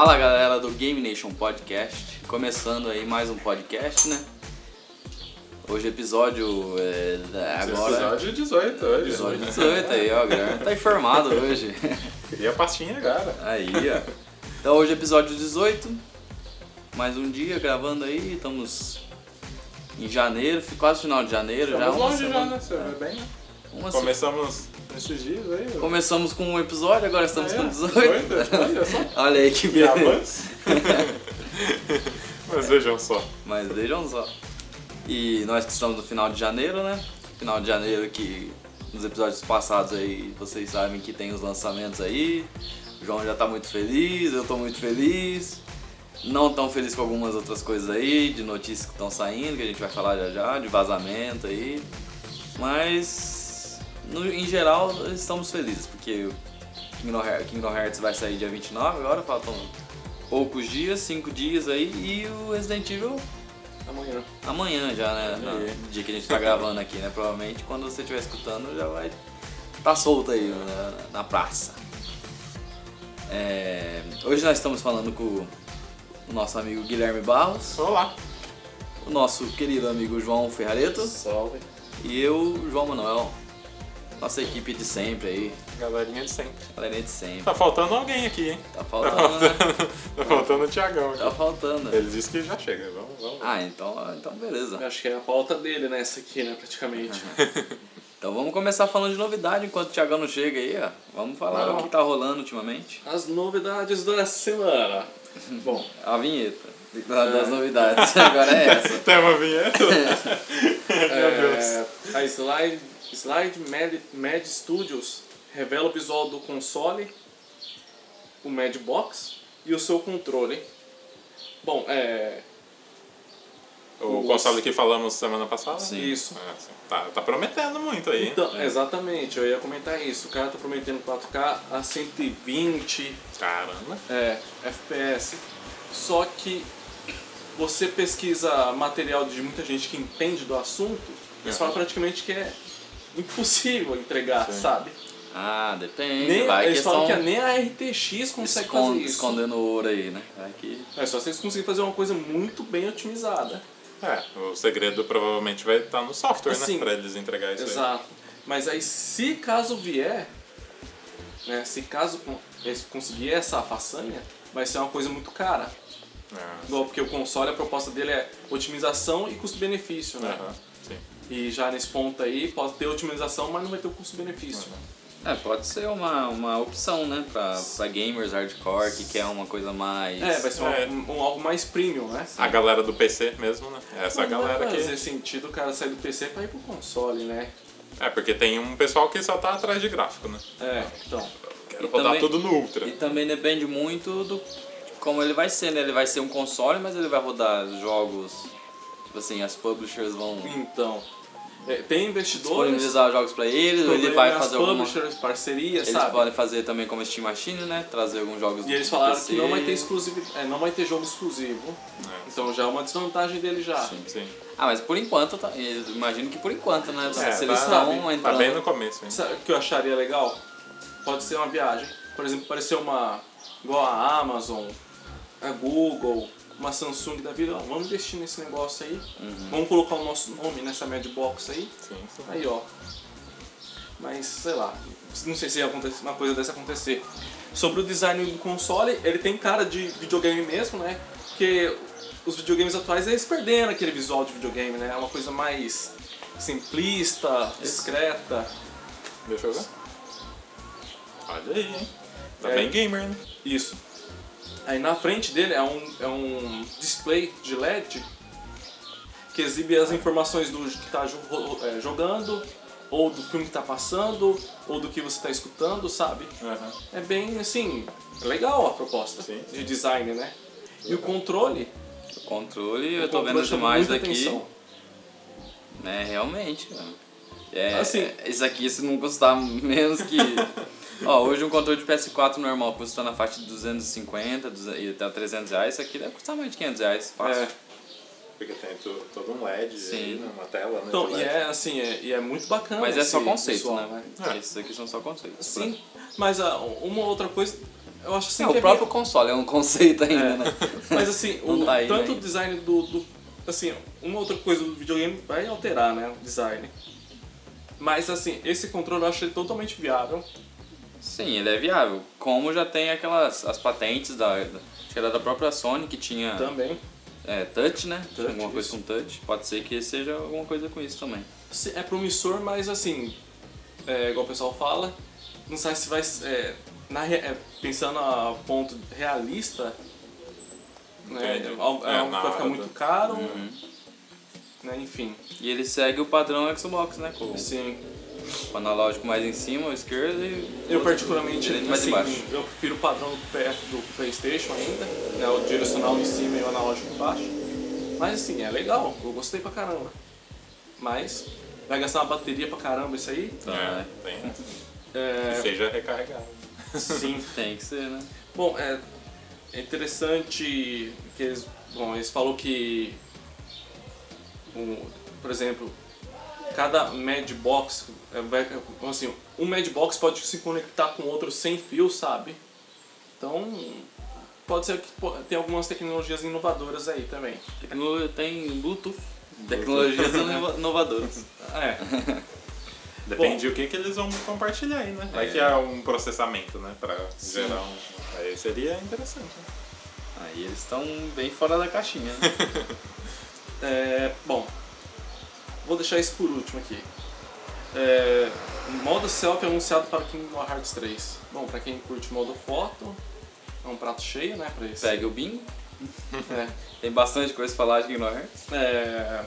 Fala galera do Game Nation Podcast, começando aí mais um podcast, né? Hoje episódio é, agora. Episódio 18 hoje. Episódio 18 aí, ó, o Guilherme tá informado hoje. Queria a pastinha agora. Aí, ó. Então hoje é episódio 18, mais um dia gravando aí, estamos em janeiro, quase final de janeiro Estamos já. uma longe já, semana- né? Você bem, né? uma Começamos nesses dias aí. ó. Começamos com um episódio, agora estamos Ah, é? com 18. 18, olha só. Olha aí que beleza. Mas vejam só. Mas vejam só. E nós que estamos no final de janeiro, né? Final de janeiro que nos episódios passados aí vocês sabem que tem os lançamentos aí. O João já tá muito feliz, eu tô muito feliz. Não tão feliz com algumas outras coisas aí, de notícias que estão saindo, que a gente vai falar já já, de vazamento aí. Mas no, em geral estamos felizes, porque o Kingdom Hearts, Kingdom Hearts vai sair dia 29 agora, faltam poucos dias, 5 dias aí, e o Resident Evil Amanhã. amanhã já, né? No dia que a gente tá gravando aqui, né? Provavelmente quando você estiver escutando já vai tá solto aí na, na praça. É, hoje nós estamos falando com o nosso amigo Guilherme Barros, Olá. o nosso querido amigo João Ferrareto Salve. e eu, João Manuel. Nossa equipe de sempre aí, Galerinha de sempre. galerinha de sempre. Tá faltando alguém aqui, hein? Tá Tá faltando, né? faltando, tá faltando o Thiagão Tá faltando. Ele disse que já chega. Vamos, vamos. Ah, então, então beleza. Acho que é a pauta dele, né? Essa aqui, né? Praticamente. Então vamos começar falando de novidade enquanto o Thiagão não chega aí, ó. Vamos falar Vamos. o que tá rolando ultimamente. As novidades da semana. Bom, A vinheta das novidades. Agora é essa. Tem uma vinheta? é, a Slide, Slide Mad, Mad Studios revela o visual do console, o Mad Box e o seu controle. Bom, é. O Os- console que falamos semana passada? Sim. Isso. É. Tá, tá prometendo muito aí. Então, exatamente, eu ia comentar isso. O cara tá prometendo 4K a 120 Caramba. É, FPS. Só que você pesquisa material de muita gente que entende do assunto, eles Uhum. falam praticamente que é impossível entregar, Sim. sabe? Ah, depende. Nem, vai eles falam que nem a RTX consegue escon- fazer isso. escondendo ouro aí, né? Vai que... É só vocês conseguirem fazer uma coisa muito bem otimizada. É, o segredo provavelmente vai estar no software, Assim, né? Pra eles entregar isso aí. Exato. Mas aí se caso vier, né, se caso eles conseguir essa façanha, vai ser uma coisa muito cara. Ah, Igual porque o console, a proposta dele é otimização e custo-benefício, né? sim. E já nesse ponto aí pode ter otimização, mas não vai ter o custo-benefício. É, pode ser uma, uma opção, né? Pra, pra gamers hardcore que quer uma coisa mais... É, vai ser É. um, um algo mais premium, né? A galera do PC mesmo, né? Essa Não galera vai fazer que. sentido o cara sair do PC pra ir pro console, né? É, porque tem um pessoal que só tá atrás de gráfico, né? É, então. Quero E rodar também- tudo no Ultra. E também depende muito do como ele vai ser, né? Ele vai ser um console, mas ele vai rodar jogos... Tipo assim, as publishers vão Então. É, tem investidores. disponibilizar jogos pra ele, ou ele vai fazer alguma... publishers, parcerias, Eles sabe? podem fazer também como Steam Machine, né? Trazer alguns jogos E eles falaram PC. que não vai ter exclusivo, é, não vai ter jogo exclusivo. É, Então já é uma desvantagem dele já. sim, sim. Ah, mas por enquanto, tá, imagino que por enquanto, né? É, se tá- eles estão Tá entrando... bem no começo, hein? Sabe o que eu acharia legal? Pode ser uma viagem. Por exemplo, parecer uma. igual a Amazon, a Google, uma Samsung da vida. Ó, vamos investir nesse negócio aí. Uhum. Vamos colocar o nosso nome nessa Madbox aí. Sim, sim. Aí, ó. Mas, sei lá. Não sei se ia acontecer, uma coisa dessa acontecer. Sobre o design do console, ele tem cara de videogame mesmo, né? Porque os videogames atuais eles perderam aquele visual de videogame, né? É uma coisa mais simplista, discreta. Deixa eu ver. Olha aí, hein? Tá É. bem gamer, né? Isso. Aí na frente dele é um, é um display de LED que exibe as informações do que está jogando, ou do filme que está passando, ou do que você está escutando, sabe? Aham. É bem assim, legal a proposta Sim. de design, né? E o controle, O controle, eu controle vendo as imagens aqui. atenção. né? Realmente, mano. É, Assim- isso aqui se não custar menos que. Ó, hoje um controle de PS4 normal custa na faixa de 250 200 e até 300 reais. Isso aqui deve custar mais de 500 reais, fácil. É, Porque tem to- todo um LED Sim. aí, né? uma tela, né? então, e é assim, é, e é muito bacana. Mas é só conceito, visual, né? É. Esses aqui são só conceitos. Sim, mas ah, uma outra coisa eu acho assim É, que o é próprio bem- console é um conceito ainda, É. né? Mas assim, o, tá aí tanto o ainda. design do, do. Assim, uma outra coisa do videogame vai alterar, né? O design. Mas assim, esse controle eu acho ele totalmente viável. Sim, ele é viável. Como já tem aquelas as patentes da, da acho que era da própria Sony que tinha Também. é, touch, né? Touch, alguma coisa isso. com touch. Pode ser que seja alguma coisa com isso também. É promissor, mas assim, é, igual o pessoal fala, não sabe se vai. É, na, é, pensando a ponto realista, né, é algo É, é algo que vai ficar muito caro. Uhum. Né, enfim, E ele segue o padrão Xbox, né? Com assim, o analógico mais em cima, o esquerdo e. eu particularmente direito mais assim, embaixo. eu prefiro o padrão do, do Playstation ainda, né, o direcional em cima e o analógico embaixo. Mas assim, é legal, eu gostei pra caramba. Mas vai gastar uma bateria pra caramba isso aí. Tá, É, né? tem. É, Que seja recarregado. sim. Tem que ser, né? Bom, é, é interessante que eles, bom, eles falou que, um, por exemplo, cada Madbox, vai- é, assim, um Madbox pode se conectar com outro sem fio, sabe? Então, pode ser que tem algumas tecnologias inovadoras aí também. Tem Bluetooth. Tecnologias inova- inovadoras. É, Depende do que, que eles vão compartilhar aí, né? Vai É. que é um processamento, né? Pra gerar um. Aí seria interessante. Né? Aí eles estão bem fora da caixinha, né? É, bom, vou deixar isso por último aqui. É, modo selfie anunciado para Kingdom Hearts 3. Bom, pra quem curte modo foto, é um prato cheio, né, pra esse. Pega o bingo. É, Tem bastante coisa pra falar de Kingdom Hearts. é,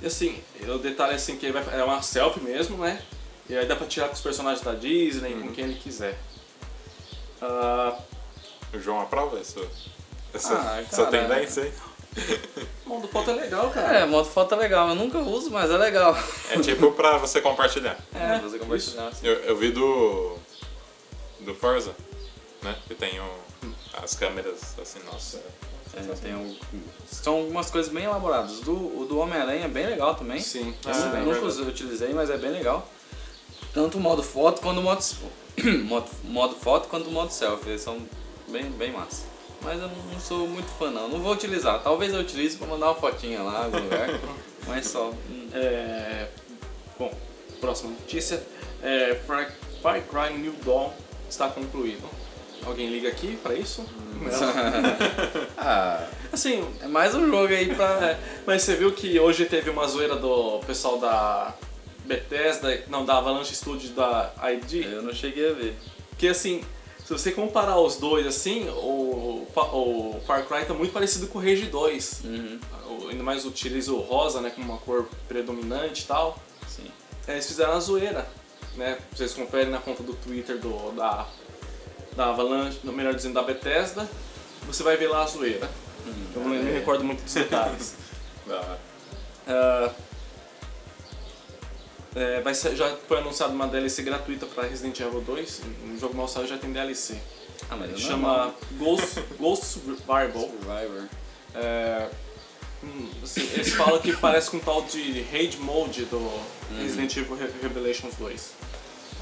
e assim, o detalhe é assim que é uma selfie mesmo, né? E aí dá pra tirar com os personagens da Disney, com quem ele quiser. Ah, O João aprova isso? Essa, Ah, essa tendência aí? modo foto é legal, cara. É, modo foto é legal. Eu nunca uso, mas é legal. É tipo pra você compartilhar. É, É, você compartilhar. assim. Eu, eu vi do. do Forza, né? Que tem o, as câmeras assim, nossa. É, tem um, são algumas coisas bem elaboradas. Do, o do Homem-Aranha é bem legal também. Sim. Eu Ah, nunca é nunca verdade. utilizei, mas é bem legal. Tanto o modo foto quanto o modo, modo, modo foto quanto o modo selfie. Eles são bem, bem massa. Mas eu não, sou muito fã não. Não vou utilizar. Talvez eu utilize pra mandar uma fotinha lá em algum lugar. mas só. Hum, É, bom, próxima notícia. É, Far, Cry New Dawn está concluído. Alguém liga aqui pra isso? Não. Ah, Assim, é mais um jogo aí pra. é, mas você viu que hoje teve uma zoeira do pessoal da Bethesda, não, da Avalanche Studios da ID, Eu não cheguei a ver. que assim, se você comparar os dois assim, o, o Far Cry tá muito parecido com o Rage 2. Uhum, Ainda mais utiliza o rosa, né, como uma cor predominante e tal. sim. Eles fizeram a zoeira, né? Vocês conferem na conta do Twitter do, da, da Avalanche, não, melhor dizendo, da Bethesda, você vai ver lá a zoeira. Eu não me recordo muito dos detalhes. Hora. É, vai ser, já foi anunciada uma DLC gratuita para Resident Evil 2. O jogo mal saiu já tem DLC. Ah, mas é Chama. Ghost, Ghost Survival. Survivor. É, hum, assim, eles falam que parece com um tal de Raid Mode do Resident Evil Re- Revelations 2.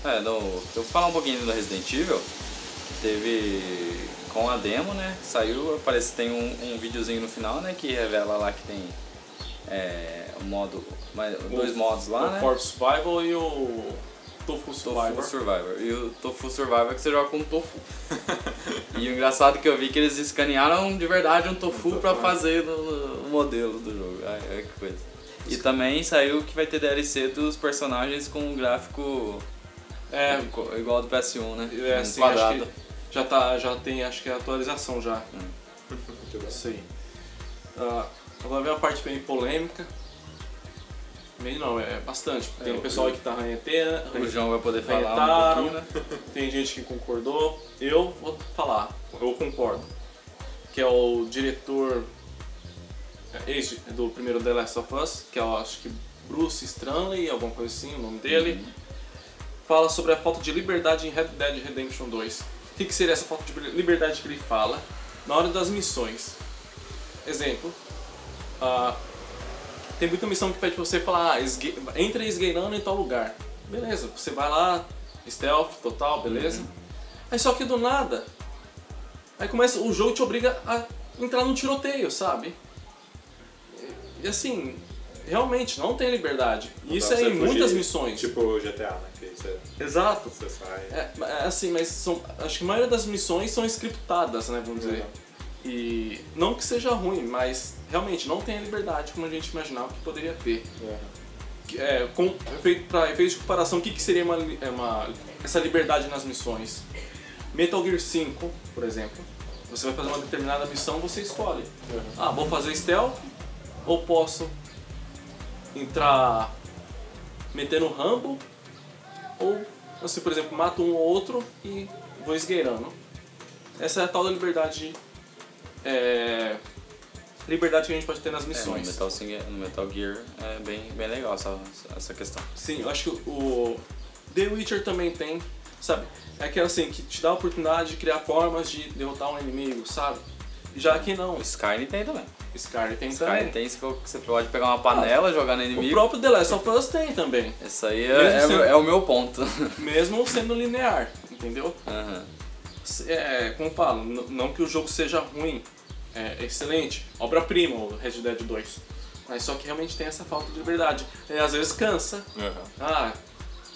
É, no, eu vou falar um pouquinho do Resident Evil. Teve com a demo, né? Saiu, parece que tem um, um videozinho no final, né? Que revela lá que tem é, o modo, mais- dois O- modos lá, o né? Force Survival e o Tofu Survivor. Tofu Survivor. E o Tofu Survivor que você joga com um tofu. e o engraçado que eu vi que eles escanearam de verdade um tofu tofu, pra né? fazer no modelo do jogo. Ai, que coisa. E também saiu que vai ter DLC dos personagens com um gráfico É, igual- ao do PS1, né? é Um assim, quadrado. já, tá, já tem acho que a atualização já. Muito. Isso aí. Ah, agora vem uma parte bem polêmica. Bem não, é bastante. Tem É, o pessoal que tá ranhetando. O João vai poder falar um né? Tem gente que concordou. Eu vou falar, eu concordo. Que é o diretor é, esse do primeiro The Last of Us, que é eu acho que Bruce Stranley, alguma coisa assim, o nome dele. Fala sobre a falta de liberdade em Red Dead Redemption 2. O que, que seria essa falta de liberdade que ele fala na hora das missões? Exemplo, ah, tem muita missão que pede pra você falar, ah, esgue- entra esgueirando em tal lugar. Beleza, você vai lá, stealth total, beleza? Aí só que do nada, aí começa, o jogo te obriga a entrar num tiroteio, sabe? E, assim, realmente, não tem liberdade. E isso é em fugir, muitas missões. Tipo GTA, né? Que você, Exato. você sai. É, é assim, mas são, acho que a maioria das missões são scriptadas, né, vamos dizer. Uhum. E não que seja ruim, mas realmente não tem a liberdade como a gente imaginava que poderia ter. É, com, para efeitos de comparação, o que, que seria uma, é uma, essa liberdade nas missões? Metal Gear 5, por exemplo. Você vai fazer uma determinada missão, você escolhe. Ah, vou fazer stealth ou posso entrar metendo Rambo ou, assim, por exemplo, mato um ou outro e vou esgueirando. Essa é a tal da liberdade. É, liberdade que a gente pode ter nas É, no, missões. Metal, no Metal Gear é bem, bem legal essa, essa questão. Sim, eu acho que o The Witcher também tem, sabe? É aquela assim, que te dá a oportunidade de criar formas de derrotar um inimigo, sabe? Já que não, O Skyrim tem também. Skyrim tem Skyrim também. tem isso que você pode pegar uma panela, jogar no O inimigo. próprio The Last of Us tem também, Esse aí é, é, sendo- é o meu ponto. mesmo sendo linear, entendeu? Aham. É, como eu falo, não que o jogo seja ruim, é excelente, obra-prima o Red Dead 2. Mas só que realmente tem essa falta de liberdade. E às vezes cansa. Aham. Ah,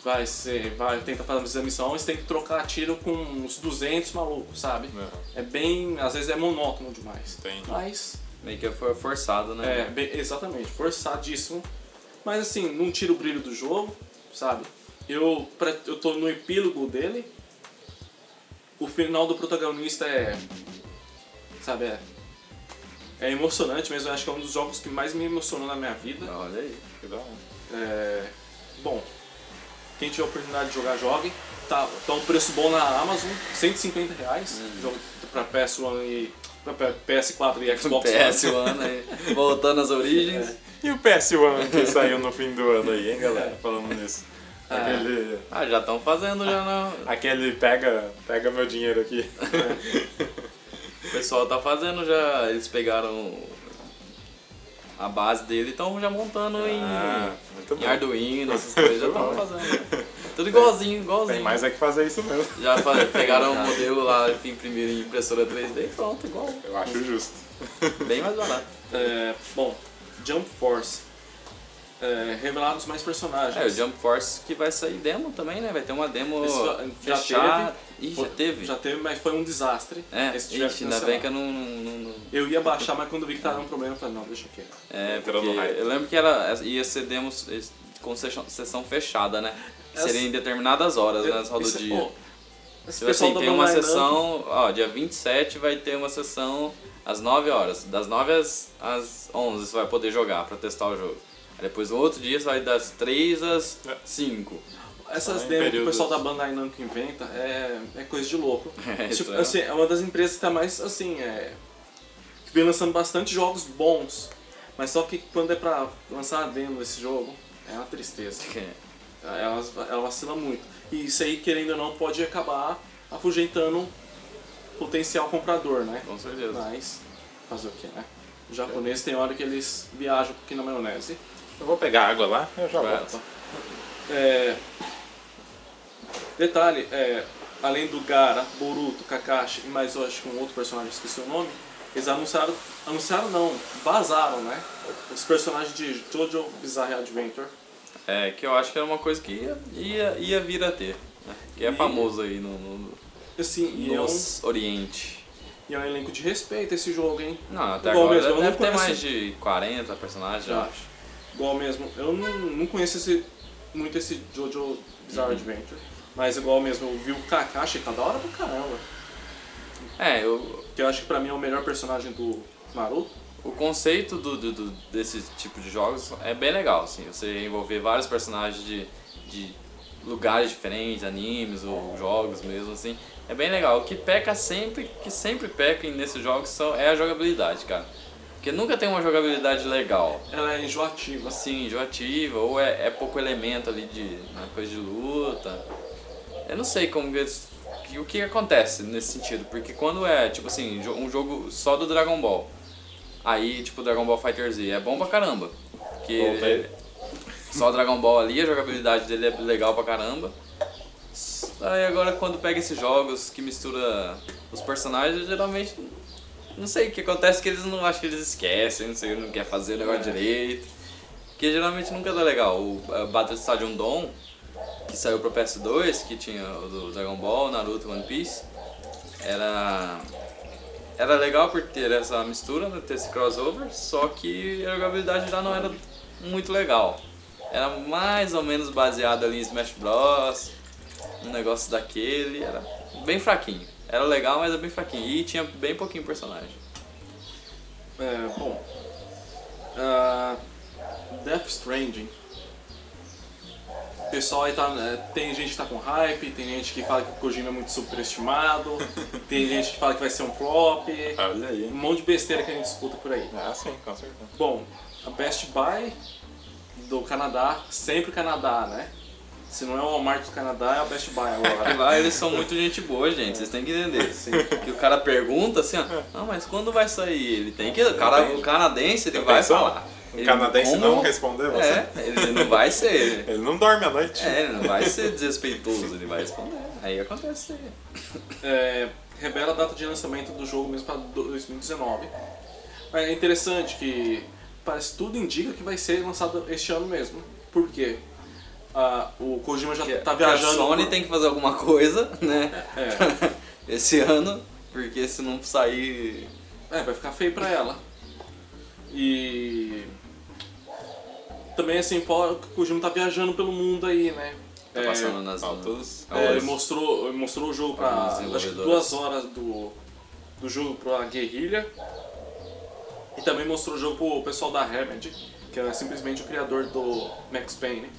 vai ser, vai tentar fazer a missão, você tem que trocar tiro com uns 200 malucos, sabe? Aham. É bem, às vezes é monótono demais. Entendi. Mas, Meio que foi forçado, né? é, bem- exatamente, forçadíssimo. Mas assim, não tira o brilho do jogo, sabe? Eu, pra, eu tô no epílogo dele. O final do protagonista é. Sabe, é. É emocionante mesmo. Eu acho que é um dos jogos que mais me emocionou na minha vida. Olha aí. Que da hora. É, bom, quem tiver a oportunidade de jogar, jogue. Tá, tá um preço bom na Amazon, 150 reais. Jogo pra PS1 e. pra PS4 e Xbox One. PS1 aí. Voltando às origens. E o PS1 que saiu no fim do ano aí, hein, galera? É. Falando nisso. Ah. Aquele. Ah, já estão fazendo já não. Aquele pega, pega meu dinheiro aqui. O pessoal tá fazendo já. Eles pegaram a base dele e estão já montando Ah, em, muito em. Arduino, essas coisas já estão fazendo. Tudo igualzinho, igualzinho. Tem mais é que fazer isso mesmo. Já pegaram o modelo lá, enfim, imprimiram em impressora 3D e pronto, igual. Eu acho justo. Bem mais barato. É, bom, Jump Force. É, revelados mais personagens. É, o Jump Force que vai sair demo também, né? Vai ter uma demo já fechada. Ih, Foi- já teve? Já teve, mas foi um desastre. É, ixi, ainda bem que eu não... não, não- Eu ia baixar, mas quando vi que tava um problema, eu falei, não, deixa quieto. É, Entrou porque eu lembro que era, ia ser demos com sessão, fechada, né? Que Essa- Seria em determinadas horas, né? Só do dia. pô, esse Tipo assim, tem uma sessão, ó, dia 27 vai ter uma sessão às 9 horas. Das 9 às, às 11 você vai poder jogar pra testar o jogo. Aí depois no outro dia você vai das 3 às É. 5. Essas demos que o pessoal da Bandai Namco inventa é, é coisa de louco. É, Tipo, é. assim, é uma das empresas que tá mais assim, é. que vem lançando bastante jogos bons. Mas só que quando é pra lançar a demo desse jogo, é uma tristeza. Ela, ela vacila muito. E isso aí, querendo ou não, pode acabar afugentando potencial comprador, né? Com certeza. Mas, fazer o que, né? Os japoneses tem hora que eles viajam um pouquinho na maionese. Eu vou pegar água lá eu já Vai. volto. É, detalhe, é, além do Gara, Boruto, Kakashi e mais eu acho que um outro personagem, esqueci o nome, eles anunciaram, anunciaram não, vazaram, né? Os personagens de Jojo Bizarre Adventure. É, que eu acho que era uma coisa que ia, ia, ia vir a ter. Né? Que é E- famoso aí no, no, Assim, e é, um, Oriente. e é um elenco de respeito esse jogo, hein? Não, até Igual agora mesmo, eu não deve ter conheço- mais de 40 personagens, eu acho. Igual mesmo, eu não, não conheço esse, muito esse Jojo Bizarre Uhum. Adventure. Mas igual mesmo, eu vi o Kakashi, tá da hora pra caramba. É, eu, Que eu acho que pra mim é o melhor personagem do Naruto. o conceito do, do, do- desse tipo de jogos é bem legal, assim. Você envolver vários personagens de, de lugares diferentes, animes ou jogos mesmo, assim. É bem legal. O que peca sempre, que sempre peca nesses jogos são, é a jogabilidade, cara. Porque nunca tem uma jogabilidade legal. Ela é enjoativa. assim, enjoativa, ou é, é pouco elemento ali de né, coisa de luta. Eu não sei como o que acontece nesse sentido, porque quando é, tipo assim, um jogo só do Dragon Ball, aí, tipo, Dragon Ball Fighter Z, é bom pra caramba. Que Voltei. só Dragon Ball ali, a jogabilidade dele é legal pra caramba. Aí agora quando pega esses jogos que mistura os personagens, geralmente não sei o que acontece que eles não acho que eles esquecem, não sei, não quer fazer o negócio É. direito. Que geralmente nunca dá legal. O uh, Battle Stadium Dawn, que saiu pro PS2, que tinha o do Dragon Ball, Naruto, One Piece, era era legal por ter essa mistura, né, ter esse crossover, só que a jogabilidade já não era muito legal. Era mais ou menos baseado ali em Smash Bros. Um negócio daquele, era bem fraquinho. Era legal, mas era bem fraquinho. E tinha bem pouquinho personagem. É, bom. ah, Death Stranding. O pessoal aí tá. é, Tem gente que tá com hype, tem gente que fala que o Kojima é muito superestimado, tem gente que fala que vai ser um flop. Olha aí. Um monte de besteira que a gente escuta por aí. Ah, sim, com certeza. Bom, a Best Buy do Canadá, sempre Canadá, né? Se não é o Walmart do Canadá, é a Best Buy E agora. lá eles são muito gente boa, gente. Vocês têm que entender. Que o cara pergunta assim, ó, não, mas quando vai sair? Ele tem que. O, cara, o canadense, ele vai falar. Um Ele- canadense como- não responder você? É, ele não vai ser. Ele não dorme à noite. É, ele não vai ser desrespeitoso, ele vai responder. Aí acontece. É, revela a data de lançamento do jogo mesmo para 2019. Mas é interessante que parece tudo indica que vai ser lançado este ano mesmo. Por quê? Ah, o Kojima já Que, tá que a viajando. Sony por- tem que fazer alguma coisa, né? É, Esse ano, porque se não sair. é, vai ficar feio pra ela. E também assim, fora que o Kojima tá viajando pelo mundo aí, né? Tá É, passando nas. altos- É, ele mostrou, ele mostrou o jogo pra acho que duas horas do, do jogo pra guerrilha. E também mostrou o jogo pro pessoal da Remedy, que é simplesmente o criador do Max Payne.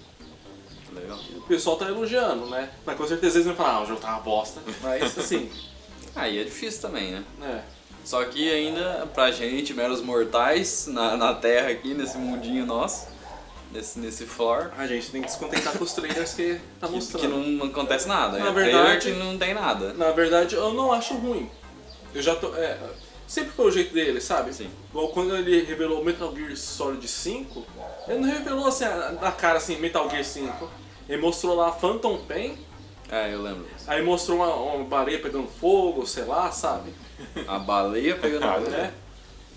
Legal. E o pessoal tá elogiando, né? Mas com certeza eles vão falar, ah, o jogo tá uma bosta. Mas assim, Aí é difícil também, né? né? Só que ainda, pra gente, meros mortais, na, na Terra aqui, nesse mundinho nosso, nesse, nesse floor, A gente tem que se contentar com os trailers que tá que, mostrando. que não acontece nada. Na é verdade- que não tem nada. Na verdade, eu não acho ruim. Eu já tô. É, sempre foi o jeito dele, sabe? Sim. Quando ele revelou Metal Gear Solid 5, ele não revelou assim na cara assim, Metal Gear 5. Ele mostrou lá Phantom Pain, É, eu lembro aí mostrou uma, uma baleia pegando fogo, sei lá, sabe? A baleia pegando Ah, fogo. Né?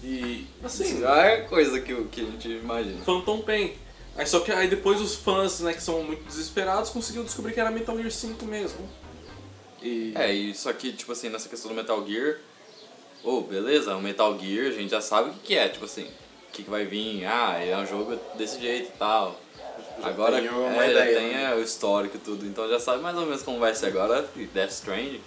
E assim, Isso é coisa que, que a gente imagina. Phantom Pain. Aí só que aí depois os fãs, né, que são muito desesperados, conseguiram descobrir que era Metal Gear 5 mesmo. E É, e só que, tipo assim, nessa questão do Metal Gear, ô, beleza, o Metal Gear a gente já sabe o que, que é, tipo assim, o que, que vai vir, ah, é um jogo desse jeito e tal. Agora tem uma é, ideia, já tem né? o histórico e tudo, então já sabe mais ou menos como vai ser agora Death Stranding.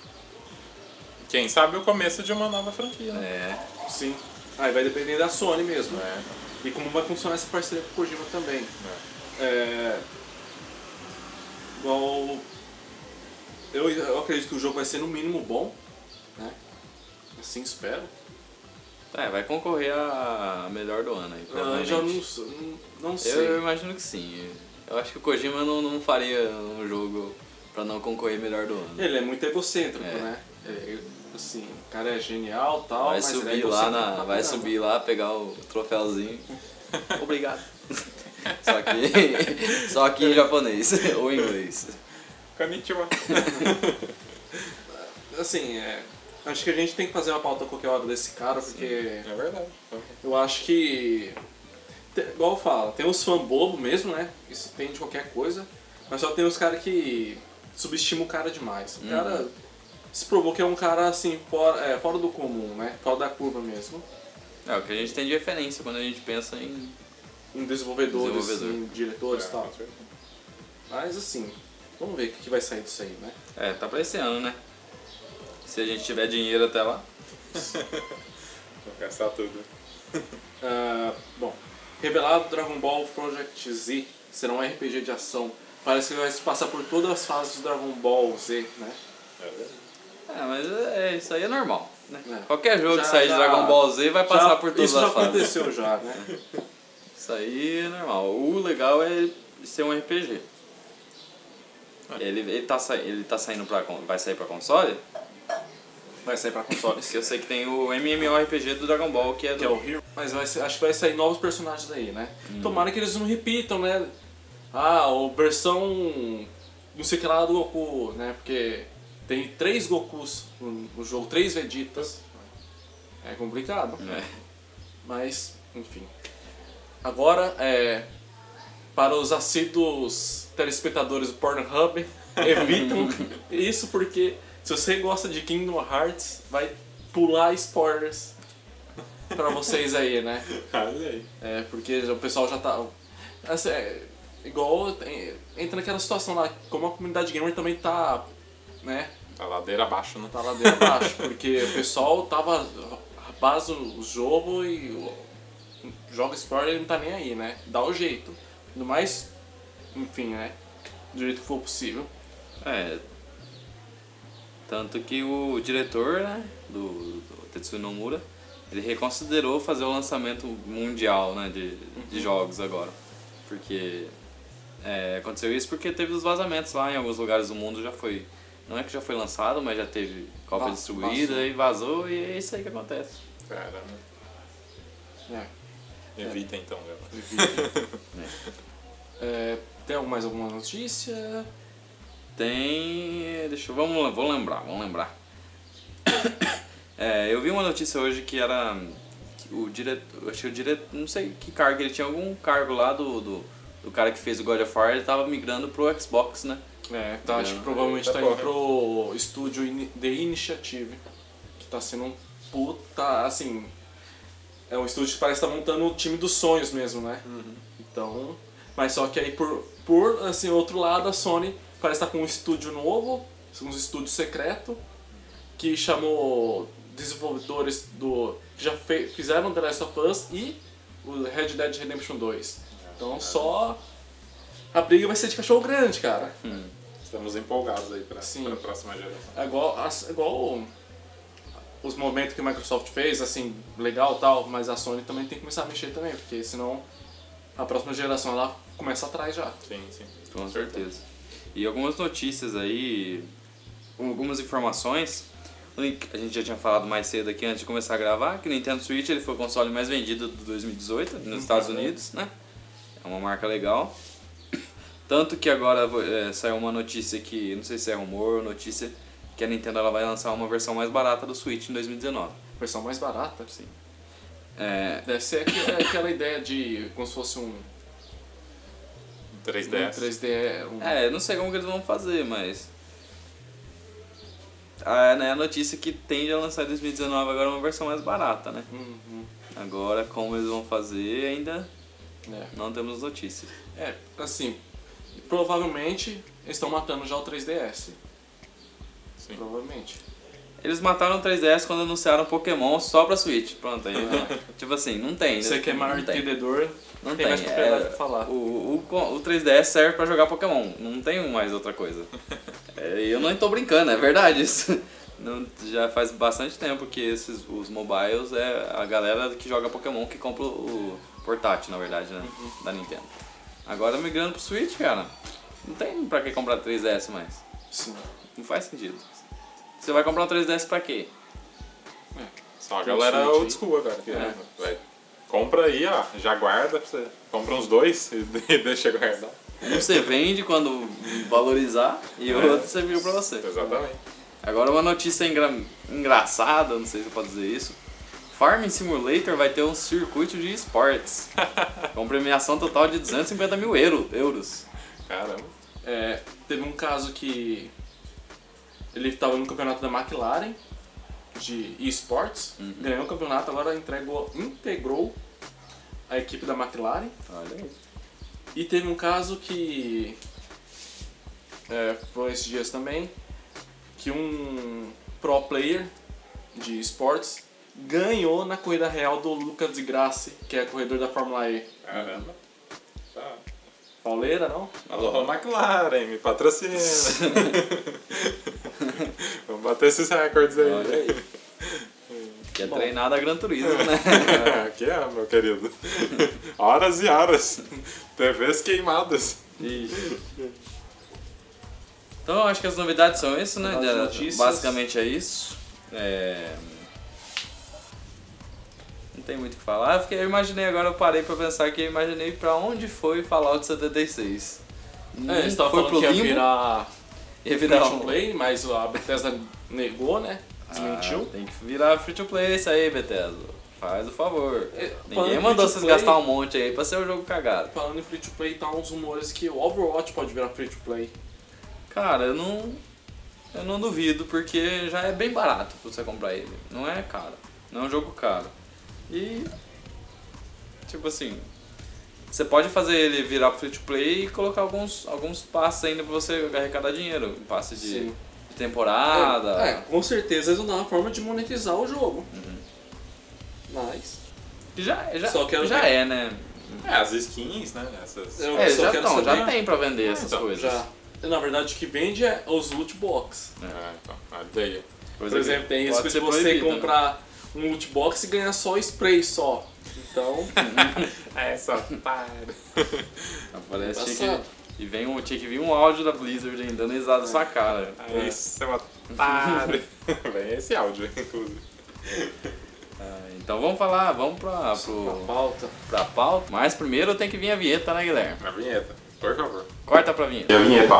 Quem sabe o começo de uma nova franquia, né? É, sim. Aí vai depender da Sony mesmo. É. E como vai funcionar essa parceria com o Kojima também. É... Igual. Eu, eu acredito que o jogo vai ser no mínimo bom, né? Assim espero. é, vai concorrer a melhor do ano aí, Ah, Eu já não, não, sei. Eu imagino que sim. Eu acho que o Kojima não, não faria um jogo pra não concorrer melhor do ano. Ele é muito egocêntrico, É. né? É, assim, o cara é genial tal, Vai é subir lá na. Vai subir lá, pegar o troféuzinho. Obrigado. Só que. Só que em japonês ou em inglês. Konnichiwa. Assim, é, acho que a gente tem que fazer uma pauta qualquer hora desse cara, porque É verdade. eu acho que. Igual eu falo, tem os fã bobo mesmo, né? Isso tem de qualquer coisa, mas só tem os caras que subestimam o cara demais. O cara se provou que é um cara assim, fora, é, fora do comum, né? Fora da curva mesmo. É o que a gente tem de referência quando a gente pensa em. Em desenvolvedores, Desenvolvedor. em diretores e É, tal. Mas assim, vamos ver o que vai sair disso aí, né? É, tá pra esse ano, né? Se a gente tiver dinheiro até lá. Vou gastar tudo. Ah, bom, revelado Dragon Ball Project Z será um RPG de ação. Parece que vai se passar por todas as fases do Dragon Ball Z, né? É verdade. É, mas é, isso aí é normal. Né? É. Qualquer jogo Já- que sair de já- Dragon Ball Z vai passar Já- por todas Isso já as fases. aconteceu já, né? Isso aí é normal. O legal é ser um RPG. Ele, ele, tá, ele tá saindo pra. Vai sair pra console? Vai sair pra consoles. Porque eu sei que tem o MMORPG do Dragon Ball, que é do. que é o Hero. Mas vai ser- acho que vai sair novos personagens aí, né? Hum. Tomara que eles não repitam, né? Ah, ou versão não sei o que lá do Goku, né? Porque tem três Gokus no, jogo, três Vegetas. É complicado. É. Mas, enfim. Agora, é, para os assíduos telespectadores do Pornhub, evitam isso porque se você gosta de Kingdom Hearts, vai pular spoilers pra vocês aí, né? É, porque o pessoal já tá. Assim, é, igual tem- entra naquela situação lá, como a comunidade gamer também tá, né? A ladeira abaixo, né? Tá lá dentro abaixo, porque o pessoal tava. Base o jogo e o- joga spoiler e não tá nem aí, né? Dá o jeito. No mais, enfim, né? Do jeito que for possível. É. Tanto que o diretor, né, do, do Tetsuya Nomura, ele reconsiderou fazer o lançamento mundial, né, de, de jogos agora. Porque é, aconteceu isso porque teve os vazamentos lá em alguns lugares do mundo, já foi... Não é que já foi lançado, mas já teve cópia Va- distribuída vazou. e vazou e é isso aí que acontece. Caramba. É. Evita então, galera. É, tem algum- mais alguma notícia? Tem. Deixa eu. Vamos, vou lembrar, vamos lembrar. É, eu vi uma notícia hoje que era. que o diretor. Acho que o diretor. Não sei que cargo, ele tinha algum cargo lá do, do, do cara que fez o God of War, ele tava migrando pro Xbox, né? É, tá, acho que É, provavelmente eita tá indo pro estúdio The Initiative, que tá sendo um puta, assim, é um estúdio que parece estar montando o time dos sonhos mesmo, né? Então, mas só que aí por, por assim, outro lado, a Sony parece estar com um estúdio novo, um estúdio secreto, que chamou desenvolvedores do que já fe- fizeram The Last of Us e o Red Dead Redemption 2. Então só a briga vai ser de cachorro grande, cara. Estamos empolgados aí Sim. pra próxima geração. É igual, igual os movimentos que a Microsoft fez, assim, legal e tal, mas a Sony também tem que começar a mexer também, porque senão a próxima geração ela começa atrás já. Sim, sim. Com certeza. E algumas notícias aí, algumas informações. A gente já tinha falado mais cedo aqui antes de começar a gravar que o Nintendo Switch ele foi o console mais vendido de 2018 nos Estados Unidos, né? É uma marca legal. Tanto que agora é, saiu uma notícia que, não sei se é rumor ou notícia, que a Nintendo ela vai lançar uma versão mais barata do Switch em 2019. Versão mais barata. Sim. É, Deve ser aqu- é aquela ideia de como se fosse um, um 3DS. 3D. Um, É, eu não sei como que eles vão fazer, mas. Ah, né, a notícia que tende a lançar em 2019 agora uma versão mais barata, né? Uhum. Agora, como eles vão fazer, ainda É. não temos notícias. é, assim, provavelmente eles estão matando já o 3DS. Sim. Provavelmente. Eles mataram o 3DS quando anunciaram Pokémon só pra Switch. Pronto, aí. tipo assim, não tem. Você que é maior entendedor, Não tem mais propriedade é, pra falar. O, o, o 3DS serve pra jogar Pokémon. Não tem mais outra coisa. É, eu não tô brincando, é verdade isso. Não, já faz bastante tempo que esses, os mobiles é a galera que joga Pokémon que compra o portátil, na verdade, né? Uhum. Da Nintendo. Agora migrando pro Switch, cara. Não tem pra que comprar 3DS mais. Sim. Não faz sentido. Você vai comprar um 3DS pra quê? Só a galera old school agora. Que, É. vai, compra aí, ó. Já guarda pra você. Compra uns dois e deixa guardar. Um você vende quando valorizar e o É. outro você viu pra você. Exatamente. Agora uma notícia engra... engraçada, não sei se eu posso dizer isso. Farming Simulator vai ter um circuito de esportes. com premiação total de 250 mil euro, euros. Caramba. É, teve um caso que ele estava no campeonato da McLaren de esportes, ganhou o campeonato, agora entregou, integrou a equipe da McLaren. Olha aí. E teve um caso que é, foi esses dias também, que um pro player de esportes ganhou na corrida real do Lucas de Grassi, que é corredor da Fórmula E. Caramba. Tá. Pauleira, não? Alô, McLaren, me patrocina. Vamos bater esses recordes aí. Olha aí. Que é Bom. treinado a Gran Turismo, né? Aqui é, meu querido. Horas e horas. TVs queimadas. Ixi. Então eu acho que as novidades são isso, né? As De- notícias. Basicamente é isso. É... Não tem muito o que falar, porque eu imaginei agora, eu parei pra pensar que eu imaginei pra onde foi Fallout 76. É, eles estavam falando pro que ia limbo. virar Ia free virar to um- play, mas a Bethesda negou, né? Desmentiu. Ah, tem que virar free to play isso aí, Bethesda. Faz o favor. É, Ninguém mandou free to vocês play- gastar um monte aí pra ser um jogo cagado. Falando em free to play, tá uns rumores que o Overwatch pode virar free to play. Cara, eu não. Eu não duvido, porque já é bem barato pra você comprar ele. Não é caro. Não é um jogo caro. E. Tipo assim. Você pode fazer ele virar free to play e colocar alguns, alguns passes ainda pra você arrecadar dinheiro. Passe de, de temporada. É, é, com certeza eles vão dar uma forma de monetizar o jogo. Uhum. Mas. Que já, já, Só quero já ver. é, né? É, as skins, né? Essas. Eu É, só já, quero tão, já tem pra vender essas então, coisas. Já. Na verdade, o que vende é os loot box. É, então, a ideia. Coisa Por que exemplo, tem de ser você proibida, né? Um loot box e ganhar só spray só. Então, É, só para. Aparece tinha Embaçado. que, e vem um, tinha que vir um áudio da Blizzard ainda dando risada na sua cara. Aí você é uma para. Vem esse áudio, inclusive. Ah, então vamos falar, vamos pra, pro, pauta. pra pauta. Mas primeiro tem que vir a vinheta, né, Guilherme? A vinheta, por favor. Corta pra vinheta. E a vinheta?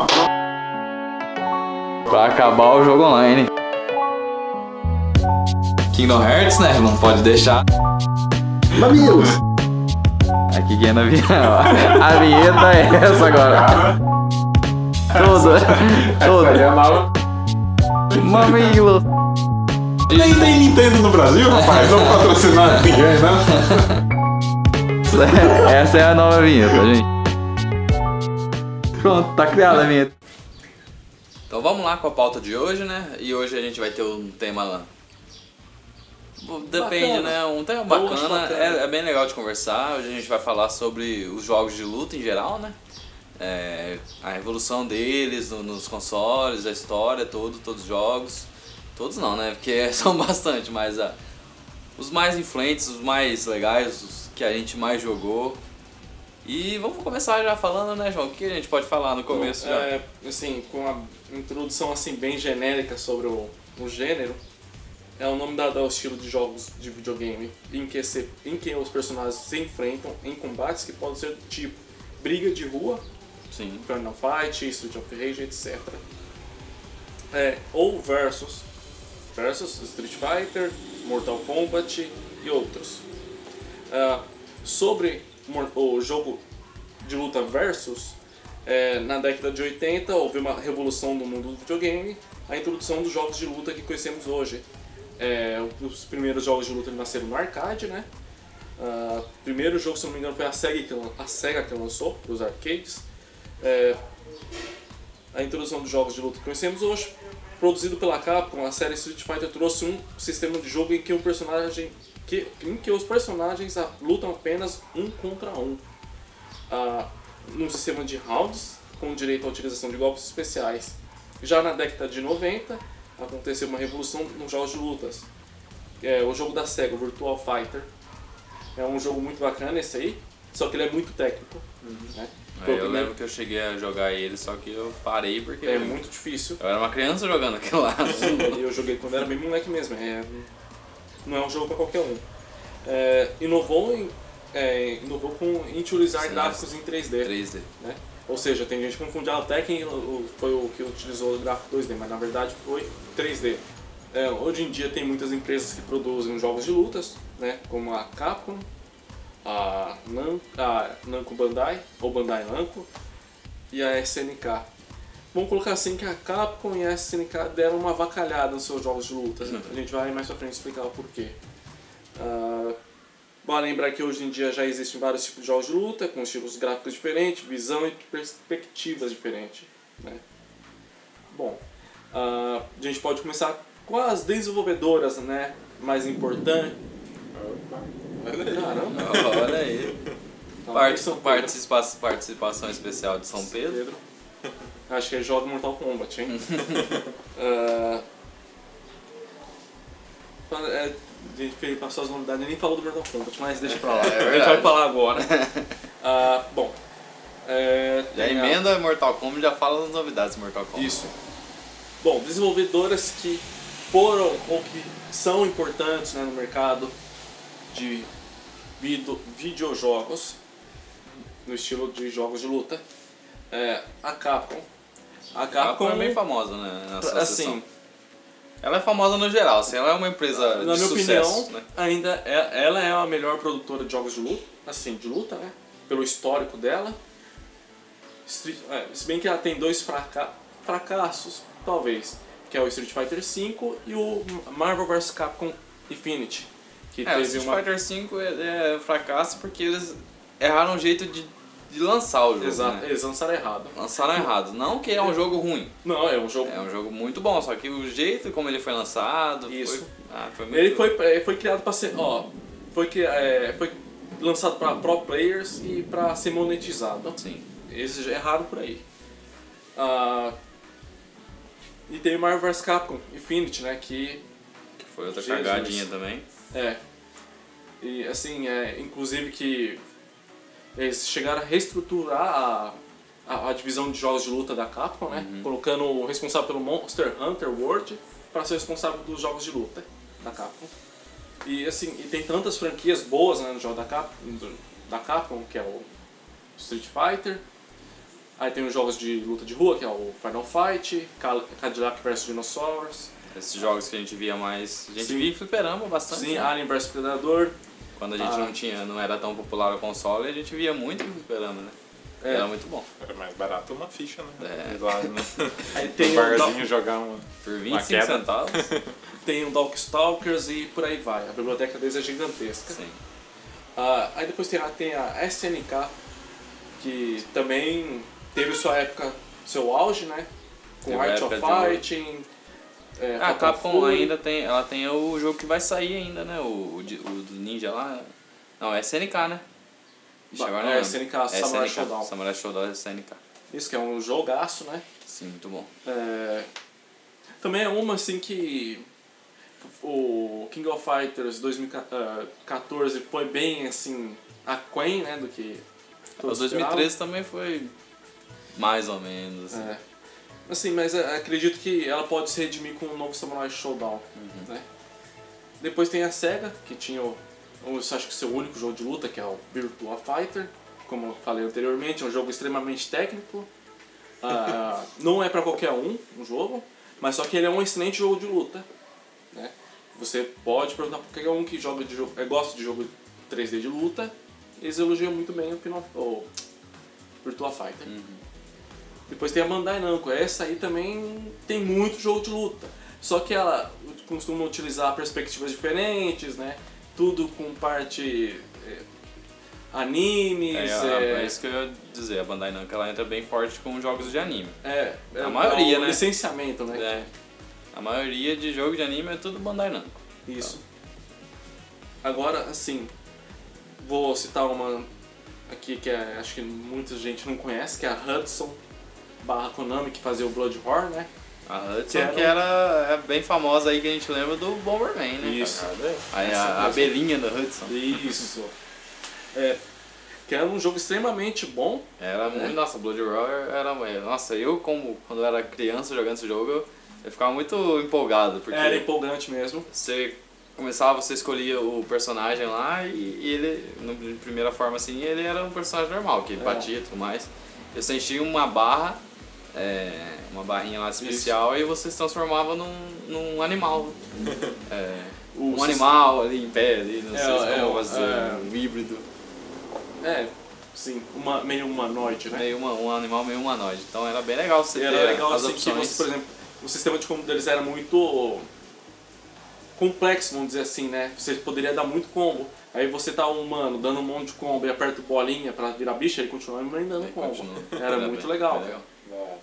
Pra acabar o jogo online. Kingdom Hearts, né? Não pode deixar. Mamilos! Aqui quem é na vinheta. A vinheta é essa agora. Toda. Toda. Mamilo. Nem tem Nintendo no Brasil, rapaz. Não patrocinar ninguém, né? Essa é a nova vinheta, gente. Pronto, tá criada a vinheta. Então vamos lá com a pauta de hoje, né? E hoje a gente vai ter um tema Depende, Bacana. né? Um tema bacana, bacana. É, é bem legal de conversar. Hoje a gente vai falar sobre os jogos de luta em geral, né? É, a evolução deles no- nos consoles, a história, todo, todos os jogos. Todos não, né? Porque são bastante, mas ah, os mais influentes, os mais legais, os que a gente mais jogou. E vamos começar já falando, né, João? O que a gente pode falar no começo já? É, assim, com a introdução assim bem genérica sobre o, o gênero, é o nome dado ao estilo de jogos de videogame em que, se, em que os personagens se enfrentam em combates que podem ser tipo briga de rua, Sim. Final Fight, Street of Rage, etc. É, ou versus, versus Street Fighter, Mortal Kombat e outros. Ah, sobre o jogo de luta versus, é, na década de 80 houve uma revolução no mundo do videogame, a introdução dos jogos de luta que conhecemos hoje. É, os primeiros jogos de luta nasceram no arcade, né? Ah, O primeiro jogo, se não me engano, foi a Sega que, a Sega que lançou os arcades. É, a introdução dos jogos de luta que conhecemos hoje, produzido pela Capcom, a série Street Fighter trouxe um sistema de jogo em que personagem que, em que os personagens ah, lutam apenas um contra um, ah, num sistema de rounds com direito à utilização de golpes especiais. Já na década de 90 aconteceu uma revolução nos jogos de lutas. É, o jogo da Sega, o Virtual Fighter, é um jogo muito bacana esse aí, só que ele é muito técnico. Né? Aí Foi o eu primeiro- lembro que eu cheguei a jogar ele, só que eu parei porque É muito difícil. eu era uma criança jogando lá. Sim, eu joguei quando era bem moleque mesmo. É, não é um jogo pra qualquer um. É, inovou, em, é, inovou com em utilizar Sim, gráficos em 3D. 3D. Né? Ou seja, tem gente que confunde a Tekken foi o que utilizou o gráfico 2D, mas na verdade foi 3D. É, hoje em dia tem muitas empresas que produzem jogos de lutas, né, como a Capcom, a, Nam, a Namco Bandai, ou Bandai Namco, e a SNK. Vamos colocar assim que a Capcom e a SNK deram uma avacalhada nos seus jogos de lutas. Uhum. A gente vai mais pra frente explicar o porquê. Ah, Vale lembrar que hoje em dia já existem vários tipos de jogos de luta, com estilos gráficos diferentes, visão e perspectivas diferentes. Né? Bom, ah, a gente pode começar com as desenvolvedoras né, mais importantes. Caramba! Olha aí. Calma Part- aí, São Pedro. participa- participação especial de São Pedro. Acho que ele joga Mortal Kombat, hein? É, a gente fez- passou as novidades, ele nem falou do Mortal Kombat, mas deixa pra lá. É a gente vai falar agora. Ah, bom, é, Já tem a- emenda Mortal Kombat já fala das novidades de Mortal Kombat. Isso. Bom, desenvolvedoras que foram ou que são importantes né, no mercado de video, videojogos, no estilo de jogos de luta. É, a Capcom. A A Capcom, Capcom é bem famosa, né? Nessa assim, seção. Ela é famosa no geral, assim, ela é uma empresa na de minha sucesso, opinião, né? ainda é, ela é a melhor produtora de jogos de luta, assim, de luta, né? Pelo histórico dela. Street- é, se bem que ela tem dois fraca fracassos, talvez, que é o Street Fighter V e o Marvel vs Capcom Infinity, que É, o teve Street uma Fighter V é, é fracasso porque eles erraram o jeito de, de lançar o jogo, Exato, né? eles lançaram errado. Lançaram errado. Não que é um jogo ruim, Não, é um jogo. é um jogo muito bom, só que o jeito como ele foi lançado Isso. foi, ah, foi muito... Ele foi, é, foi criado para ser, ó, foi é, foi lançado para pro players e para ser monetizado. Sim. Eles já erraram por aí. Ah, e tem Marvel vs Capcom Infinity, né, que Que foi outra Jesus. cagadinha também. é e assim, é, inclusive que eles chegaram a reestruturar a, a, a divisão de jogos de luta da Capcom, né, colocando o responsável pelo Monster Hunter World para ser responsável dos jogos de luta da Capcom. E assim, e tem tantas franquias boas né, no jogo da Capcom, da Capcom, que é o Street Fighter. Aí tem os jogos de luta de rua, que é o Final Fight, Cadillac vs Dinosaurs, Esses jogos que a gente via mais. A gente Sim. via em fliperama bastante. sim, né? Alien vs Predador. Quando a gente Ah. não tinha, não era tão popular o console, a gente via muito fliperama, né? É. Era muito bom. Era mais barato uma ficha, né? É. Lá no, Aí tem no o, barzinho jogar uma. Por Uma 25 queda. centavos. tem o Darkstalkers e por aí vai. A biblioteca deles é gigantesca. Sim. Ah, aí depois tem a, tem a SNK, que também teve sua época, seu auge, né? Com Art of. Fighting. É, Ah, a Fatal Capcom Fury. ainda tem. Ela tem o jogo que vai sair ainda, né? O, o, do Ninja lá. Não, é SNK, né? Ba- agora não é. SNK, É Samurai SNK, Showdown. Samurai Showdown é SNK. Isso que é um jogaço, né? Sim, muito bom. É, Também é uma assim que o King of Fighters 2014 foi bem assim aquém, né, do que O todos 2013 também foi mais ou menos. assim. É. Assim, mas é, acredito que ela pode se redimir com o novo Samurai Showdown, né? Depois tem a SEGA, que tinha o, o acho que seu único jogo de luta, que é o Virtua Fighter, como eu falei anteriormente, é um jogo extremamente técnico. Ah, não é pra qualquer um, um jogo, mas só que ele é um excelente jogo de luta. Né? Você pode perguntar pra qualquer um que joga de jogo, é, gosta de jogo 3D de luta, eles elogiam muito bem o, Final, o Virtua Fighter. Depois tem a Bandai Namco, essa aí também tem muito jogo de luta. Só que ela costuma utilizar perspectivas diferentes, né? Tudo com parte é, animes, É, é, é, é isso que eu ia dizer. A Bandai Namco ela entra bem forte com jogos de anime. é, é A maioria, o né? licenciamento, né? É. A maioria de jogo de anime é tudo Bandai Namco. Isso. Agora, assim, vou citar uma aqui que é, acho que muita gente não conhece, que é a Hudson barra Konami, que fazia o Blood Horror, né? A Hudson, Que era que era é bem famosa aí que a gente lembra do Bomberman, né? Isso. Aí a, a abelhinha da Hudson. Isso. É, que era um jogo extremamente bom. Era muito. Nossa, Blood Roar era. Nossa, eu, como quando eu era criança jogando esse jogo, eu, eu ficava muito empolgado, porque Era empolgante mesmo. você começava, você escolhia o personagem lá e, e ele, no- de primeira forma assim, ele era um personagem normal, que É. batia e tudo mais. Eu sentia uma barra, é, uma barrinha lá especial e você se transformava num, num animal. É, um animal ali em pé, ali, não É, sei é, como o- fazer, é. um híbrido. É, sim, uma, meio humanoide, né? Meio uma, um animal meio humanoide. Então era bem legal você E ter era legal as assim que opções. você, por exemplo, o sistema de combo deles era muito complexo, vamos dizer assim, né? Você poderia dar muito combo. Aí você tá um humano dando um monte de combo e aperta bolinha pra virar bicho, ele continua me dando Aí combo. continua. Era muito bem- legal. bem legal.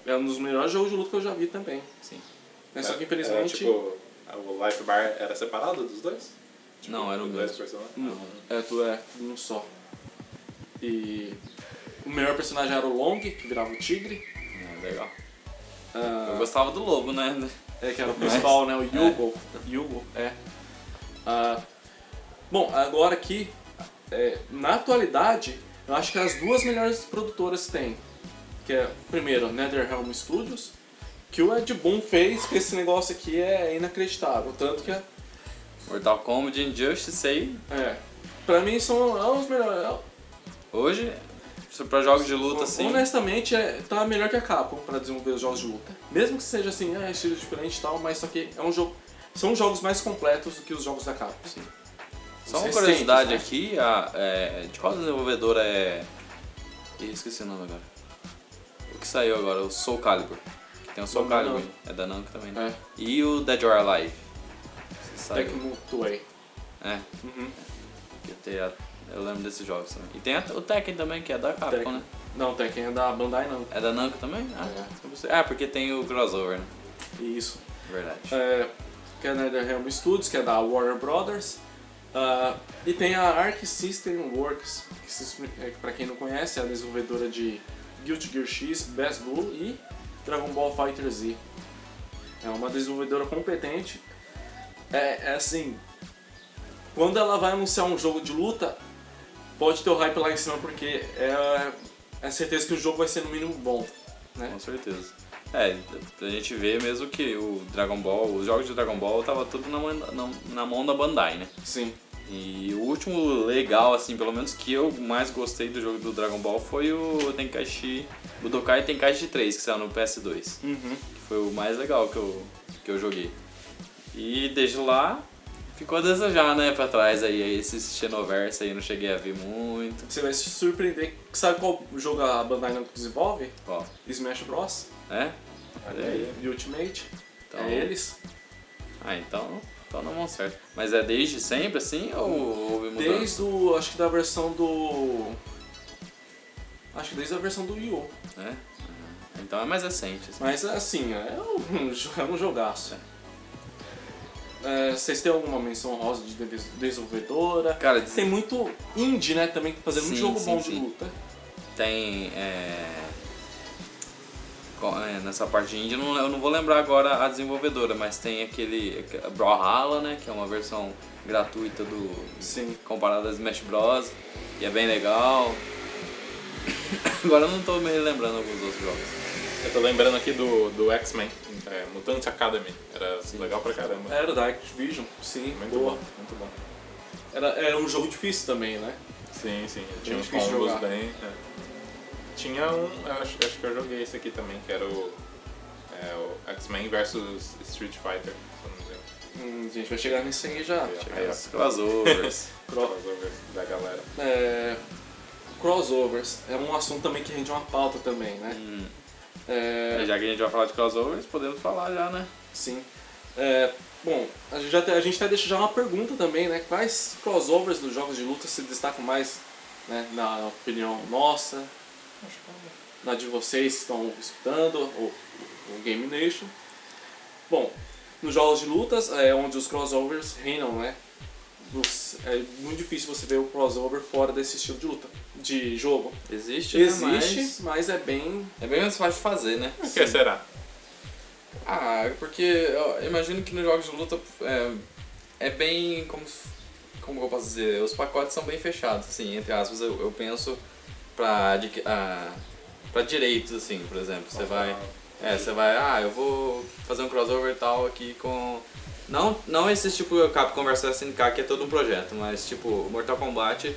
É um dos melhores jogos de luta que eu já vi também. Sim. Né? Só que Era, infelizmente. tipo, o Life Bar era separado dos dois? Tipo, Não, era o dois mesmo. personagens? Hum, É, tu é um só. E o melhor personagem era o Long, que virava o tigre. É, legal. Eu Ah, gostava do lobo, né? é, que era o principal, né? O Yugo. Yugo, é. Ah, bom, agora aqui, é, na atualidade, eu acho que as duas melhores produtoras tem. Que é, primeiro, NetherRealm Studios, que o Ed Boon fez, que esse negócio aqui é inacreditável. Tanto que, Mortal Kombat Injustice aí, é, pra mim são é os melhores. hoje, pra jogos de luta, assim. Honestamente, é, tá melhor que a Capcom pra desenvolver os jogos de luta. Mesmo que seja assim, é estilo diferente e tal, mas só que é um jogo. São jogos mais completos do que os jogos da Capcom. Sim. Só uma Os curiosidade aqui, a, é, de qual desenvolvedora é. Ih, esqueci o nome agora. O que saiu agora, o Soul Calibur. Tem o Soul Da Calibur. Namco. É da Namco também, né? É. E o Dead or Alive. Tecmo Toei. É, Uhum. a- eu lembro desses jogos também. E tem o Tekken também, que é da Capcom, Tekken. né? Não, Tekken é da Bandai não. É da Namco também? Ah, É. eu não ah, porque tem o crossover, né? Isso. Verdade. É, que é da NetherRealm Studios, que é da Warner Brothers. Ah, e tem a Arc System Works, que se, é, pra quem não conhece é a desenvolvedora de Guilty Gear X, Best Blue e Dragon Ball Fighter Z. É uma desenvolvedora competente. É, é assim, quando ela vai anunciar um jogo de luta, pode ter o hype lá em cima, porque é, é certeza que o jogo vai ser no mínimo bom. Né? Com certeza. É, a gente vê mesmo que o Dragon Ball, os jogos de Dragon Ball tava tudo na, na, na mão da Bandai, né? Sim. E o último legal, assim, pelo menos que eu mais gostei do jogo do Dragon Ball foi o Tenkaichi, Budokai Tenkaichi 3, que saiu no PS2. Uhum. Que foi o mais legal que eu, que eu joguei. E desde lá, ficou a desejar, né, pra trás aí. Esses Xenoverse aí eu não cheguei a ver muito. Você vai se surpreender. Sabe qual jogo a Bandai Namco desenvolve? Ó, Smash Bros. é? Olha aí. e Ultimate. Então- É eles. Ah, então, então não mão certo. Mas é desde sempre assim ou houve mudança? Desde o. Acho que da versão do. Acho que desde a versão do Wii U. É? Uhum. Então é mais recente. Assim. Mas assim, é um, é um jogaço. É, vocês têm alguma menção rosa de de- desenvolvedora? Cara, Tem muito indie, né? Também fazendo Sim, um jogo sim, bom de sim. luta. tem. É... é, nessa parte indie, eu não, eu não vou lembrar agora a desenvolvedora, mas tem aquele. Brawlhalla, né? Que é uma versão gratuita do. Sim. comparado a Smash Bros. E é bem legal. Agora eu não tô me lembrando alguns outros jogos. Eu tô lembrando aqui do, do X-Men, é, Mutant Academy. Era legal pra caramba. Era da Activision, sim. Muito boa. bom, muito bom. Era, era um jogo difícil também, né? Sim, sim. Tinha uns difícil combos jogar. bem. é. Tinha um. eu Acho, acho que eu joguei esse aqui também, que era o. é, o X-Men versus Street Fighter, se eu não me engano. Hum, a gente vai chegar nisso aí já. Crossovers. Cro- crossover da galera. é, crossovers é um assunto também que rende uma pauta também, né? Hum, É, já que a gente vai falar de crossovers, podemos falar já, né? sim. É, bom, a gente, já, a gente até deixa já uma pergunta também, né? Quais crossovers dos jogos de luta se destacam mais, né? Na opinião nossa, na de vocês que estão escutando, o, o Game Nation. Bom, nos jogos de lutas é onde os crossovers reinam, né? É muito difícil você ver o crossover fora desse estilo de luta, de jogo. Existe, né? Existe, mas é bem. Mas é bem mais fácil de fazer, né? O que será? Ah, porque eu imagino que nos jogos de luta é, é bem. Como, como eu posso dizer? Os pacotes são bem fechados, assim, entre aspas, eu, eu penso pra, ah, pra direitos, assim, por exemplo. Você vai. É, você vai, ah, eu vou fazer um crossover tal aqui com. Não, não esse tipo Capcom vs SNK que é todo um projeto, mas tipo, Mortal Kombat.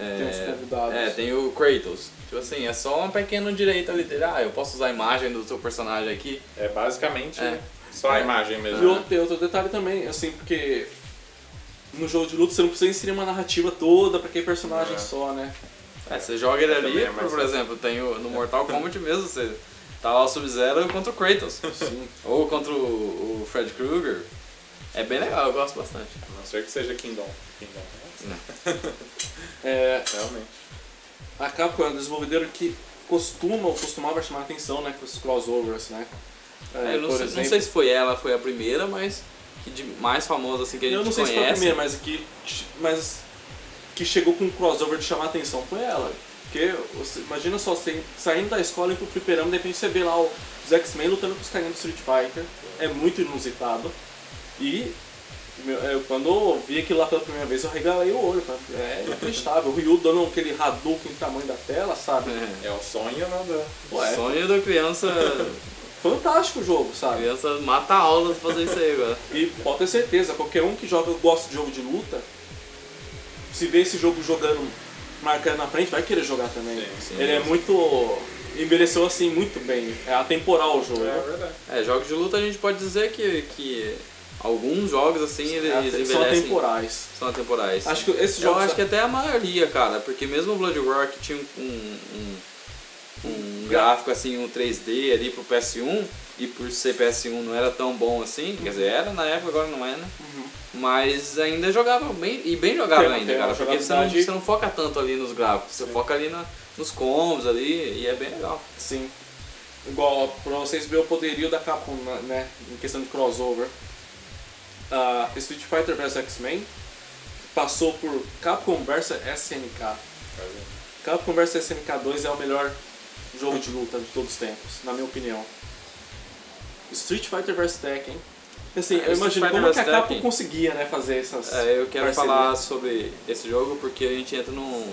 É, Tem uns convidados. É, tem o Kratos. Tipo assim, é só um pequeno direito ali dele. Ah, eu posso usar a imagem do seu personagem aqui. É basicamente É. só a É. imagem mesmo. E outro, tem outro detalhe também, assim, porque no jogo de luta você não precisa inserir uma narrativa toda pra aquele personagem É. só, né? É, você joga ele ali, é por, exemplo, tem o, no Mortal Kombat mesmo, você tá lá o Sub-Zero contra o Kratos. Sim. Ou contra o, o Fred Krueger. É bem legal, eu gosto bastante. A não ser que seja Kingdom. Kingdom. É, Realmente. a Capcom é uma desenvolvedora que costuma ou costumava chamar atenção né, com esses crossovers, né? É, É, eu não, por sei, não sei se foi ela, foi a primeira, mas que de mais famosa assim que a gente eu não sei se foi a conhece. primeira, mas que, mas que chegou com um crossover de chamar atenção foi ela. Porque você, imagina só, você saindo da escola e pro fliperama, de repente você vê lá o- os X-Men lutando com os carinhas do Street Fighter. É muito inusitado. E meu, eu, quando eu vi aquilo lá pela primeira vez, eu regalei o olho. Cara. É inacreditável. O Ryu dando aquele Hadouken tamanho da tela, sabe? É. É o sonho, né? da- O Ué, sonho da criança. fantástico o jogo, a sabe? criança mata a aula pra fazer isso aí agora. E pode ter certeza, qualquer um que joga, gosta de jogo de luta, se vê esse jogo jogando marca na frente vai querer jogar também. Sim, sim. Ele é muito. envelheceu assim muito bem. É atemporal o jogo. É verdade. É, jogos de luta a gente pode dizer que, que alguns jogos assim eles É, envelhecem. São atemporais. São atemporais. Acho que esses Eu jogos. acho que até a maioria, cara, porque mesmo o Blood Roar que tinha um, um, um gráfico assim, um 3D ali pro PS1, e por ser PS1 não era tão bom assim, quer dizer, era na época, agora não é, né? Mas ainda jogava bem, e bem Tem- ainda, tem cara, porque você não, você não foca tanto ali nos gráficos, você foca ali na, nos combos ali, e é bem legal. Sim. Igual, pra vocês verem o poderio da Capcom, né, em questão de crossover. Ah, Street Fighter vs X-Men passou por Capcom vs SNK. Capcom vs SNK 2 é o melhor jogo de luta de todos os tempos, na minha opinião. Street Fighter vs Tekken. Assim, É, eu imagino Fighter como que a Capcom Tekken. conseguia né, fazer essas É, eu quero parcerias. falar sobre esse jogo porque a gente entra num,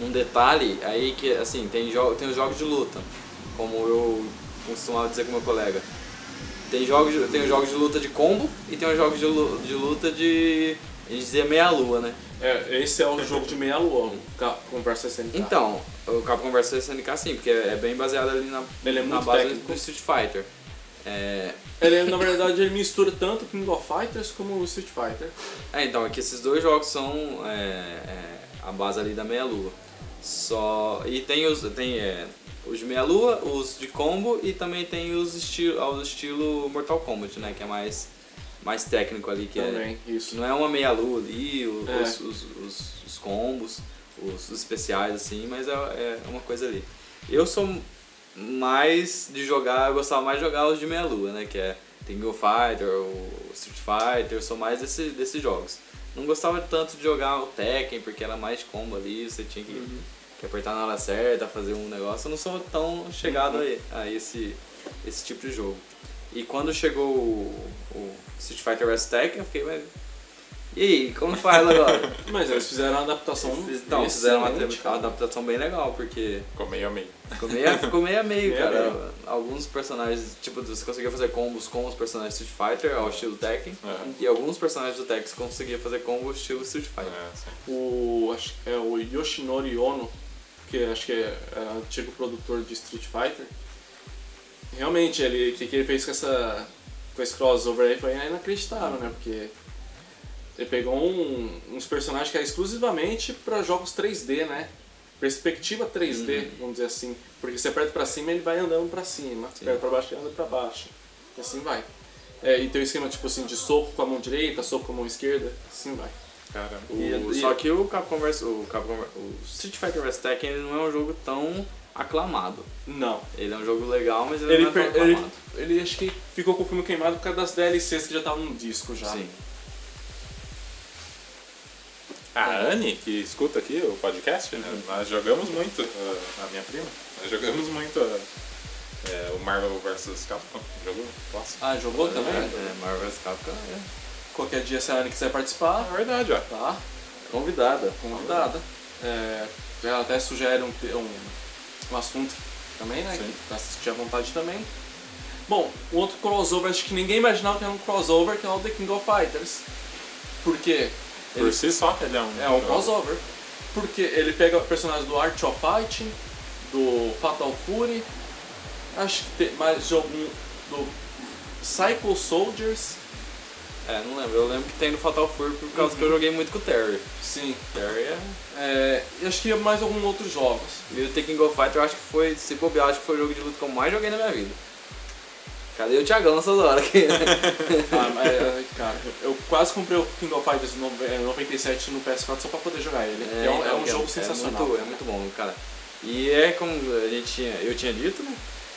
num detalhe aí que, assim, tem, jo tem os jogos de luta, como eu costumava dizer com meu colega. Tem, jogos, de- tem os jogos de luta de combo e tem os jogos de luta de, a gente dizia meia-lua, né? É, esse é o jogo de meia lua, o Capcom vs SNK. Então, o Capcom vs SNK sim, porque é bem baseado ali na, Ele é na base técnico. do Street Fighter. É, Ele, na verdade, ele mistura tanto King of Fighters como o Street Fighter. É, então, é que esses dois jogos são é, é, a base ali da meia-lua. Só. E tem os. Tem é, os de meia-lua, os de combo e também tem os estilo, ao estilo Mortal Kombat, né? Que é mais, mais técnico ali, que é. Também, isso. Não é uma meia-lua ali, o- É. os, os, os, os combos, os, os especiais, assim, mas é, é uma coisa ali. Eu sou mais de jogar, eu gostava mais de jogar os de meia-lua, né? Que é King of Fighter, o Street Fighter, eu sou mais desse, desses jogos. Não gostava tanto de jogar o Tekken, porque era mais combo ali, você tinha que, que apertar na hora certa, fazer um negócio. Eu não sou tão chegado a, a esse, esse tipo de jogo. E quando chegou o, o Street Fighter vs Tekken, eu fiquei, mas... E aí, como faz agora? Mas eles fizeram uma adaptação. Então, fizeram uma cara. adaptação bem legal, porque Ficou meio a meio. ficou meio, ficou meio a meio, Meio a cara. meio. Alguns personagens, tipo, você conseguia fazer combos com os personagens Street Fighter, ao estilo Tekken, É. e alguns personagens do Tekken você conseguia fazer combo estilo Street Fighter. É. O, acho que é o Yoshinori Ono, que acho que é, é antigo produtor de Street Fighter. Realmente, ele, o que, que ele fez com, essa, com esse crossover aí foi inacreditável, né? Porque ele pegou um- uns personagens que eram exclusivamente para jogos 3D, né? Perspectiva 3D, vamos dizer assim. Porque você aperta pra cima ele vai andando pra cima. Você aperta pra baixo ele anda pra baixo. E assim vai. É, e tem o esquema tipo assim de soco com a mão direita, soco com a mão esquerda, assim vai. Caramba. O- E- e- só que o Capcom vs o, Capcom, o Street Fighter vs Tekken não é um jogo tão aclamado. Não. Ele é um jogo legal, mas ele, Ele, não é tão per- ele, aclamado. ele acho que ficou com o filme queimado por causa das DLCs que já estavam no disco já. Sim. A Anne, que escuta aqui o podcast, né, nós jogamos muito, uh, a minha prima, nós jogamos muito uh, é, o Marvel vs Capcom, jogo clássico. Ah, jogou também? É, Marvel vs Capcom é Qualquer dia se a Anne quiser participar, É verdade, ó. tá? convidada. Convidada. É, ela até sugere um, um, um assunto também, né? Sim. Que assistir à vontade também. Bom, um outro crossover, acho que ninguém imaginava que era um crossover, que é o The King of Fighters. Por quê? Por si só, ele é um. É um crossover. Porque ele pega personagens do Art of Fighting, do Fatal Fury, acho que tem mais de algum. do Psycho Soldiers. É, não lembro. Eu lembro que tem no Fatal Fury por causa Uhum. que eu joguei muito com o Terry. Sim. Terry é... É, e acho que mais alguns outros jogos. E o Tekken Go Fighter eu acho que foi, se bobear, acho que foi o jogo de luta que eu mais joguei na minha vida. Cadê o Thiagão nessas horas aqui? Ah, mas, é, cara, eu quase comprei o King of Fighters no- é, 97 no PS4 só pra poder jogar ele. É, um, é então, um jogo é sensacional. muito, é muito bom, cara. E é como a gente tinha, eu tinha dito, né?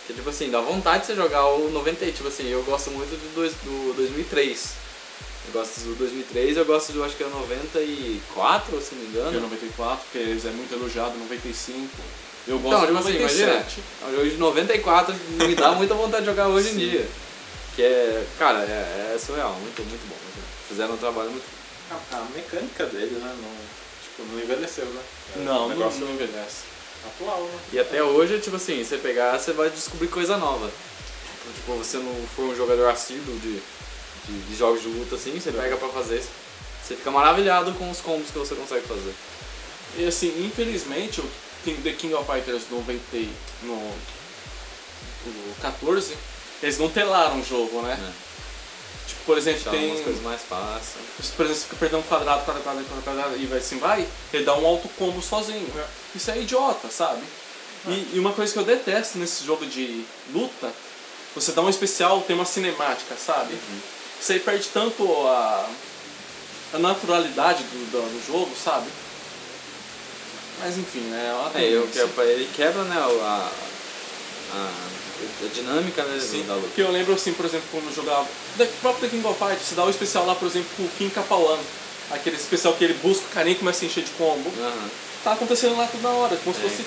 Que tipo assim, dá vontade de você jogar o 90, tipo assim, eu gosto muito do, do 2003. Eu gosto do 2003, eu gosto do, acho que é 94, se não me Porque o engano. 94, porque eles é muito elogiado, 95. Eu gosto Então, do tipo assim, imagina, 97. é um jogo de 94 me dá muita vontade de jogar hoje em Sim. dia. Que é, cara, é, é surreal, muito, muito bom. Fizeram um trabalho muito A, a mecânica dele, né? Não, tipo, não envelheceu, né? É Não, não, negócio não envelhece. atual, né? E até hoje, tipo assim, você pegar, você vai descobrir coisa nova. Tipo, tipo, você não for um jogador assíduo de, de, de jogos de luta assim, você pega pra fazer, você fica maravilhado com os combos que você consegue fazer. E assim, infelizmente, o King- The King of Fighters 90 e no, no 14, eles não telaram o jogo, né? Tipo, por exemplo, Deixar tem. umas coisas mais fáceis. Por exemplo, você fica perdendo quadrado, quadrado, quadrado, quadrado, e vai assim vai, ele dá um alto combo sozinho. Isso é idiota, sabe? E, e uma coisa que eu detesto nesse jogo de luta, você dá um especial, tem uma cinemática, sabe? Isso aí perde tanto a, a naturalidade do, do, do jogo, sabe? Mas enfim, né? É É, eu, que- ele quebra, né, a, a, a dinâmica né, Sim, da luta. porque eu lembro assim, por exemplo, quando eu jogava o próprio The King of Fighters, você dá o especial lá, por exemplo, com o King Capauan. Aquele especial que ele busca o carinha e começa a encher de combo. Aham. Tá acontecendo lá toda hora, como se É, fosse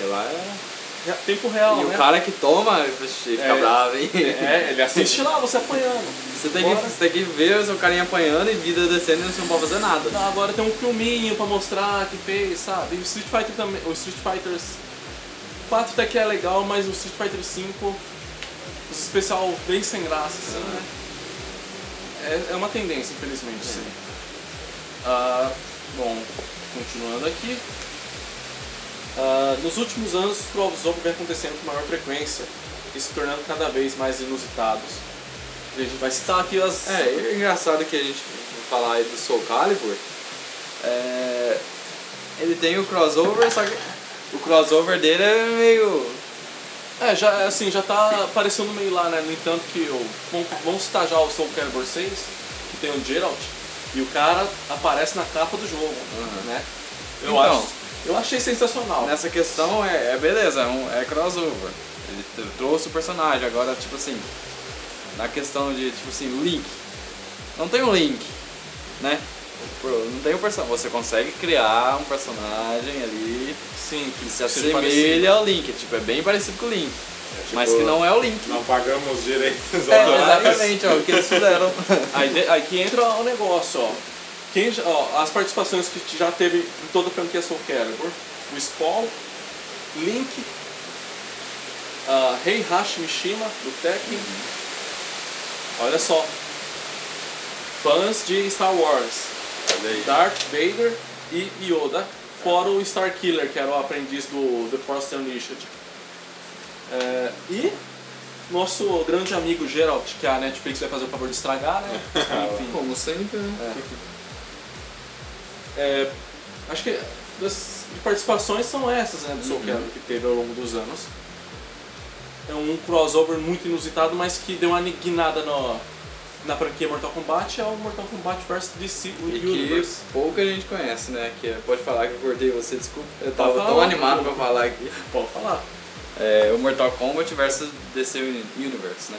é... tempo real, E né? o cara que toma, fica É. bravo, hein? É, ele assiste lá, você apanhando. Você tem, que, você tem que ver o seu carinha apanhando e vida descendo e você não pode fazer nada. Não, agora tem um filminho pra mostrar que fez, sabe? E o Street Fighter também. O Street Fighter 4 até que é legal, mas o Street Fighter 5, os especial bem sem graça, assim, né? É, é uma tendência, infelizmente, sim. Ah, bom, continuando aqui. Ah, nos últimos anos, os crossover vem acontecendo com maior frequência e se tornando cada vez mais inusitados. A gente vai citar aqui as. É, é engraçado que a gente vai falar aí do Soul Calibur. É, ele tem o crossover, só que o crossover dele é meio. É, já, assim, já tá aparecendo meio lá, né? No entanto que o. Vamos, vamos citar já o Soul Calibur 6, que tem o Geralt, e o cara aparece na capa do jogo, né? Eu, Então. acho, eu achei sensacional. Nessa questão é, é beleza, é, um, é crossover. Ele trouxe o personagem, agora tipo assim, na questão de tipo assim, link. Não tem um link, né? Não tem um personagem. Você consegue criar um personagem ali Sim, que se assemelha ao Link. Tipo, é bem parecido com o Link. tipo, Mas que não é o Link. Não pagamos direitos É, autorais. exatamente, ó, o que eles fizeram. Aí, de- aí que entra o negócio, ó. Quem, já- ó. As participações que já teve em toda a franquia Soul Calibur, o Spawn, Link, uh, Heihachi Mishima, do Tekken. Olha só. Fãs de Star Wars. Darth Vader e Yoda, fora o Star Killer, que era o aprendiz do The Force Unleashed. É, e nosso grande amigo Geralt, que a Netflix vai fazer o favor de estragar, né? Enfim. Como sempre, né? É, acho que das participações são essas, né, do Soul Calibur que teve ao longo dos anos. É um crossover muito inusitado, mas que deu uma guinada no, na franquia Mortal Kombat, é o Mortal Kombat vs DC E que Universe. pouca gente conhece, né? Que é- pode falar que eu cortei você, desculpa. Eu tava Pode tão falar. animado pra falar aqui. Pode falar. É o Mortal Kombat versus DC Universe, né?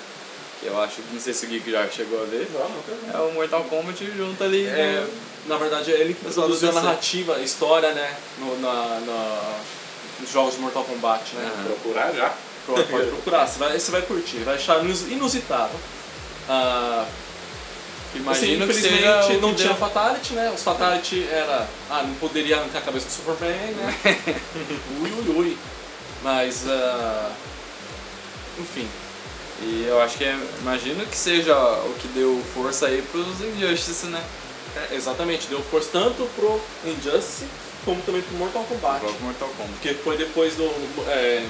Que eu acho, não sei se o Geek já chegou a ver. É o Mortal Kombat junto ali. É, na verdade, é ele que produziu a narrativa, a história, né, no, na, na- nos jogos de Mortal Kombat, né? Aham. Procurar já. Pode, pode procurar, você vai, você vai curtir, vai achar inus- inusitado. Ah, Imagino assim, que infelizmente não tinha deu- Fatality, né? Os Fatality era. Ah, não poderia arrancar a cabeça do Superman, né? ui, ui, ui. Mas. ah, enfim. E eu acho que é, imagino que seja o que deu força aí pros Injustice, né? É, exatamente, deu força tanto pro Injustice como também pro Mortal O Kombat. próprio Mortal Kombat. Porque foi depois do é,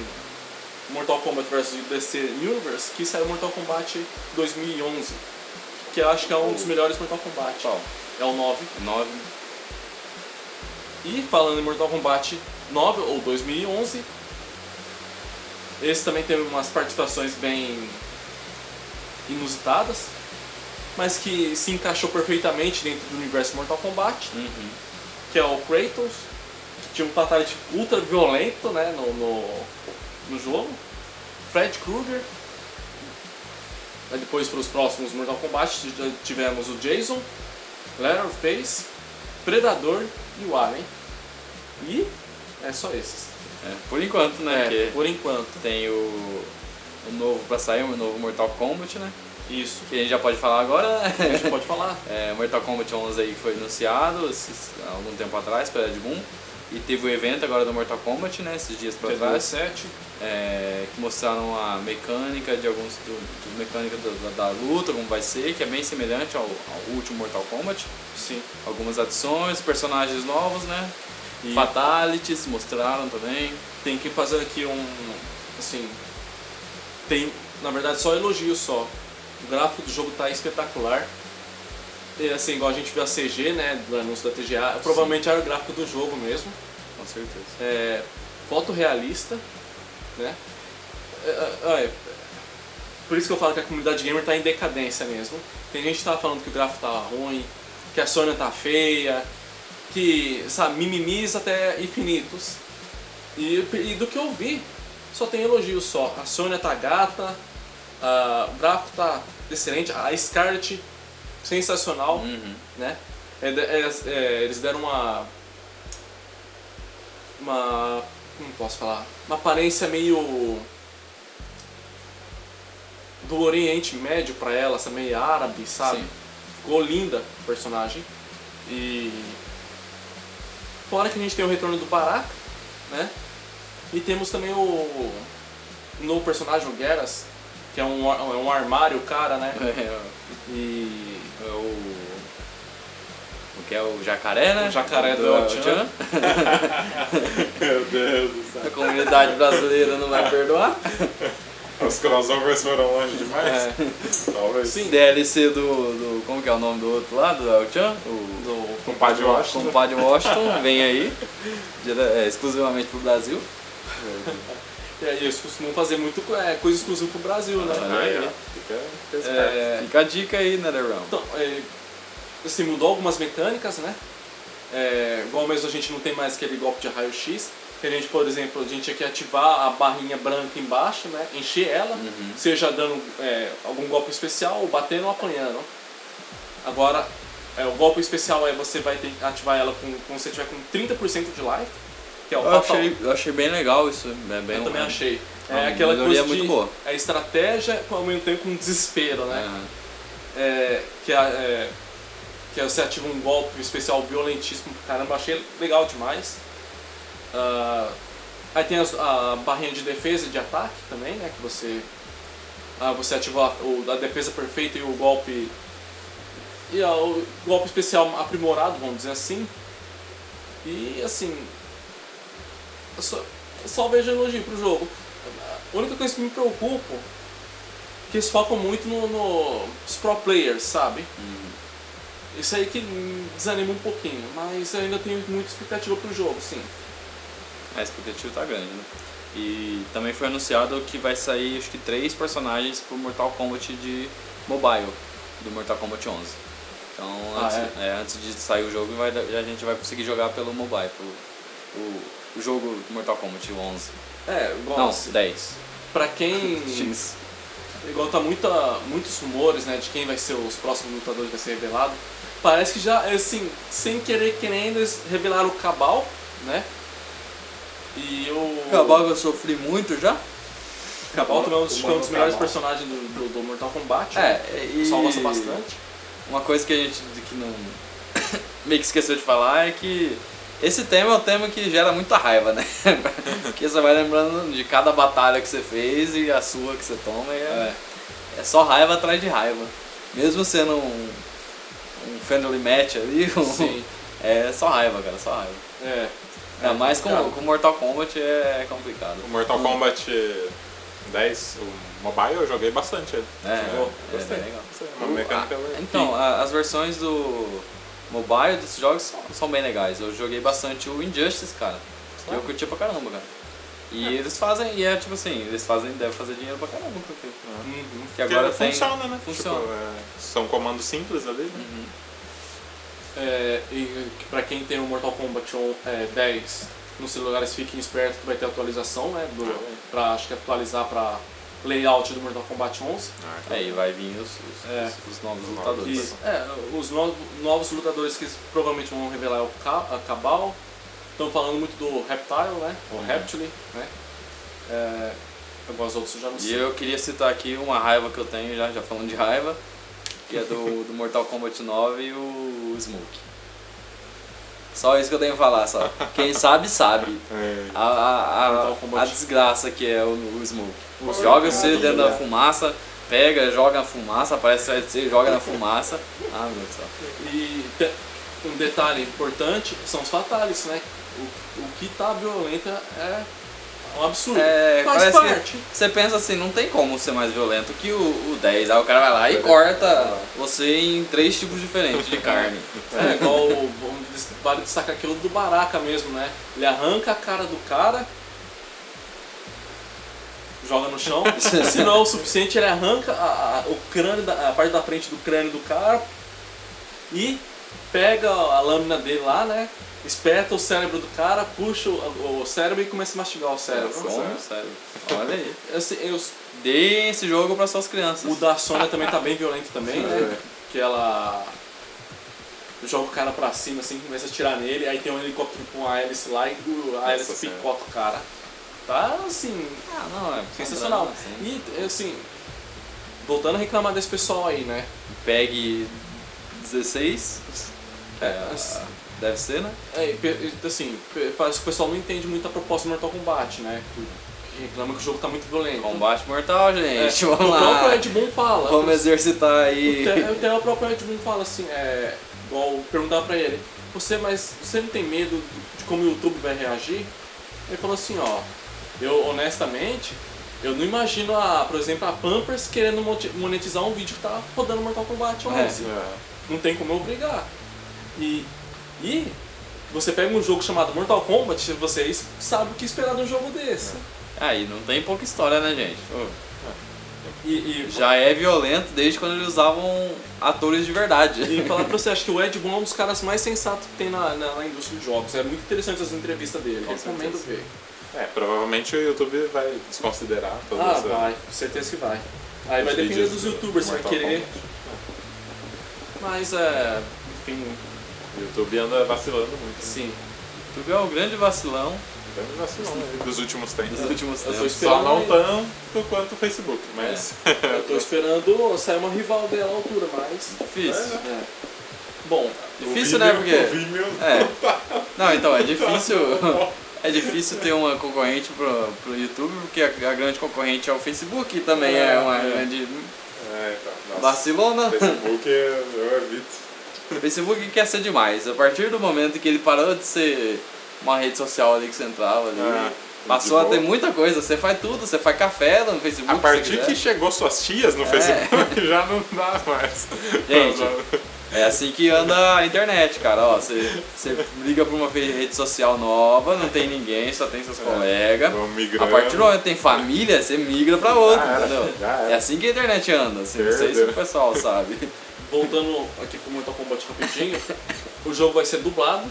Mortal Kombat vs DC Universe que saiu Mortal Kombat 2011. Que eu acho que é um dos melhores Mortal Kombat. Qual? É o 9. 9. E falando em Mortal Kombat 9 ou 2011, esse também teve umas participações bem inusitadas, mas que se encaixou perfeitamente dentro do universo Mortal Kombat, Uhum. que é o Kratos, que tinha um fatality ultra violento né, no, no, no jogo, Fred Krueger, depois para os próximos Mortal Kombat já tivemos o Jason, Leatherface, Predador e o Alien. E é só esses. É, por enquanto, né? É, por enquanto. tem o, o novo pra sair, o novo Mortal Kombat, né? Isso. Que a gente já pode falar agora. A gente pode falar. É, Mortal Kombat 11 aí foi anunciado há algum tempo atrás pela Red Moon. E teve o evento agora do Mortal Kombat, né? Esses dias pra trás. 17. é, que mostraram a mecânica de alguns do, do mecânica do- da, da luta, como vai ser, que é bem semelhante ao, ao último Mortal Kombat. Sim. Algumas adições, personagens novos, né? E Fatalities mostraram também. tem que fazer aqui um. Assim. Tem, na verdade, só elogio só. O gráfico do jogo tá espetacular. E, assim, igual a gente viu a CG, né, do anúncio da TGA, provavelmente era o gráfico do jogo mesmo. Com certeza. É, foto realista, né? É, é, é, por isso que eu falo que a comunidade gamer tá em decadência mesmo. Tem gente que tá falando que o gráfico tá ruim, que a Sony tá feia, que, sabe, mimimis até infinitos. E, e do que eu vi, só tem elogio só. A Sônia tá gata, a- o gráfico tá excelente, a Scarlet sensacional, Uhum. né? É, é, é, eles deram uma. Uma. Como posso falar? Uma aparência meio. do Oriente Médio pra ela, essa meio árabe, sabe? Sim. Ficou linda o personagem. E. Fora que a gente tem o retorno do Baraka, né? E temos também o. o novo personagem, o Geras, que é um, é um armário, cara, né? É, E. é o. O que é o jacaré, né? O jacaré do El El-Chan. Chan. Meu Deus do A céu. comunidade brasileira não vai perdoar. Os crossovers foram longe demais? É, Talvez. Sim. DLC do, do. Como que é o nome do outro lá? Do El Chan? O do Compadre Washington. compadre Washington, vem aí. dire- é, exclusivamente pro Brasil. E aí eles costumam fazer muito é, coisa exclusiva pro Brasil, né? Aí, ó. Fica, fica. É, Fica a dica aí, NetherRealm. então, é, assim, mudou algumas mecânicas, né? É, igual mesmo a gente não tem mais aquele golpe de raio-x, que a gente, por exemplo, a gente tinha que ativar a barrinha branca embaixo, né? Encher ela, seja dando é, algum golpe especial, ou batendo ou apanhando. Agora, é, o golpe especial é você vai ter ativar ela com, quando você tiver com 30% de life, que é o Eu fatal. achei, eu achei bem legal isso. É bem Eu também achei. É aquela coisa de muito boa. é estratégia ao mesmo tempo com desespero, né? Aham. É, que, a- é, que você ativa um golpe especial violentíssimo pra caramba, achei legal demais. Ah, aí tem as- a barrinha de defesa e de ataque também, né? Que você, ah, você ativa a, o, a defesa perfeita e o golpe. E ah, o golpe especial aprimorado, vamos dizer assim. E assim. Eu só, eu só vejo elogio pro jogo. A única coisa que me preocupa que eles focam muito no, no- nos pro players, sabe? Isso aí que desanima um pouquinho, mas eu ainda tenho muita expectativa pro jogo, sim. A expectativa tá grande, né? E também foi anunciado que vai sair acho que três personagens pro Mortal Kombat de mobile, do Mortal Kombat 11. Então Ah, antes, é, antes de sair o jogo vai, a gente vai conseguir jogar pelo mobile, pro, o, o jogo Mortal Kombat 11. É, igual, Não, assim, 10. pra quem. X. Igual tá muita, muitos rumores, né, de quem vai ser os próximos lutadores que vai ser revelado. Parece que já, assim, sem querer querendo, eles revelaram o Cabal, né? E o. Cabal eu sofri muito já? Cabal também é um dos, um dos melhores personagens do, do, do Mortal Kombat. né? É, O e... pessoal gosta bastante. Uma coisa que a gente que não meio que esqueceu de falar é que esse tema é um tema que gera muita raiva, né? Porque você vai lembrando de cada batalha que você fez e a sua que você toma e é, é só raiva atrás de raiva. Mesmo sendo um, um friendly match ali, um- Sim. é só raiva, cara, só raiva. É. Ainda mais com, com Mortal Kombat é complicado. O Mortal Kombat 10, o mobile, eu joguei bastante ele. É, é Gostei. bem legal. Uma mecânica a- legal. então, a- as versões do mobile desses jogos são, são bem legais. Eu joguei bastante o Injustice, cara. Que eu curti pra caramba, cara. E eles fazem, e é tipo assim, eles fazem, devem fazer dinheiro pra caramba com aquilo. Uhum. Que agora Porque tem. funciona, né? Funciona. Tipo, é, são comandos simples ali, né? Uhum. É, e pra quem tem o Mortal Kombat on- é, 10 nos celulares, fiquem espertos que vai ter atualização, né? Do, pra, acho que atualizar pra layout do Mortal Kombat 11. Aí vai vir os, os, É. os- os novos Os lutadores. E, é, os novos, novos lutadores que provavelmente vão revelar é o Cabal. Estão falando muito do Reptile, né? O Uhum. Reptile, né? É, alguns outros eu já não E sei. eu queria citar aqui uma raiva que eu tenho, já, já falando de raiva, que é do, do Mortal Kombat 9 e o Smoke. Só isso que eu tenho a falar, só. Quem sabe, sabe. É. A, a, a, Kombat. a desgraça que é o, o Smoke. Joga você dentro da fumaça, pega, joga na fumaça, aparece você, joga na fumaça. Ah, meu Deus. E um detalhe importante são os fatales, né? o, o que tá violento é um absurdo. É, Faz parte. que você pensa assim, não tem como ser mais violento que o, o 10. Aí o cara vai lá e corta você em três tipos diferentes de carne. É, igual, vale destacar aquilo do Baraka mesmo, né? Ele arranca a cara do cara, joga no chão, se não é o suficiente, ele arranca a, a- o crânio, da, a parte da frente do crânio do cara e pega a lâmina dele lá, né? Espeta o cérebro do cara, puxa o, o cérebro e começa a mastigar o cérebro. Como, sério. Olha aí. Assim, eu- Deem esse jogo para suas crianças. o da Sônia também tá bem violento também, né? Que ela joga o cara pra cima, assim, começa a atirar nele, aí tem um helicóptero com a hélice lá e o- a hélice picota o cara. Tá, assim, Ah, não, é sensacional. assim. E, assim, voltando a reclamar desse pessoal aí, né? PEG 16. É, deve ser, né? É, assim, parece que o pessoal não entende muito a proposta do Mortal Kombat, né? Que, reclama que o jogo tá muito violento. Combate mortal, É, gente. o Vamos próprio lá. Ed Boon fala. Vamos exercitar aí. Até, até o próprio Ed Boon fala assim, é, igual perguntar pra ele, você, mas você não tem medo de como o YouTube vai reagir? Ele falou assim, ó, eu honestamente, eu não imagino a, por exemplo, a Pampers querendo monetizar um vídeo que tá rodando Mortal Kombat 11. É. Não tem como eu obrigar. E, e você pega um jogo chamado Mortal Kombat, vocês sabem o que esperar de um jogo desse. Aí, não tem pouca história, né, gente? Ô, E, e, Já é violento desde quando eles usavam atores de verdade. E falar pra você, acho que o Ed Boon é um dos caras mais sensatos que tem na, na, na indústria de jogos. É muito interessante as entrevistas dele, Com recomendo certeza. ver. É, provavelmente o YouTube vai desconsiderar toda Ah, essa... vai, com certeza que vai. Aí vai depender dos do youtubers, se vai querer. Mas é. Enfim, O YouTube anda vacilando muito. sim. Tu é o grande vacilão Grande vacilão aí dos últimos tempos. dos últimos Eu tô tempos. esperando Só não tanto quanto o Facebook, mas... Eu tô esperando sair uma rival dela à altura, mas. Difícil. É. Bom, Difícil, O né? Porque. O Vimeo É. Não, então, é difícil. É difícil ter uma concorrente pro, pro YouTube, porque a, a grande concorrente é o Facebook, que também é, É, uma é. grande É, então, nossa. vacilona. Facebook eu evito. O Facebook quer ser demais. A partir do momento que ele parou de ser uma rede social ali que você entrava ali, Ah, passou a ter muita coisa. Você faz tudo, você faz café no Facebook. A partir que chegou suas tias no Facebook, já não dá mais. Gente, É assim que anda a internet, cara. Ó, você, você liga pra uma rede social nova, não tem ninguém, só tem seus colegas. Vamos A partir do momento que tem família, você migra pra outra, Já era, entendeu? já era. É assim que a internet anda, assim, não sei se o pessoal sabe. Voltando aqui pro Mortal Kombat rapidinho, o jogo vai ser dublado.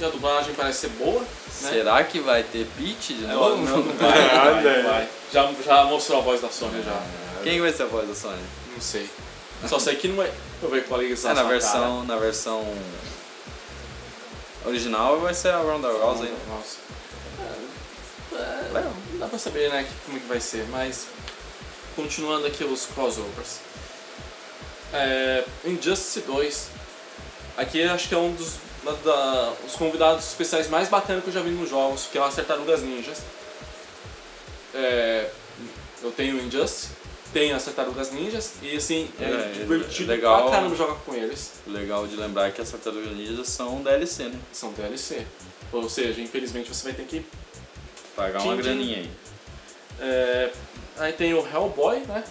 E a dublagem parece ser boa, né? Será que vai ter Peach de Não, novo? não, não vai, não vai, não vai. Já, já mostrou a voz da Sony já. Quem vai ser a voz da Sony? Não sei. Só sei que não é. Eu vou equalizar É, na sua versão, na versão original vai ser a Ronda cara. Rousey. né? Nossa. É, é, não dá pra saber, né, como que vai ser, mas continuando aqui os crossovers. É, Injustice 2. Aqui acho que é um dos da, da- os convidados especiais mais bacanas que eu já vi nos jogos, que é as Tartarugas Ninjas. É, eu tenho o Injustice, tenho as Tartarugas Ninjas, e assim, é, É, divertido legal. pra caramba jogar com eles. O legal de lembrar é que as Tartarugas Ninjas são DLC, né? São DLC. Ou seja, infelizmente você vai ter que Pagar uma graninha aí. É, aí tem o Hellboy, né?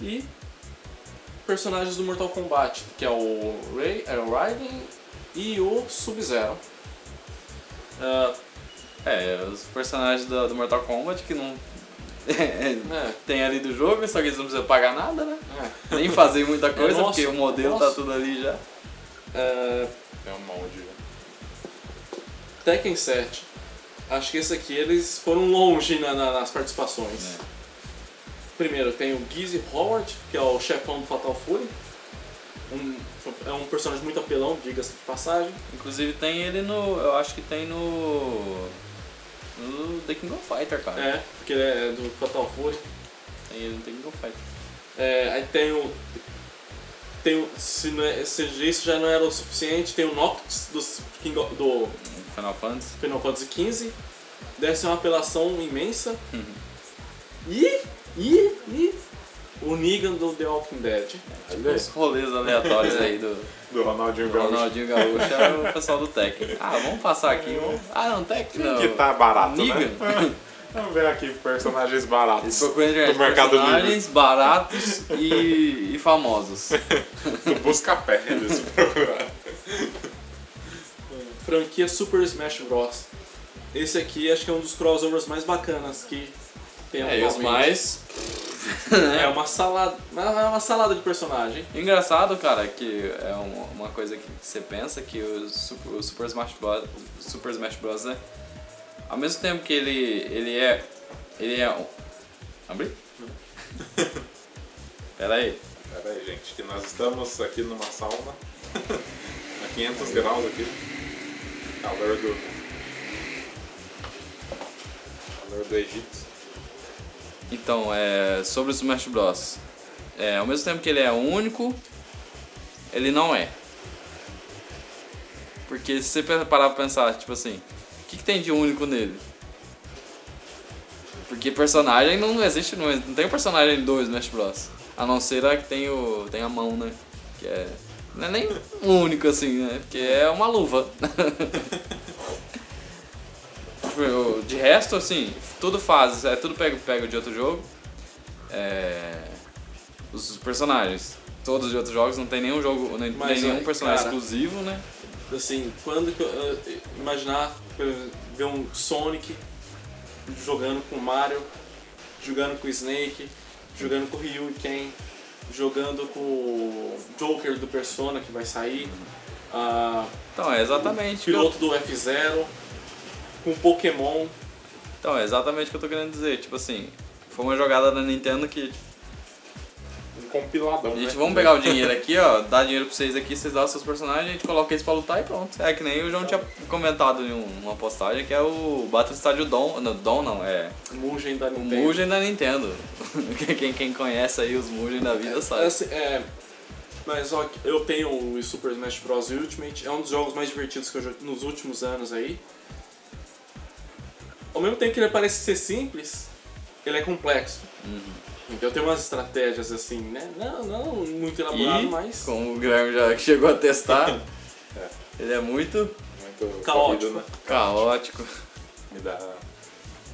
E personagens do Mortal Kombat, que é o Ray, é o Raiden e o Sub-Zero. Ah, É, os personagens do, do Mortal Kombat que não. é, tem ali do jogo, só que eles não precisam pagar nada, né? é. Nem fazer muita coisa, nossa, porque o modelo tá nossa. tudo ali já. É, É um molde. né? Tekken 7. Acho que esse aqui eles foram longe na- na- nas participações. É. Primeiro tem o Gizzy Howard, que é o chefão do Fatal Fury. Um, é um personagem muito apelão, diga-se de passagem. Inclusive tem ele no. Eu acho que tem no. No The King of Fighter, cara. É, porque ele é do Fatal Fury. Tem ele no The King of Fighter. É, aí tem o. Tem o. Se, não é, se isso já não era o suficiente, tem o Noctis do, King of- do Final Fantasy. Final Fantasy XV. Deve ser uma apelação imensa. Uhum. E. E. E. O Negan do The Walking Dead. Olha aí, Os rolês aleatórios aí do do Ronaldinho Gaúcho. Ronaldinho Gaúcho é o pessoal do Tech. Ah, vamos passar aqui. Vamos... Ah, não, Tech não. Que tá barato, Negan. né? Vamos ver aqui personagens baratos do Mercado Livre. personagens baratos e, e famosos. Do Buscapé, eles procuraram. Franquia Super Smash Bros. Esse aqui acho que é um dos crossovers mais bacanas que tem É, e os mais. É uma salada, é uma salada de personagem. Engraçado, cara, que é uma, coisa que você pensa que o Super, o Super Smash Bros. Super Smash Bros. né? Ao mesmo tempo que ele, ele é. Ele é. um- Abri? Pera aí. Pera aí, gente, que nós estamos aqui numa sauna a 500 graus aqui. Calor do. Calor do Egito. Então, é, sobre o Smash Bros. É, ao mesmo tempo que ele é único, ele não é. Porque se você parar pra pensar, tipo assim, o que, que tem de único nele? Porque personagem não existe, não, não tem personagem do Smash Bros. A não ser a que tem, o, tem a mão, né? Que é. Não é nem único assim, né? Porque é uma luva. Tipo, de resto, assim, tudo faz, é tudo pego, pego de outro jogo. É, os personagens, todos de outros jogos, não tem nenhum jogo, nem, Mas, nenhum personagem cara, exclusivo, né? Assim, quando que eu, eh, imaginar ver um Sonic jogando com o Mario, jogando com o Snake, jogando com o Ryu e Ken, jogando com o Joker do Persona que vai sair, ah, Então, é exatamente. o eu- piloto do F0, com Pokémon. Então, é exatamente o que eu tô querendo dizer. Tipo assim, foi uma jogada da Nintendo que. Um compiladão, Gente, né? vamos pegar o dinheiro aqui, ó, dar dinheiro pra vocês aqui, vocês dão os seus personagens, a gente coloca eles pra lutar e pronto. É que nem o João tinha comentado em um- uma postagem que é o Battle Stádio Dom. Não, Dom não, é. Mugen da O Nintendo. Mugen da Nintendo. quem, quem conhece aí os Mugen da vida sabe. Assim, é, mas ó, eu tenho o Super Smash Bros. Ultimate, é um dos jogos mais divertidos que eu joguei nos últimos anos aí. Ao mesmo tempo que ele parece ser simples, ele é complexo. Então tem umas estratégias assim, né? Não, não muito elaborado, E, mas. como o Guilherme já chegou a testar, É. ele é muito Muito Caótico. corrido, né? caótico. Me dá.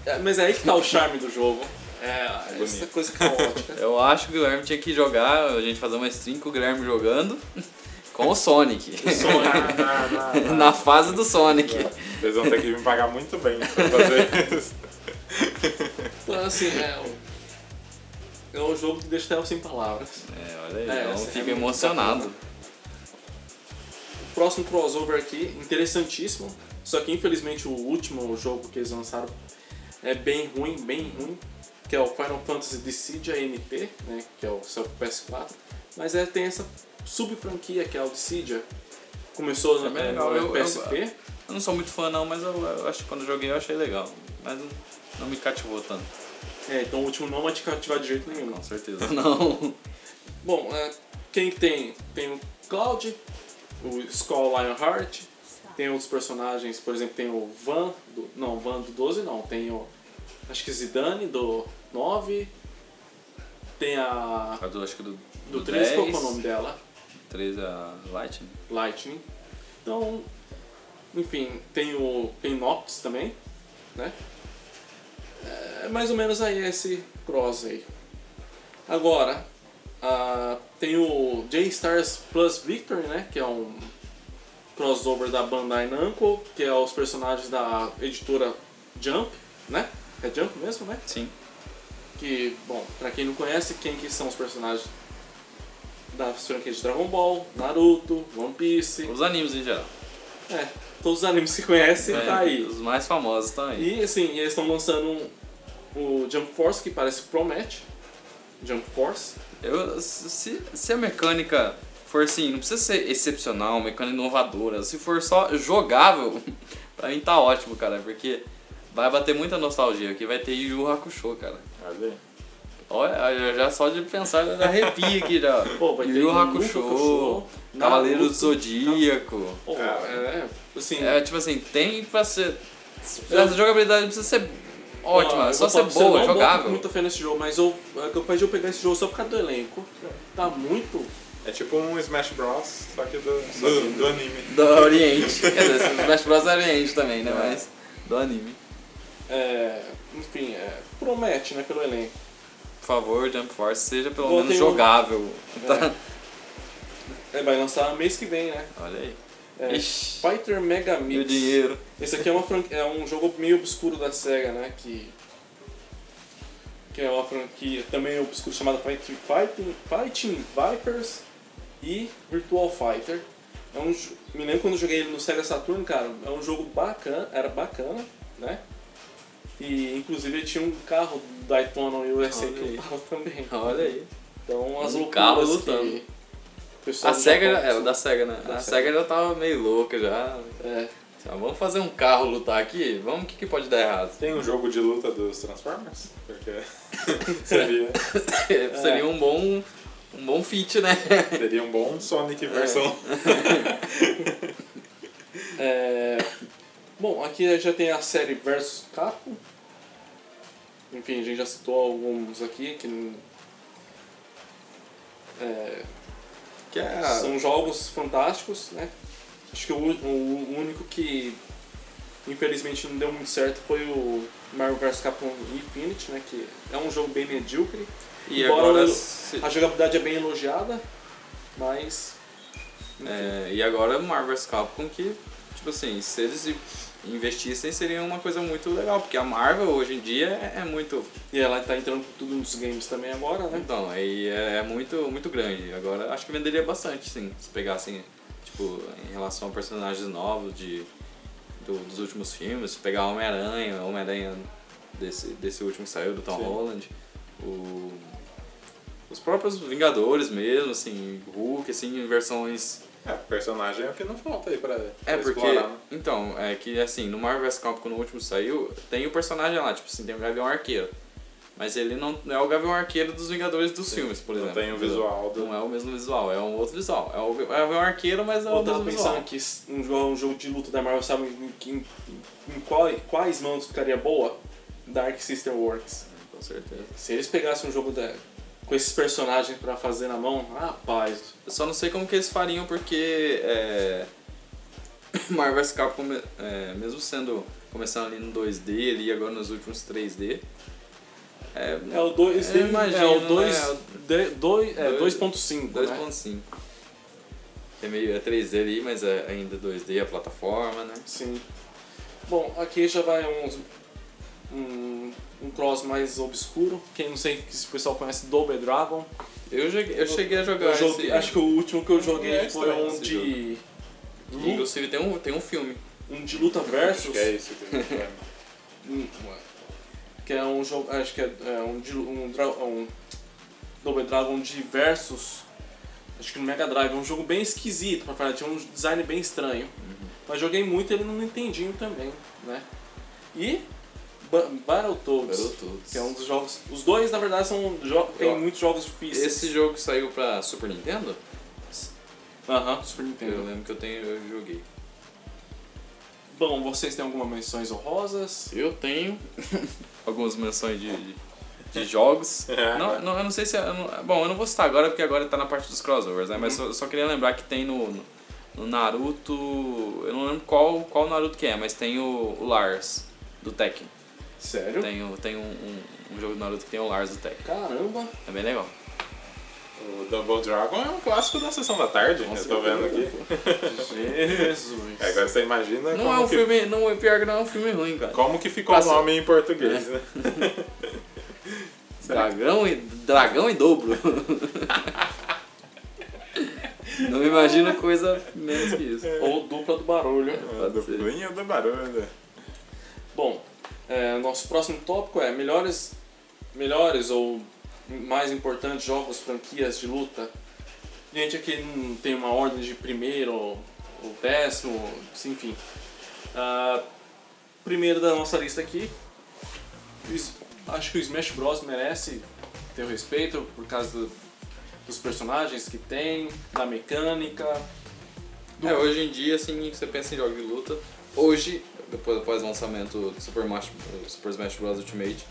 É, mas é aí que tá o charme do jogo. É, essa bonito. coisa caótica. Eu acho que o Guilherme tinha que jogar, a gente fazer uma stream com o Guilherme jogando com o Sonic. Na fase do Sonic. Vocês vão ter que me pagar muito bem pra fazer isso. Então, assim, é, um- é um jogo que deixa eu sem palavras. É, olha aí, É, então essa é fica emocionado. bacana. Próximo crossover aqui, interessantíssimo. Só que infelizmente o último jogo que eles lançaram é bem ruim, bem ruim. Que é o Final Fantasy Dissidia NT, né? Que é o seu PS4. Mas é, tem essa sub-franquia que é o Dissidia. Começou É no, no eu- eu- PSP. Eu não sou muito fã não, mas eu, eu acho que quando eu joguei eu achei legal. Mas não, não me cativou tanto. É, então o último não vai te cativar de jeito nenhum. Com certeza não. Bom, é, quem que tem? Tem o Cloud, o Skull Lionheart, tem outros personagens, por exemplo, tem o Van, do, não, Van do 12 não, tem o, acho que Zidane do 9, tem a, A do, acho que do, do do 13, qual é 10, o nome dela? 13 a Lightning. Lightning. Então, enfim, tem o tem também, né? É mais ou menos aí esse cross aí. Agora, ah, tem o J-Stars Plus Victory, né? Que é um crossover da Bandai Namco, que é os personagens da editora Jump, né? É Jump mesmo, né? Sim. Que, bom, pra quem não conhece, quem que são os personagens da franquia de Dragon Ball, Naruto, One Piece, Os animes em geral. é, todos os animes que conhecem É, tá aí. Os mais famosos estão aí. E assim, eles estão lançando um, o Jump Force, que parece promete. Jump Force. Eu, se, se a mecânica for assim, não precisa ser excepcional, mecânica inovadora, se for só jogável, pra mim tá ótimo, cara, porque vai bater muita nostalgia, que vai ter Yu Yu Hakusho, cara. Olha já só de pensar já arrepia aqui já. Pô, vai Yu Hakusho, Hakusho, Cavaleiro do. Zodíaco. Pô, Cara. é, assim, É, tipo assim, tem pra ser... A jogabilidade não precisa ser ótima, Ah, é eu só ser eu boa, jogável. muita fé nesse jogo, mas eu, é capaz de eu pegar esse jogo só por causa do elenco. Tá muito. É tipo um Smash Bros, só que do, só que do anime. Do Oriente. Quer dizer, Smash Bros é Oriente também, né? Mas do anime. É, enfim, é, promete, né, pelo elenco. Por favor, Jump Force, seja pelo Bom, menos tem um- jogável. Tá? É, vai lançar mês que vem, né? Olha aí. É, Ixi, Fighter Mega e o Mix. dinheiro. Esse aqui é, uma é um jogo meio obscuro da SEGA, né? Que, que é uma franquia também obscura chamada Fighting, Fighting, Fighting Vipers e Virtual Fighter. É um, me lembro quando eu joguei ele no Sega Saturn, cara, é um jogo bacana, era bacana, né? E inclusive ele tinha um carro Daytona USA Olha que eu tava também. Olha aí. Então as Um loucuras carro que lutando. o pessoal A SEGA, já- é, da SEGA, né? Da a Sega. SEGA já tava meio louca já. É, Já, vamos fazer um carro lutar aqui? Vamos, o que, que pode dar errado? Tem um jogo de luta dos Transformers? Porque seria, Seria um bom, um bom feat, né? seria um bom Sonic versão. É, bom, aqui já tem a série Versus Capcom. Enfim, a gente já citou alguns aqui que é, Que é são jogos fantásticos, né? Acho que o, o único que infelizmente não deu muito certo foi o Marvel vs Capcom Infinite, né? Que é um jogo bem medíocre. E Embora agora, o- A jogabilidade é bem elogiada, mas é, e agora Marvel vs Capcom que, tipo assim, se eles investissem seria uma coisa muito legal, porque a Marvel hoje em dia é, é muito, e ela tá entrando com tudo nos games também agora, né? então, aí é, é muito, muito grande. Agora acho que venderia bastante, sim, se pegassem, tipo, em relação a personagens novos de, do- dos últimos filmes, pegar Homem-Aranha, Homem-Aranha desse, desse último que saiu, do Tom Sim. Holland, o, os próprios Vingadores mesmo, assim, Hulk, assim, em versões É, personagem é o que não falta aí pra, É, pra porque. explorar, né? Então, é que assim, no Marvel vs Capcom, quando o último saiu, tem o personagem lá, tipo assim, tem o Gavião Arqueiro. Mas ele não é o Gavião Arqueiro dos Vingadores dos filmes, por Não exemplo. tem o visual do... Não é o mesmo visual, é um outro visual. É o Gavião Arqueiro, mas é Eu o tava mesmo pensando visual. que um jogo, um jogo de luta da Marvel, sabe em, em, em qual- quais mãos ficaria boa? Dark System Works. Com certeza. Se eles pegassem um jogo da, com esses personagens pra fazer na mão, rapaz. Eu só não sei como que eles fariam, porque é, Marvel vs Capcom, é, mesmo sendo começando ali no 2D ali agora nos últimos 3D, é, É o 2 Eu imagino, é o né? 2 É o- de- dois- é, Dois- 2.5, né? 2.5. É meio é 3D ali, mas é ainda 2D a plataforma, né? Sim. Bom, aqui já vai uns um, um cross mais obscuro. Quem não sei se o pessoal conhece Double Dragon. Eu, joguei, eu cheguei a jogar Eu joguei- esse... acho que o último que eu joguei É foi um esse de lu- Inclusive tem um, tem um filme. um de luta versus. que é isso que tem. Hum, que é um jogo, acho que é, é um, de- um, um Double Dragon de versus, acho que no Mega Drive, é um jogo bem esquisito pra falar, tinha um design bem estranho. Mas joguei muito e ele não entendi também, né? E Battletoads, Battletoads. que é um dos jogos, os dois na verdade são jo tem Eu- muitos jogos difíceis. Esse jogo saiu pra Super Nintendo? Aham, Super Eu Nintendo. lembro que eu tenho, eu joguei. Bom, vocês têm algumas menções honrosas? Eu tenho algumas menções de, de, de jogos. não, não, eu não sei se. é- eu não- bom, eu não vou citar agora porque agora tá na parte dos crossovers, né? Mas eu só queria lembrar que tem no, no, no Naruto. Eu não lembro qual, qual Naruto que é, mas tem o, o Lars do Tekken. Sério? Tem, tem um, um, um jogo do Naruto que tem o Lars do Tekken. Caramba! É bem legal. O Double Dragon é um clássico da sessão da tarde, eu tô vendo aqui. Jesus! É, Agora você imagina Não como, é um que, filme. Não, é pior que não é um filme ruim, cara. como que ficou Passa- o nome em português, né? Dragão e, dragão em dobro. Não imagino coisa menos que isso. Ou dupla do barulho. É, do Cunha do Barulho. Bom, é, nosso próximo tópico é melhores, melhores ou mais importantes jogos, franquias de luta. Gente, aqui não tem uma ordem de primeiro ou, décimo, enfim. Ah, primeiro da nossa lista aqui, acho que o Smash Bros merece ter o respeito por causa do- dos personagens que tem, da mecânica. É, hoje em dia, assim, você pensa em jogos de luta. Hoje, depois, após o lançamento do Super Smash, Super Smash Bros. Ultimate.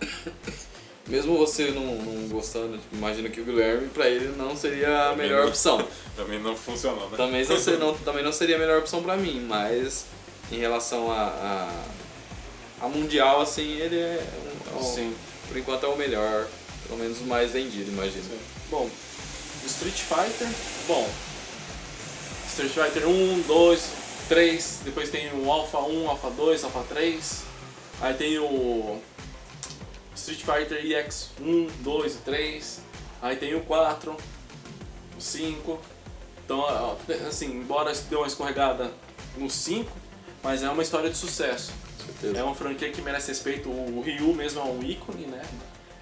Mesmo você não, não gostando, tipo, imagino que o Guilherme, pra ele, não seria a melhor opção. Também não funcionou, né? Também não, ser- não- também não seria a melhor opção pra mim, mas em relação a, a, a mundial, assim, ele é, um- é um- Sim. por enquanto é o melhor, pelo menos o mais vendido, imagino. Bom, Street Fighter, bom. Street Fighter 1, 2, 3, depois tem o Alpha 1, Alpha 2, Alpha 3. Aí tem o Street Fighter EX 1, 2 e 3. Aí tem o 4, o 5. Então, assim, embora deu uma escorregada no 5, mas é uma história de sucesso. É uma franquia que merece respeito. O Ryu mesmo é um ícone, né?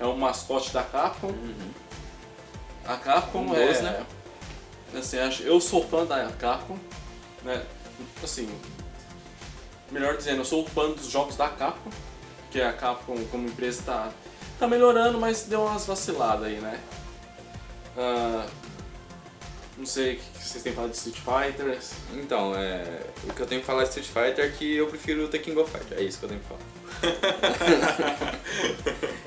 É um mascote da Capcom. A Capcom Um é. dos, né? Assim, acho- eu sou fã da Capcom, né? Assim, melhor dizendo, eu sou fã dos jogos da Capcom, que a Capcom como empresa tá, tá melhorando, mas deu umas vaciladas aí, né? Ah, não sei o que vocês têm falado de Street Fighter. Então, é, o que eu tenho que falar de Street Fighter é que eu prefiro The King of Fighter, é isso que eu tenho que falar.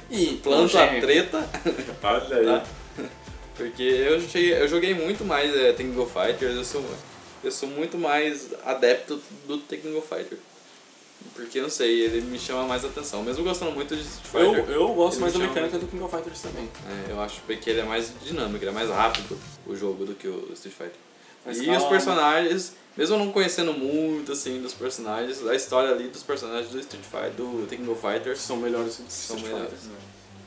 E Planta a treta, Olha aí. Tá. porque eu, cheguei, eu joguei muito mais é, The King of Fighters, eu sou, eu sou muito mais adepto do of Fighter. Porque, não sei, ele me chama mais atenção. Mesmo gostando muito de Street Eu, Fighter, eu gosto Ele mais da mecânica do King of Fighters também. é, eu acho que ele é mais dinâmico, ele é mais rápido o jogo do que o Street Fighter. Mas e calma. os personagens, mesmo eu não conhecendo muito assim dos personagens, a história ali dos personagens do Street Fighter, do The King of Fighters São melhores do que são Street melhores. Fighter.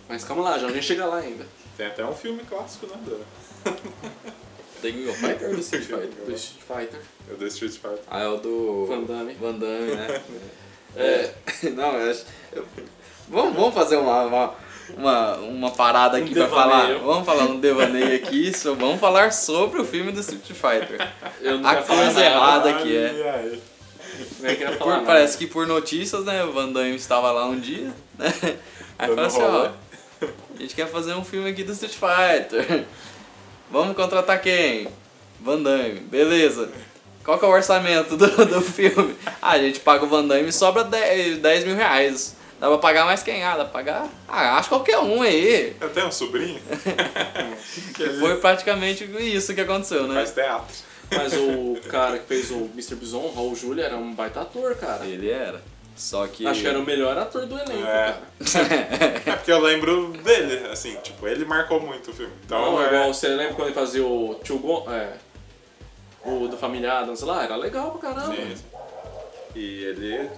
Mas calma lá, já nem chega lá ainda. Tem até um filme clássico, né? Do, The King of Fighter ou do Street Fighter? Do Street Fighter. é do Street Fighter. Ah, é o do Van Damme. Van Damme, né? é, não, eu acho. eu- vamos, vamos fazer uma, uma, uma, uma parada aqui Um pra devaneio. falar. Vamos falar um devaneio aqui, so- vamos falar sobre o filme do Street Fighter. A coisa errada que é. Ai. Nem quero Por- parece que por notícias, né? O Van Damme estava lá um dia, né? Aí falou assim, ó, a gente quer fazer um filme aqui do Street Fighter. Vamos contratar quem? Van Damme, beleza. Qual que é o orçamento do, do filme? Ah, a gente paga o Van Damme e sobra 10, 10 mil reais. Dá pra pagar mais quem? Ah, dá pra pagar? Ah, acho qualquer um aí. Eu tenho um sobrinho que foi praticamente isso que aconteceu, né? faz teatro. Mas o cara que fez o Mr. Bison, Raul Júlia, era um baita ator, cara. Ele era. Só que. Acho que era o melhor ator do elenco, É. cara. É porque eu lembro dele, assim, tipo, ele marcou muito o filme. Então, Não, é, igual você lembra quando ele fazia o Tio Gon, é, o do Família Adams lá? Era legal pra caramba. Sim. E ele,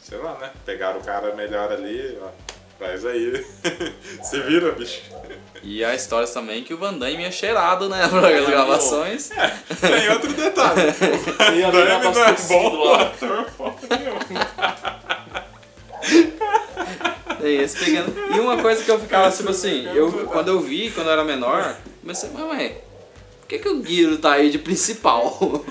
sei lá, né? Pegaram o cara melhor ali, ó. Faz aí. Se vira, bicho. E a história também que o Van Damme é cheirado, né? Para as gravações. Tem outro detalhe. O Daime mina não é bom lá. ator, porra esse pegando. E uma coisa que eu ficava tipo assim, eu, quando eu vi, quando eu era menor, comecei, mas ué, por que, que o Guilherme tá aí de principal?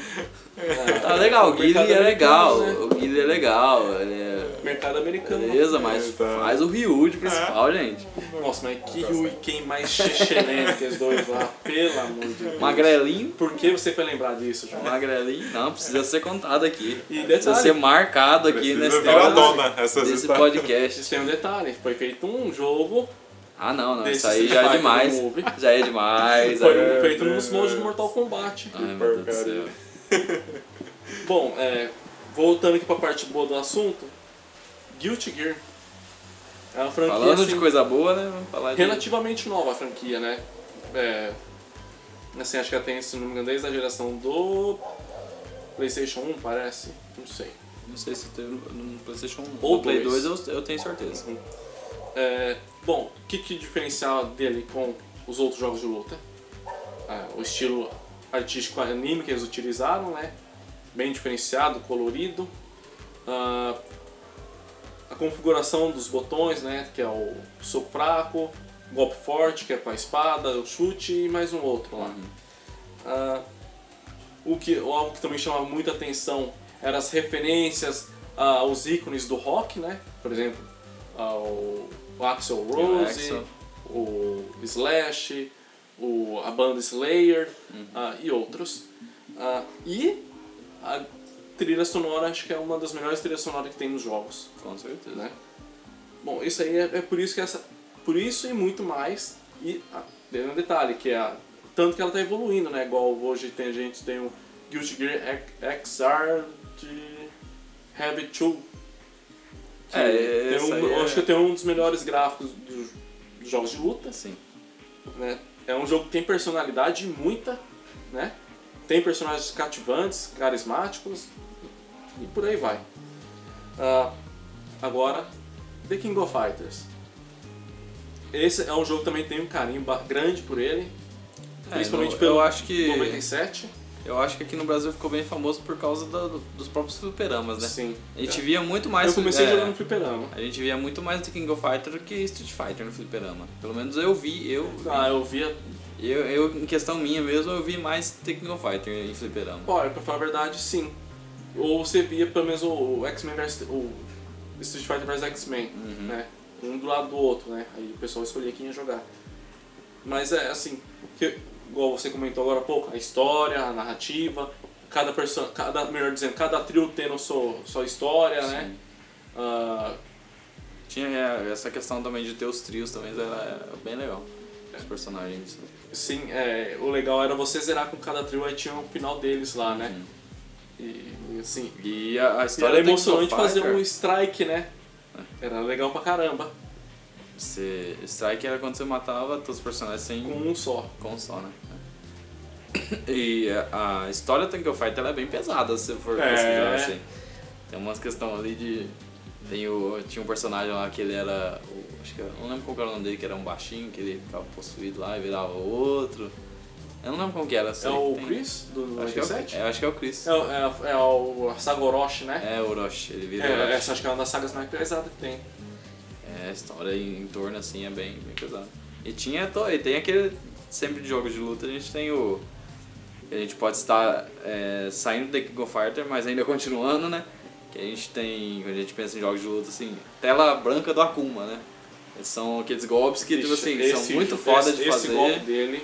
tá legal, o Guilherme é legal, Mercado o Guilherme é legal, ele é. Mercado americano. Beleza, mas faz o Ryu de principal, gente. Nossa, mas que Ryu e quem mais xexelento que os dois lá, pelo amor de Deus. Magrelinho, Por que você foi lembrar disso, João? magrelinho, não, precisa ser contado aqui. E Precisa detalhe, ser marcado aqui Precisa nesse virar dona essas desse podcast. Vocês têm um detalhe, foi feito um jogo, Ah não, não, isso aí já é demais. Já é demais. foi é. feito nos moldes do Mortal Kombat. Ai meu Deus do céu. Bom, é, voltando aqui pra parte boa do assunto, Guilty Gear. É uma franquia Falando assim, de coisa boa, né? Vamos falar de. relativamente nova a franquia, né? É, assim, acho que ela tem, se não me engano, desde a geração do PlayStation 1, parece. Não sei. Não sei se teve no PlayStation 1 Ou Play dois. 2, eu, eu tenho certeza. É, bom, o que, que diferencial dele com os outros jogos de luta? Ah, o estilo artístico anime que eles utilizaram, né? Bem diferenciado, colorido. Ah, a configuração dos botões, né? Que é o soco fraco, golpe forte, que é com a espada, o chute e mais um outro lá. Ah, o que, algo que também chamava muita atenção eram as referências ah, aos ícones do rock, né? Por exemplo, ao o Axel Rose, o Slash, o, a banda Slayer ah, e outros. Ah, e trilha sonora, acho que é uma das melhores trilhas sonoras que tem nos jogos, Com certeza. né? Bom, isso aí é, é por isso que essa, por isso e muito mais e ah, um detalhe que é a, tanto que ela tá evoluindo, né? Igual hoje tem a gente tem o Guilty Gear XR de Heavy 2. que É, um, é- acho que tem um dos melhores gráficos dos, dos jogos de luta, Sim. né? É um jogo que tem personalidade muita, né? Tem personagens cativantes, carismáticos e por aí vai. Ah, agora, The King of Fighters. Esse é um jogo que também tem um carinho grande por ele, É, principalmente no- pelo eu acho que 97. eu acho que aqui no Brasil ficou bem famoso por causa do- dos próprios fliperamas, né? Sim. A gente via muito mais Eu comecei é, jogando fliperama. A gente via muito mais The King of Fighter do que Street Fighter no fliperama. Pelo menos eu vi, eu, Ah, eu via. eu, eu em questão minha mesmo, eu vi mais The King of Fighter em fliperama. Olha, pra falar a verdade, sim. Ou você via pelo menos o X-Men vs. o Street Fighter vs X-Men, né? Um do lado do outro, né? Aí o pessoal escolhia quem ia jogar. Mas é assim, que, igual você comentou agora há pouco, a história, a narrativa, cada pessoa, cada, melhor dizendo, cada trio tendo sua, sua história, né? Ah, Tinha é, essa questão também de ter os trios também, era, bem legal. Os personagens. sim, é, o legal era você zerar com cada trio, aí tinha o final deles lá, né? E, e, assim, E a, a história era of emocionante fazer um strike, né? Era legal pra caramba, Você, strike era quando você matava todos os personagens sem com um só. com um só, né? E a, a história do King of Fighter ela é bem pesada, se você for É. pesquisar assim. Tem umas questões ali de. Tem o, tinha um personagem lá que ele era. o- acho que eu não lembro qual era o nome dele, que era um baixinho, que ele ficava possuído lá e virava outro. Eu não lembro como que era. É o tem- Chris, do Acho que, é 97? o, é, acho que é o Chris. É, o- é, o- é o Sagoroshi, né? É o Orochi, ele vira É, Orochi. essa acho que é uma das sagas mais pesadas que tem. É, a história em, em torno assim é bem, bem pesada. E tinha e tem aquele. Sempre de jogos de luta a gente tem o. A gente pode estar é, saindo do The King of Fighter, mas ainda continuando, né? Que a gente tem. Quando a gente pensa em jogos de luta assim, tela branca do Akuma, né? São aqueles golpes que, tipo assim, Esse- são muito foda esse, de fazer. Esse golpe dele,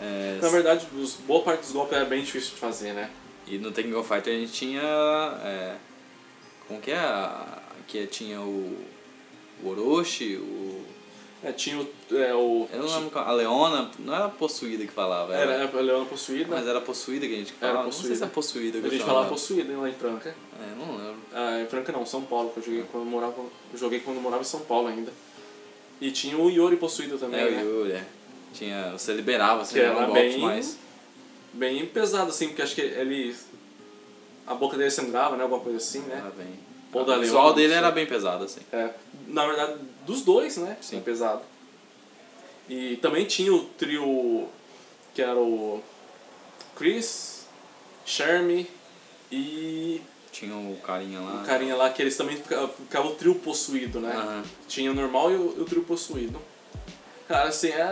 É, na verdade, os, boa parte dos golpes era bem difícil de fazer, né? E no of Fighter a gente tinha. É, como que é? Que tinha o. O Orochi, o. É, tinha o... É, o Eu não lembro qual- A Leona, não era possuída que falava, era, era a Leona possuída. Mas era possuída que a gente Era falava. Não sei possuída. se é possuída que a gente chamava. falava possuída lá em Franca. É, não lembro. Ah, em Franca não, São Paulo, que eu joguei quando eu morava. Eu joguei quando eu morava em São Paulo ainda. E tinha o Yori possuído também, é, né? o Yuri, é. Tinha, você liberava, você Que era golpes bem- mais. Bem pesado, assim, porque acho que ele. A boca dele sangrava, né? Alguma coisa assim, né? Era bem. Ou da o visual dele era bem pesado, assim. É, na verdade, dos dois, né? Sim. É pesado. E também tinha o trio que era o Chris, Shermie e Tinha o carinha lá. o carinha lá que eles também ficavam ficava o trio possuído, né? Aham. Tinha o normal e o, o trio possuído. Cara, assim, é.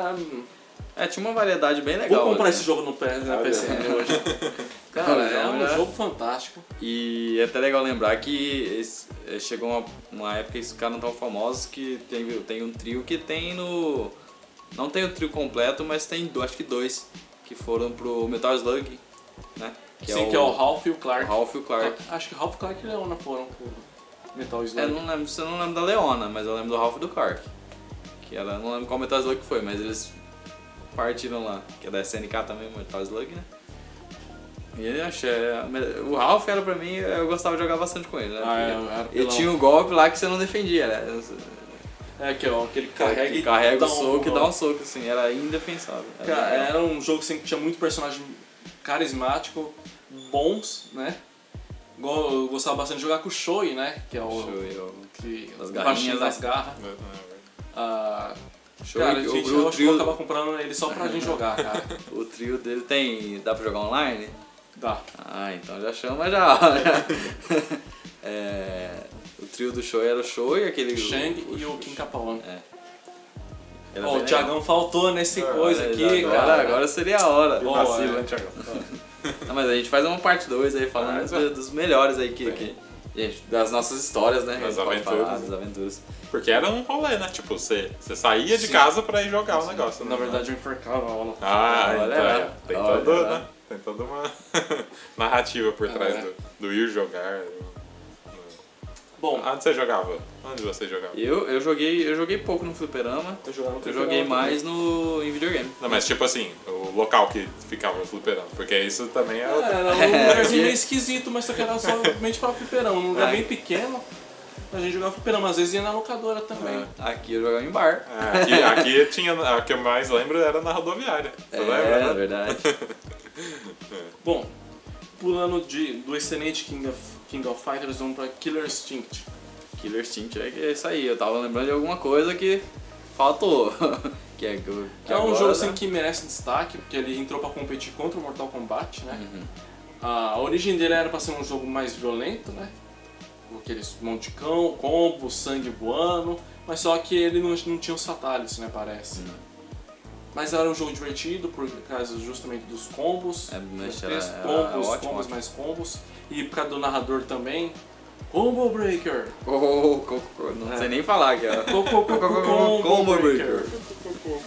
É, tinha uma variedade bem legal. Vou comprar assim. esse jogo no P- na. PCN hoje. Cara, é é um uma- jogo fantástico. E é até legal lembrar que esse- eh, chegou uma, uma época que esses caras não tão famosos que tem, tem um trio que tem no. Não tem o trio completo, mas tem acho que dois que foram pro Metal Slug, né? Sim, que é o Ralph e o Clark. o Ralph e o Clark. Acho que Ralph, Clark e Leona foram pro Metal É, Slug. não lembro, eu não lembro da Leona, mas eu lembro do Ralph e do Clark. Que era, não lembro qual Metal Slug foi, mas eles partiram lá. Que é da SNK também, o Metal Slug, né? E ele achei. O Ralph era pra mim, eu gostava de jogar bastante com ele, né? Ah, é, era pelão. tinha um golpe lá que você não defendia, né? É, que ó, que ele carrega que e carrega o um- soco e dá um soco, assim, era indefensável. Era Cara, era um jogo assim, que tinha muito personagem carismático, bons, né? Eu gostava bastante de jogar com o Shoei, né? Que é o. Show, eu- Que, Das o garrinhas, baixinho né? das garras. Não, Ah, Show, cara, a o, gente, o eu eu trio, acaba comprando ele só pra gente jogar, cara. o trio dele tem. dá pra jogar online? Dá. Ah, então já chama já. É, o trio do show era o show e aquele. O Shang e o Kim Capaone. É. Era Ó, bem o Thiagão faltou nesse É, coisa aqui, agora, cara. agora seria a hora. Ó, Vacilo, é. hein, Thiago? Não, mas a gente faz uma parte 2 aí falando Mas, do- dos melhores aí que, que- das nossas histórias, né? Das aventuras. falar, das aventuras. Porque era um rolê, né? Tipo, você, você saía de Sim. casa pra ir jogar o negócio. Na né? verdade, eu enforcava a aula. Ah, então, tem olha todo, né? Tem toda uma... narrativa por trás É. do, do ir jogar. Bom, Onde você jogava? Onde você jogava? Eu, eu, joguei, eu joguei pouco no fliperama. eu jogava no Eu joguei mais no, em videogame. Não, mas tipo assim, o local que ficava no fliperama. Porque isso também é É, outra. era um lugarzinho meio esquisito, mas só que era somente pra fliperama. Um lugar Ai. bem pequeno, a gente jogava fliperama. Às vezes ia na locadora também. Aqui eu jogava em bar. É, aqui, aqui tinha. A que eu mais lembro era na rodoviária. Você lembra? É, né? verdade. Bom, pulando de, do excelente King of, King of Fighters, vamos pra Killer Instinct. Killer Instinct é é isso aí. Eu tava lembrando de alguma coisa que faltou. que é, que, é um jogo assim, que merece destaque, porque ele entrou pra competir contra o Mortal Kombat, né? Uhum. A origem dele era pra ser um jogo mais violento, né? Com aqueles monte de cão, combo, sangue voando, mas só que ele não, não tinha os fatalities, né? Parece. Mas era um jogo divertido por causa justamente dos combos. É, mas Três era- era combos, ótimo, combos ótimo. mais combos. E por causa do narrador também. Combo Breaker! Oh, co- co- não É. sei nem falar aqui, ó. Co- co- co- Co- co- Combo Combo Breaker!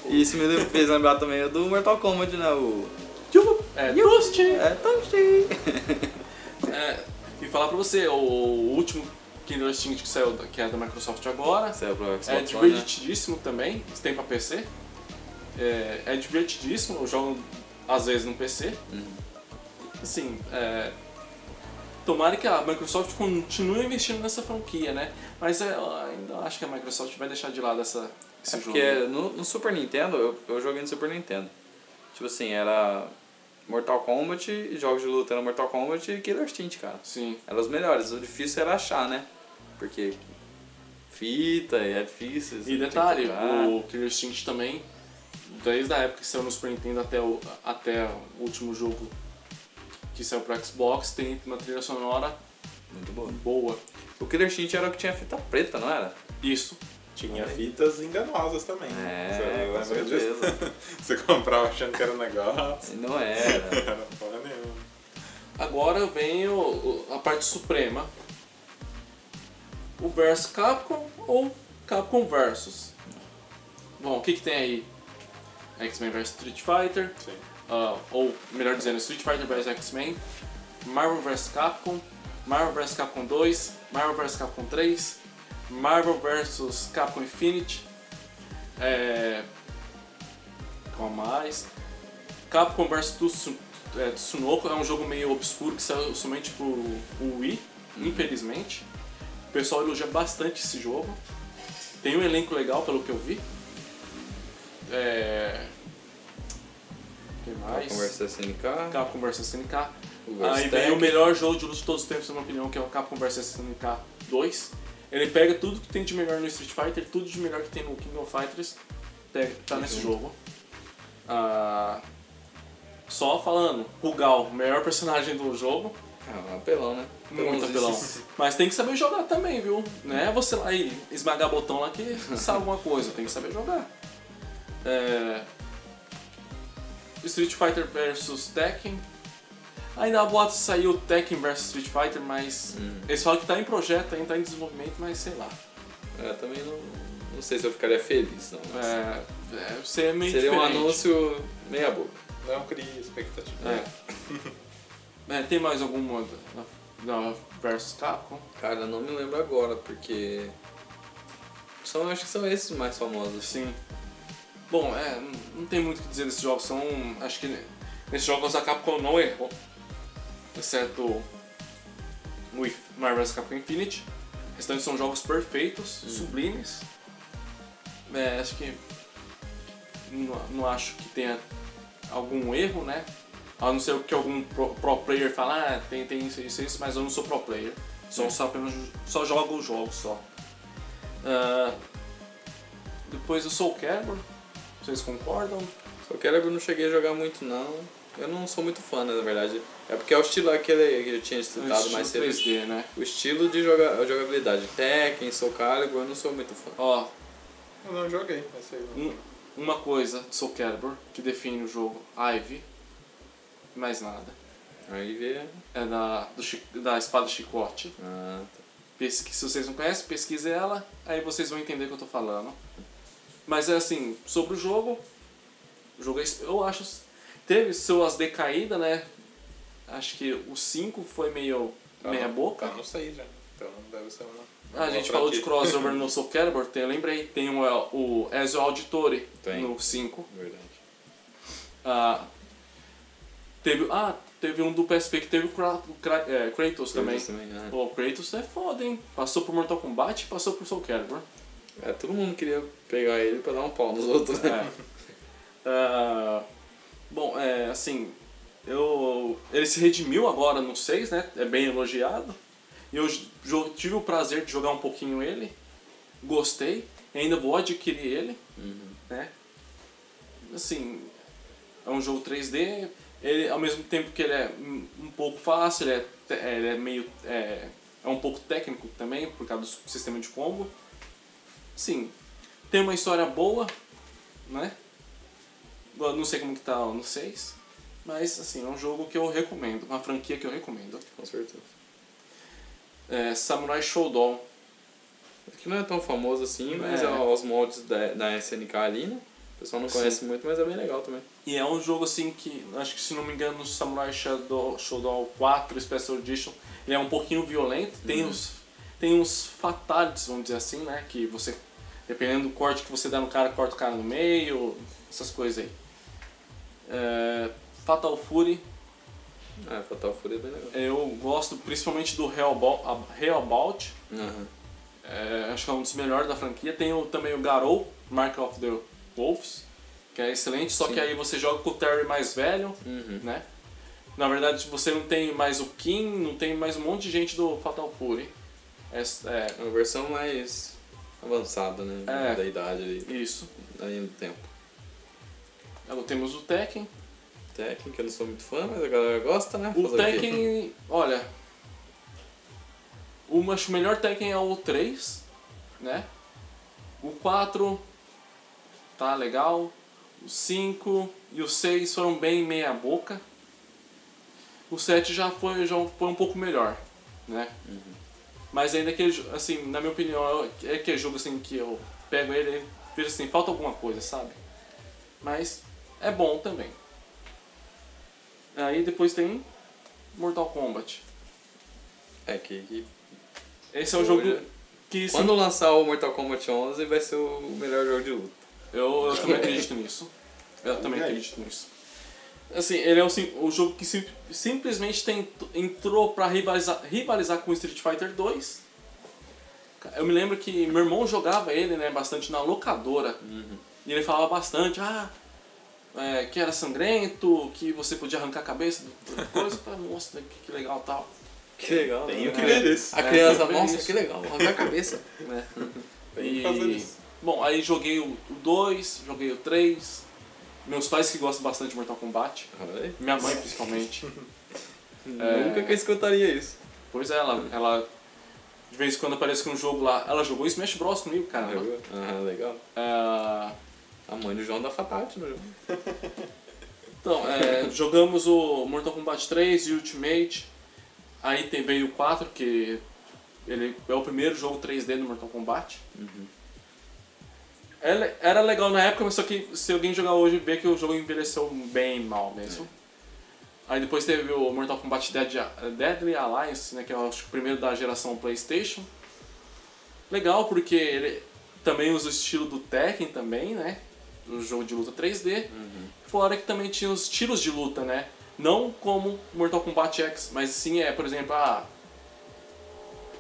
E isso me fez lembrar também do Mortal Kombat, né? O. É, Dust! É, Toshi! É, e falar pra você, o, o último Killer Instinct que saiu, que é da Microsoft agora, Saiu pro Xbox é One, né? divertidíssimo também, tem pra PC. É, é divertidíssimo, eu jogo às vezes no PC. Uhum. Assim, é, tomara que a Microsoft continue investindo nessa franquia, né? Mas é, eu ainda acho que a Microsoft vai deixar de lado essa, esse É jogo. porque no, no Super Nintendo, eu, eu joguei no Super Nintendo. Tipo assim, era Mortal Kombat, e jogos de luta era Mortal Kombat e Killer Instinct, cara. Sim. Eram os melhores. O difícil era achar, né? Porque fita e é difícil. E detalhe, o Killer Instinct também, desde a época que saiu no Super Nintendo até o, até o último jogo que saiu pro Xbox, tem uma trilha sonora Muito bom. boa. O Killer Instinct era o que tinha fita preta, não era? Isso. Tinha fitas enganosas também. É, Você com certeza. Você comprava achando que era um negócio. Não era. Era porra nenhuma. Agora vem o, o- a parte suprema. O versus Capcom ou Capcom versus. Bom, o que, que tem aí? X-Men vs Street Fighter, ah, ou melhor dizendo, Street Fighter vs X-Men, Marvel vs Capcom, Marvel vs Capcom 2, Marvel vs Capcom 3, Marvel vs Capcom Infinity, é... qual mais? Capcom vs Tsu- é, Tsunoko é um jogo meio obscuro que saiu somente pro Wii, infelizmente. O pessoal elogia bastante esse jogo. Tem um elenco legal, pelo que eu vi. É... que mais? Conversa SNK. Capcom vs SNK. Aí vem o melhor jogo de luta de todos os tempos, na minha opinião, que é o Capcom vs SNK 2. Ele pega tudo que tem de melhor no Street Fighter, tudo de melhor que tem no King of Fighters, pega, tá nesse jogo. Ah, só falando, Rugal, o melhor personagem do jogo, Ah, um apelão, né? muito apelão. Mas tem que saber jogar também, viu? Não é você lá e esmagar botão lá que sabe alguma coisa, tem que saber jogar. É... Street Fighter vs Tekken. Ainda a boato saiu Tekken vs Street Fighter, mas Hum. eles falam que tá em projeto, ainda tá em desenvolvimento, mas sei lá. É, também não, não sei se eu ficaria feliz, não. mas É, é, ser meio Seria um diferente. anúncio meia boca. Não crie expectativa. É. É, tem mais alguma da, da versus Capcom? Cara, eu não me lembro agora, porque. São, acho que são esses mais famosos. Sim. Bom, é, não- tem muito o que dizer desses jogos. São. Acho que nesses jogos a Capcom não errou. Exceto o If- Marvel vs Capcom Infinity. O restante são jogos perfeitos, sublimes. É, acho que. Não, não acho que tenha algum erro, né? A não ser que algum pro, pro player fale, ah, tem, tem isso, isso, isso, mas eu não sou pro player. Só, só, apenas, só jogo os jogos só. Ah, depois o Soul Calibur, vocês concordam? Só que eu não cheguei a jogar muito, não. Eu não sou muito fã, né, na verdade. É porque é o estilo aquele que eu tinha citado mais cedo. Estilo 3D, né? O estilo de joga jogabilidade. Tekken, Soul Calibur, eu não sou muito fã. Ó, Eu não joguei, mas sei lá. um- uma coisa de Soul Calibur que define o jogo Ivy, mais nada. Aí vê. É da, do, da espada chicote. Ah, tá. Pesqui- se vocês não conhecem, pesquise ela, aí vocês vão entender o que eu tô falando. Mas é assim, sobre o jogo, o jogo é, eu acho teve suas decaídas, né? Acho que o 5 foi meio Tá meia no- boca. Tá no 6 já. Então deve ser uma. Ah, a gente falou de franquia. crossover no Soul Calibur, tem, eu lembrei, tem o, o Ezio Auditore Tem. no 5. Verdade. Ah, teve, ah, teve um do PSP que teve o Kra- o Kra- é, Kratos também. também né? Pô, o Kratos é foda, hein? Passou por Mortal Kombat e passou por Soul Calibur. É, todo mundo queria pegar ele pra dar um pau nos outros, né? É. Ah, bom, é assim, eu, ele se redimiu agora no 6, né? É bem elogiado. E eu tive o prazer de jogar um pouquinho ele. Gostei. Ainda vou adquirir ele, Uhum. né? Assim, é um jogo 3D. Ele, ao mesmo tempo que ele é um pouco fácil, ele é, te- ele é meio... É, é um pouco técnico também, por causa do sistema de combo. Sim, tem uma história boa, né? Não sei como que tá no 6, mas assim, é um jogo que eu recomendo, uma franquia que eu recomendo. Com certeza. É Samurai Showdown. Que não é tão famoso assim, mas É. é, aos moldes da, da SNK ali, né? O pessoal não Sim. conhece muito, mas é bem legal também. E é um jogo assim que, acho que se não me engano, no Samurai Shodown, Showdown 4 Special Edition, ele é um pouquinho violento, tem uns tem uns fatalities, vamos dizer assim, né, que você dependendo do corte que você dá no cara, corta o cara no meio, essas coisas aí. É, Fatal Fury, É, Fatal Fury é bem legal. eu gosto principalmente do Hellbound Aham. É, acho que é um dos melhores da franquia. Tem o, também o Garou, Mark of the Wolves, que é excelente, só Sim. que aí você joga com o Terry mais velho, Uhum. né? Na verdade, você não tem mais o Kim, não tem mais um monte de gente do Fatal Fury. É, é, É uma versão mais avançada, né? É. Da idade ali, isso. linha do tempo. Agora temos o Tekken. Tekken, que eu não sou muito fã, mas a galera gosta, né? O Fazer? Tekken, olha. O, que o melhor Tekken é o 3, né? O 4 tá legal. O 5 e o 6 foram bem meia boca. O 7 já foi, já foi um pouco melhor, né? Mas ainda que assim, na minha opinião, é aquele jogo assim que eu pego ele e vejo assim, falta alguma coisa, sabe? Mas é bom também. Aí depois tem Mortal Kombat. É que, que Esse é o Olha, jogo que sim, quando lançar o Mortal Kombat 11 vai ser o melhor jogo de luta. eu, eu também acredito nisso. Eu também acredito nisso. Assim, ele é o, sim- o jogo que sim- simplesmente tem, entrou pra rivalizar, rivalizar com o Street Fighter 2. Eu me lembro que meu irmão jogava ele né, bastante na locadora. E ele falava bastante, ah, é, que era sangrento, que você podia arrancar a cabeça coisa. Eu falei, nossa, que, que legal tal. Que legal. Tenho né? que ver isso. A É, criança, tem ver nossa, isso. que legal, arrancar a cabeça. Né? Tem que E- fazer isso. Bom, aí joguei o 2, joguei o 3. Meus pais que gostam bastante de Mortal Kombat. Minha mãe principalmente. Nunca que eu escutaria isso. Pois é, ela, ela de vez em quando aparece com um jogo lá. Ela jogou Smash Bros comigo, cara. Ah, legal. É, A mãe do João da Fatality no jogo. então, é, jogamos o Mortal Kombat 3 e Ultimate. Aí tem, veio o 4, que ele é o primeiro jogo 3D do Mortal Kombat. Ele- Era legal na época, mas só que se alguém jogar hoje vê que o jogo envelheceu bem mal mesmo. Aí depois teve o Mortal Kombat Dead, Deadly Alliance, né, que eu acho que o primeiro da geração PlayStation. Legal porque ele também usa o estilo do Tekken também, né? O jogo de luta 3D. Fora que também tinha os estilos de luta, né? Não como Mortal Kombat X, mas sim é, por exemplo, ah,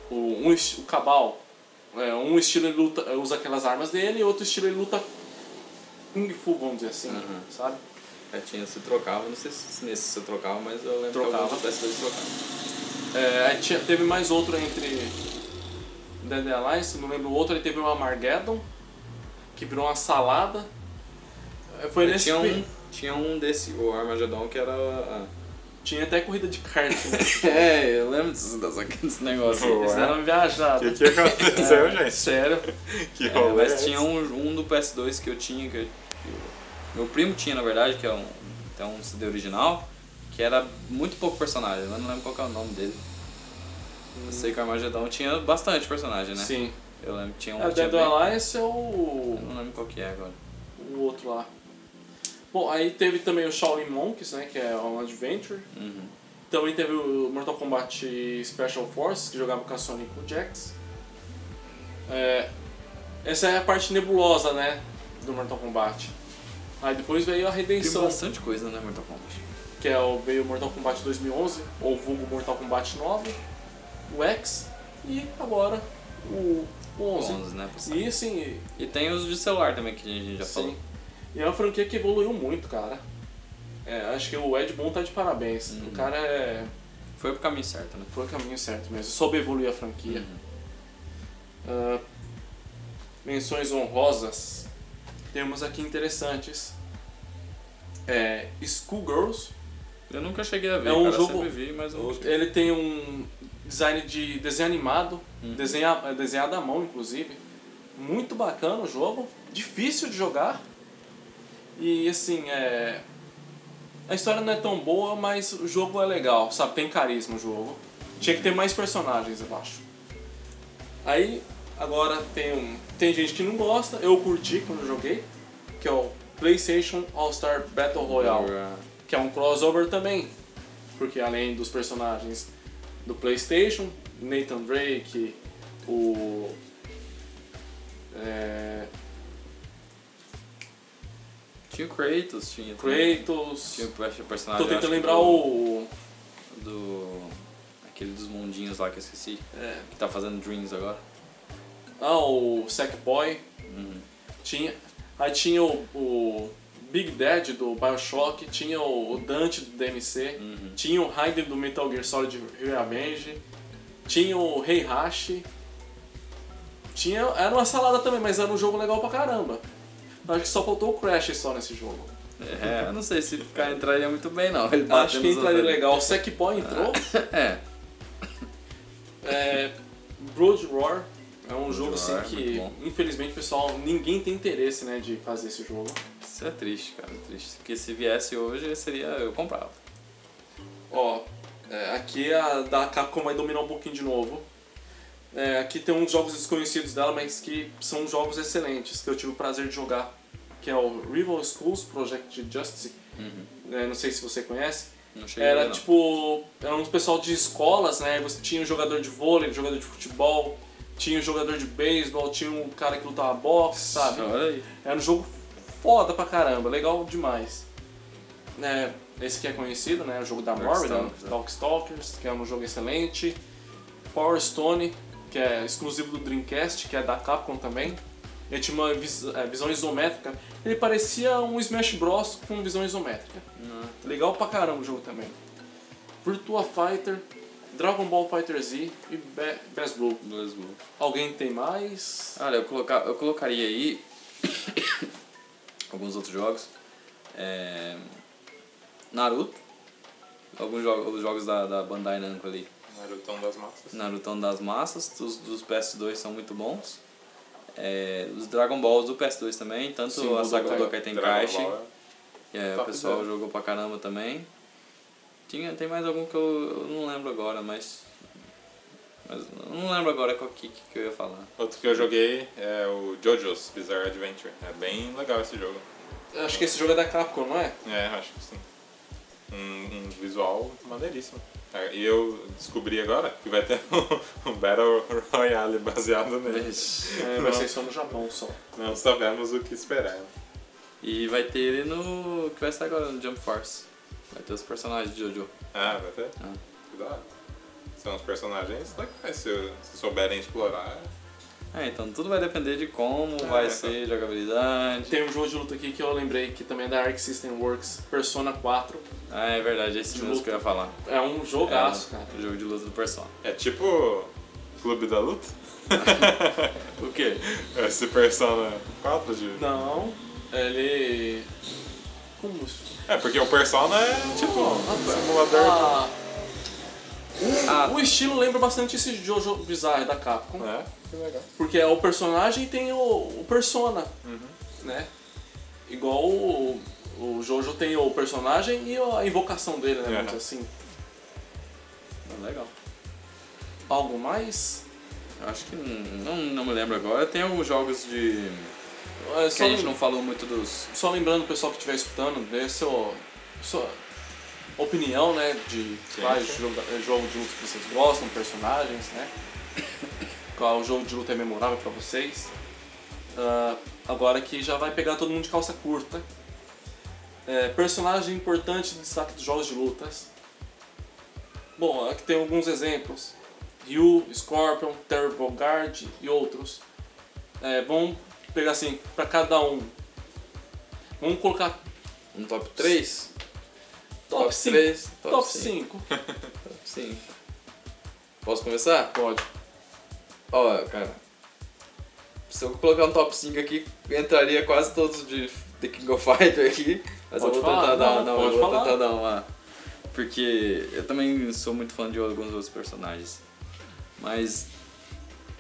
o, um, o Cabal. É, um estilo ele luta, usa aquelas armas dele e outro estilo ele luta Kung Fu, vamos dizer assim, Uhum. sabe? É, tinha, se trocava, não sei se nesse se trocava, mas eu lembro Trocava. que alguns PS2 trocavam. É, aí tinha, teve mais outro entre Dead Alliance, não lembro o outro, aí teve o Armageddon, que virou uma salada. É, Foi nesse tinha, um, tinha um desse, o Armageddon, que era... tinha até corrida de kart, né? É, eu lembro desse, desse, negócio. Eles deram uma O viajada. que, que aconteceu, gente? Sério. Que É, rolê mas é tinha um, um do PS2 que eu tinha, que, eu- que o- meu primo tinha na verdade, que é um, é um CD original, que era muito pouco personagem, eu não lembro qual que é o nome dele. Eu sei que o Armagedon tinha bastante personagem, né? Sim. Eu lembro que tinha um A que tinha Dead bem- Alliance é Eu o, não lembro qual que é agora. o outro lá. Bom, aí teve também o Shaolin Monks, né? Que é um Adventure. Uhum. Também teve o Mortal Kombat Special Force, que jogava com a Sonic e com o Jax. É, essa é a parte nebulosa, né? Do Mortal Kombat. Aí depois veio a Tem Redenção, bastante coisa, né, Mortal Kombat? que é o veio o Mortal Kombat 2011, ou vulgo Mortal Kombat 9, o X e agora o, o 11. 11, né? E assim, E tem os de celular também, que a gente já Sim. falou. E é uma franquia que evoluiu muito, cara. É, acho que o Ed Boon tá de parabéns. Uhum. O cara é, Foi pro caminho certo, né? foi o caminho certo mesmo. Soube evoluir a franquia. Ah, menções honrosas. Temos aqui interessantes. É, Schoolgirls. Eu nunca cheguei a ver, É um cara, jogo- vi, mas. Ele tem um design de desenho animado, Uhum. desenha, desenhado à mão, inclusive. Muito bacana o jogo, difícil de jogar. E assim, é. A história não é tão boa, mas o jogo é legal, sabe? Tem carisma o jogo. Tinha que ter mais personagens, eu acho. Aí, agora tem um. Tem gente que não gosta, eu curti quando eu joguei, que é o PlayStation All-Star Battle Royale que é um crossover também. Porque além dos personagens do PlayStation, Nathan Drake, o. É, Tinha o Kratos, tinha. Kratos. Tinha o perso- personagem. Tô tentando lembrar do- o. Do. Aquele dos mundinhos lá que eu esqueci. é, Que tá fazendo Dreams agora. ah, o Sackboy. Uhum. Tinha, aí tinha o, o Big Dad do Bioshock, tinha o, o Dante do DMC, Uhum. tinha o Raiden do Metal Gear Solid Revenge, tinha o Heihachi. Tinha, era uma salada também, mas era um jogo legal pra caramba. Acho que só faltou o Crash só nesse jogo. É, eu não sei se cara entraria muito bem, não. Ele Acho que entraria outros. legal. O Sackboy entrou. É. É, Blood Roar é um jogo assim Roar, que, infelizmente, pessoal, ninguém tem interesse né, de fazer esse jogo. Isso é triste, cara. é Triste. Porque se viesse hoje, seria. Eu comprava. Ó, é, aqui a da Capcom vai dominar um pouquinho de novo. É, aqui tem uns jogos desconhecidos dela, mas que são jogos excelentes, que eu tive o prazer de jogar. Que é o Rival Schools Project Justice. É, não sei se você conhece. Ver, Era não. tipo. Era um pessoal de escolas, né? Você tinha um jogador de vôlei, um jogador de futebol, tinha um jogador de beisebol, tinha um cara que lutava boxe, sabe? Aí. Era um jogo foda pra caramba, legal demais. É, esse aqui é conhecido, né? O jogo da Marvel, Darkstalkers, né? Darkstalkers, que é um jogo excelente. Power Stone, que é exclusivo do Dreamcast, que é da Capcom também. Ele tinha uma vis- é, visão isométrica. Ele parecia um Smash Bros com visão isométrica. Ah, Legal pra caramba o jogo também. Virtua Fighter, Dragon Ball Fighter Z e Be Best Blue. Dois gols. Alguém tem mais? Olha, eu, colocar, eu colocaria aí alguns outros jogos. É, Naruto. Alguns jogos, os jogos da, da Bandai Namco ali. Narutão das massas. Narutão das massas, os dos PS2 são muito bons. É, os Dragon Balls do PS2 também, tanto Sim, a saga Budokai Dragon Tenkaichi, Ball que é, o pessoal zero. jogou pra caramba também. Tinha, tem mais algum que eu, eu não lembro agora, mas... Mas eu não lembro agora qual que, que eu ia falar. Outro que eu joguei é o JoJo's Bizarre Adventure. É bem legal esse jogo. Eu Acho que esse jogo é da Capcom, não é? É, acho que sim. Um, um visual maneiríssimo. É, E eu descobri agora que vai ter um, um Battle Royale baseado nele. É, vai ser só no Japão só. Não sabemos o que esperar. E vai ter ele no. que vai sair agora no Jump Force. Vai ter os personagens de Jojo. Ah, vai ter? Ah. Que da hora. São os personagens legais, se, se souberem explorar. É, então tudo vai depender de como É, vai então. ser jogabilidade. Tem um jogo de luta aqui que eu lembrei que também é da Arc System Works, Persona 4. Ah, é verdade, esse De mesmo luta. que eu ia falar. É um jogaço, é, cara. O jogo de luta do Persona. É tipo Clube da Luta? O quê? Esse Persona 4 de... Não, ele. Como isso? É, porque o Persona é tipo um simulador. Ah, Ah, o estilo lembra bastante esse Jojo Bizarre da Capcom. É, que legal. Porque é o personagem e tem o, o Persona, Uhum. né? Igual o, o Jojo tem o personagem e a invocação dele, né? Muito assim. legal. Algo mais? Acho que não, não me lembro agora. Tem alguns jogos de. É, que só, a gente não falou muito dos. só lembrando o pessoal que estiver escutando, vê seu. Só, opinião, né, de quais eh, jogo de luta que vocês gostam, personagens, né? Qual jogo de luta é memorável pra vocês. Ah, agora que já vai pegar todo mundo de calça curta. É, personagem importante de destaque dos jogos de lutas. Bom, aqui tem alguns exemplos. Ryu, Scorpion, Terrible Guard e outros. É, vamos pegar assim, pra cada um. Vamos colocar Um top 3? top 5. 3? Top cinco. 5. Top 5. Posso começar? Pode. Ó, cara. Se eu colocar um top 5 aqui, entraria quase todos de The King of Fighter aqui. Mas Pode eu vou falar, tentar dar, não, eu vou falar. tentar dar uma. Porque eu também sou muito fã de alguns outros personagens. Mas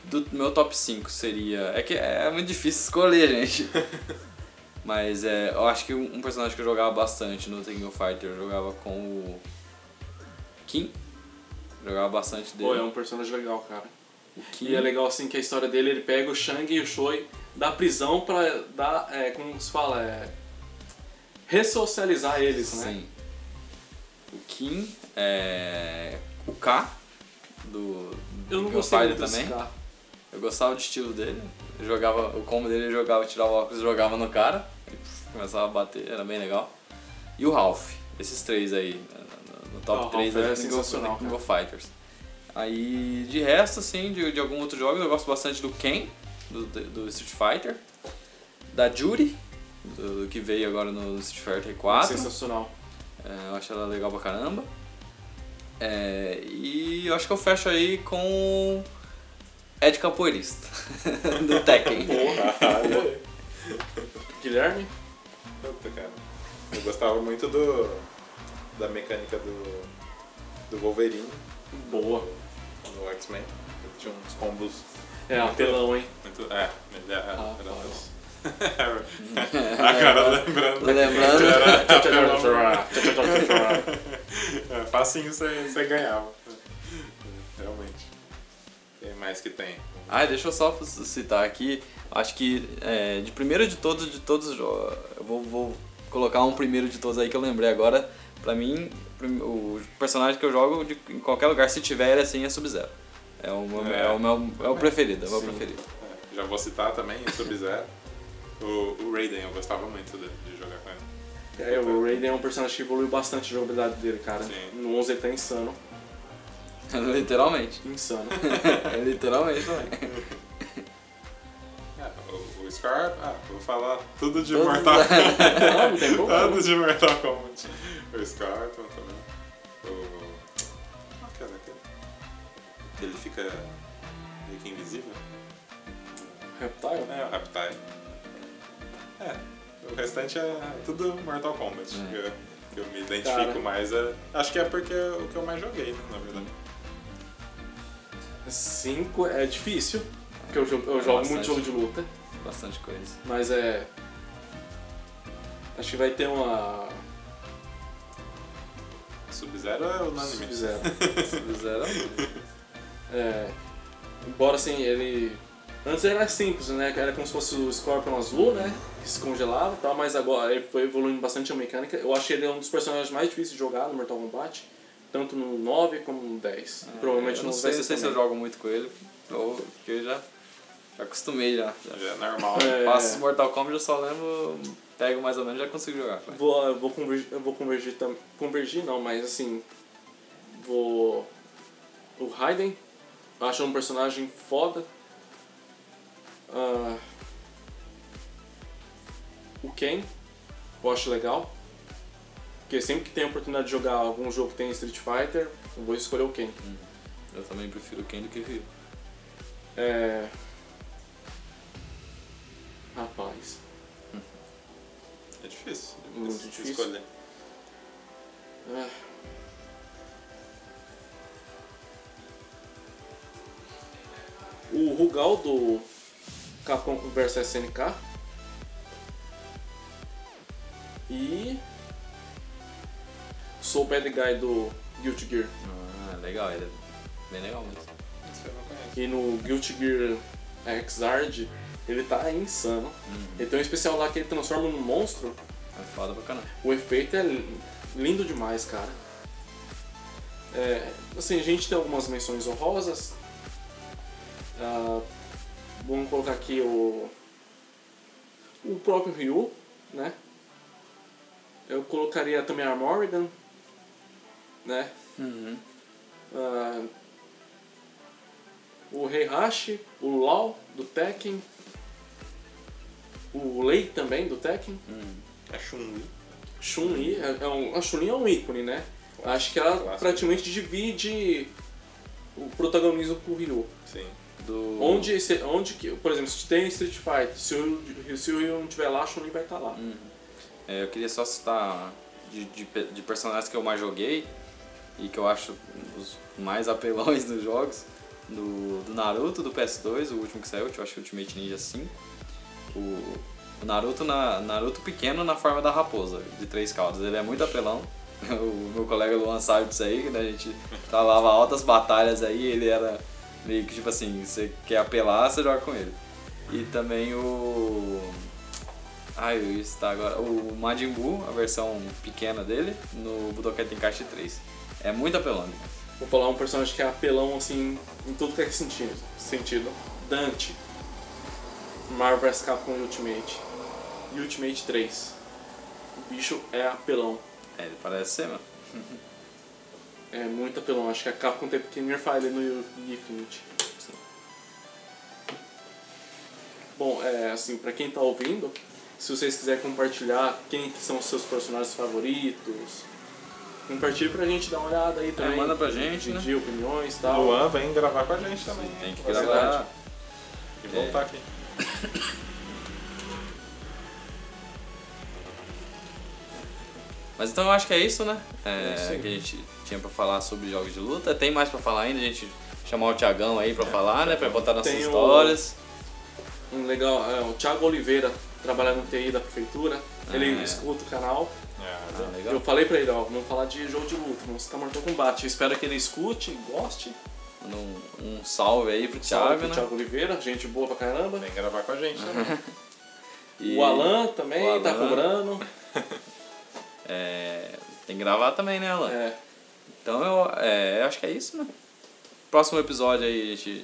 do meu top 5 seria. É que é muito difícil escolher, gente. Mas é, eu acho que um personagem que eu jogava bastante no The King of Fighter, eu jogava com o Kim. Jogava bastante dele. Pô, é um personagem legal, cara. O Kim. E é legal assim que a história dele, ele pega o Shang e o Choi da prisão pra dar, é, como se fala, é, ressocializar eles, né? Sim. O Kim, é... o K do Eu não do gostei muito também. cara. Eu gostava do estilo dele. Eu jogava, o combo dele ele jogava, tirava o óculos e jogava no cara. E começava a bater, era bem legal. E o Ralph, esses três aí, no, top o 3 Ralph é sensacional, of Fighters. Aí de resto, assim, de, de algum outro jogo, eu gosto bastante do Ken, do, do, Street Fighter. Da Judy, do, do que veio agora no Street Fighter 4. Sensacional. É, eu acho ela legal pra caramba. É, e eu acho que eu fecho aí com Ed Capoeirista, do Tekken. Guilherme? Puta, cara. Eu gostava muito do. da mecânica do. do Wolverine Boa. No X-Men. Tinha uns combos É, apelão, hein? muito. É, ele era. Ah, era a cara lembrando. Lembrando, É, facinho você, você ganhava. Realmente. Quem mais que tem? Ah, deixa eu só citar aqui. Acho que é, de primeiro de todos, de todos os jogos. Eu vou, vou colocar um primeiro de todos aí que eu lembrei agora. Pra mim, o personagem que eu jogo de, em qualquer lugar, se tiver ele assim, é Sub-Zero. É o, meu, É. é. o meu é o preferido, é o meu preferido. É, já vou citar também o Sub-Zero. O, o Raiden, eu gostava muito de, de jogar com ele. É, o Raiden é um personagem que evoluiu bastante a jogabilidade dele, cara. Sim. No 11 ele tá insano. Literalmente. Insano. É literalmente também. É, o, o Scar, ah, vou falar tudo de Todos- Mortal Kombat. Não, não tem problema. Tudo de Mortal Kombat. O Scorpion também. O. Qual que é daquele? Que ele fica meio que invisível. Reptile? É, o Reptile. É, o restante é tudo Mortal Kombat. Que, eu, que eu me identifico Cara. mais. É, acho que é porque é o que eu mais joguei, né, na verdade. 5 é difícil, porque eu jogo, eu É jogo muito jogo de luta, Bastante coisa. mas é. Acho que vai ter uma. Sub-Zero é unânime. Sub-Zero. Sub-Zero. É, embora assim, ele. Antes era simples, né? Era como se fosse o Scorpion azul, né? Que se congelava e tal, mas agora ele foi evoluindo bastante a mecânica. Eu achei ele um dos personagens mais difíceis de jogar no Mortal Kombat, tanto no 9 como no 10. Provavelmente eu no não sei, 10 não sei se eu jogo muito com ele, ou porque eu já, já acostumei já. já. Já é normal. É. Passo Mortal Kombat, eu só lembro, pego mais ou menos e já consigo jogar. Vou, eu vou convergir, eu vou convergir também. Convergir não, mas assim. Vou. O Raiden. Acho um personagem foda. Ah, o Ken. Eu acho legal. Porque sempre que tem a oportunidade de jogar algum jogo que tem Street Fighter, eu vou escolher o Ken. Eu também prefiro Ken do que Ryu. É. Rapaz. É difícil. Muito difícil. escolher. Ah. O Rugal do Capcom vs SNK. E. Sou o Bad Guy do Guilty Gear. Ah, legal, ele é bem legal mesmo. E no Guilty Gear Xrd, ele tá insano. Ele tem um especial lá que ele transforma num monstro. É foda pra caramba. O efeito é Lindo demais, cara. É, assim, a gente tem algumas menções honrosas. Ah, vamos colocar aqui o. O próprio Ryu, né? Eu colocaria também a Morrigan, né? Uhum. Ah, o Heihachi, o Lau do Tekken, o Lei também do Tekken, É Chun-Li. Chun-Li, é, é um, a Chun-Li é um ícone, né? Acho que ela Clássico. praticamente divide o protagonismo com o Ryu. Sim. Do... Onde, esse, onde que, por exemplo, se tem Street Fighter, se o, se o Ryu não estiver lá, a Chun-Li vai estar lá. É, eu queria só citar de, de, de personagens que eu mais joguei e que eu acho os mais apelões dos jogos. Do, do Naruto, do PS2, o último que saiu, eu acho que é Ultimate Ninja 5. O, Naruto, na, Naruto pequeno na forma da raposa, de três caudas. Ele é muito apelão. O meu colega Luan sabe disso aí, que a gente travava altas batalhas aí, ele era meio que tipo assim, você quer apelar, você joga com ele. E também o. Ai, eu está agora. O Majin Buu, a versão pequena dele, no Budokai Tenkaichi 3. É muito apelão. Vou falar um personagem que é apelão assim em tudo que é sentido. Dante. Marvel vs Capcom Ultimate. Ultimate 3. O bicho é apelão. É, ele parece ser, mano. É muito apelão. Acho que a Capcom teve que nerfar ele no Infinite. Bom, é assim, pra quem tá ouvindo, se vocês quiserem compartilhar quem que são os seus personagens favoritos, compartilhe pra gente dar uma olhada aí também. manda pra gente, né? Opiniões e tal. Luan vem gravar com a gente também. Tem que gravar. E voltar aqui. Mas então eu acho que é isso, né? É, É que a gente tinha pra falar sobre jogos de luta. Tem mais pra falar ainda, a gente chamar o Thiagão aí pra falar, né? Pra botar nossas histórias. Um legal, é, o Thiago Oliveira trabalha no TI da prefeitura. Ele Ah, é. escuta o canal. É, Ah, legal. Eu falei pra ele, ó, vamos falar de jogo de luta, vamos citar Mortal Kombat. Eu espero que ele escute, goste. Um, um salve aí pro Salve Thiago, pro né? Thiago Oliveira, gente boa pra caramba. Vem gravar com a gente também. E, O Alan também o tá Alan. cobrando. é, tem que gravar também, né, Alan? É, Então eu é, acho que é isso, né? Próximo episódio aí a gente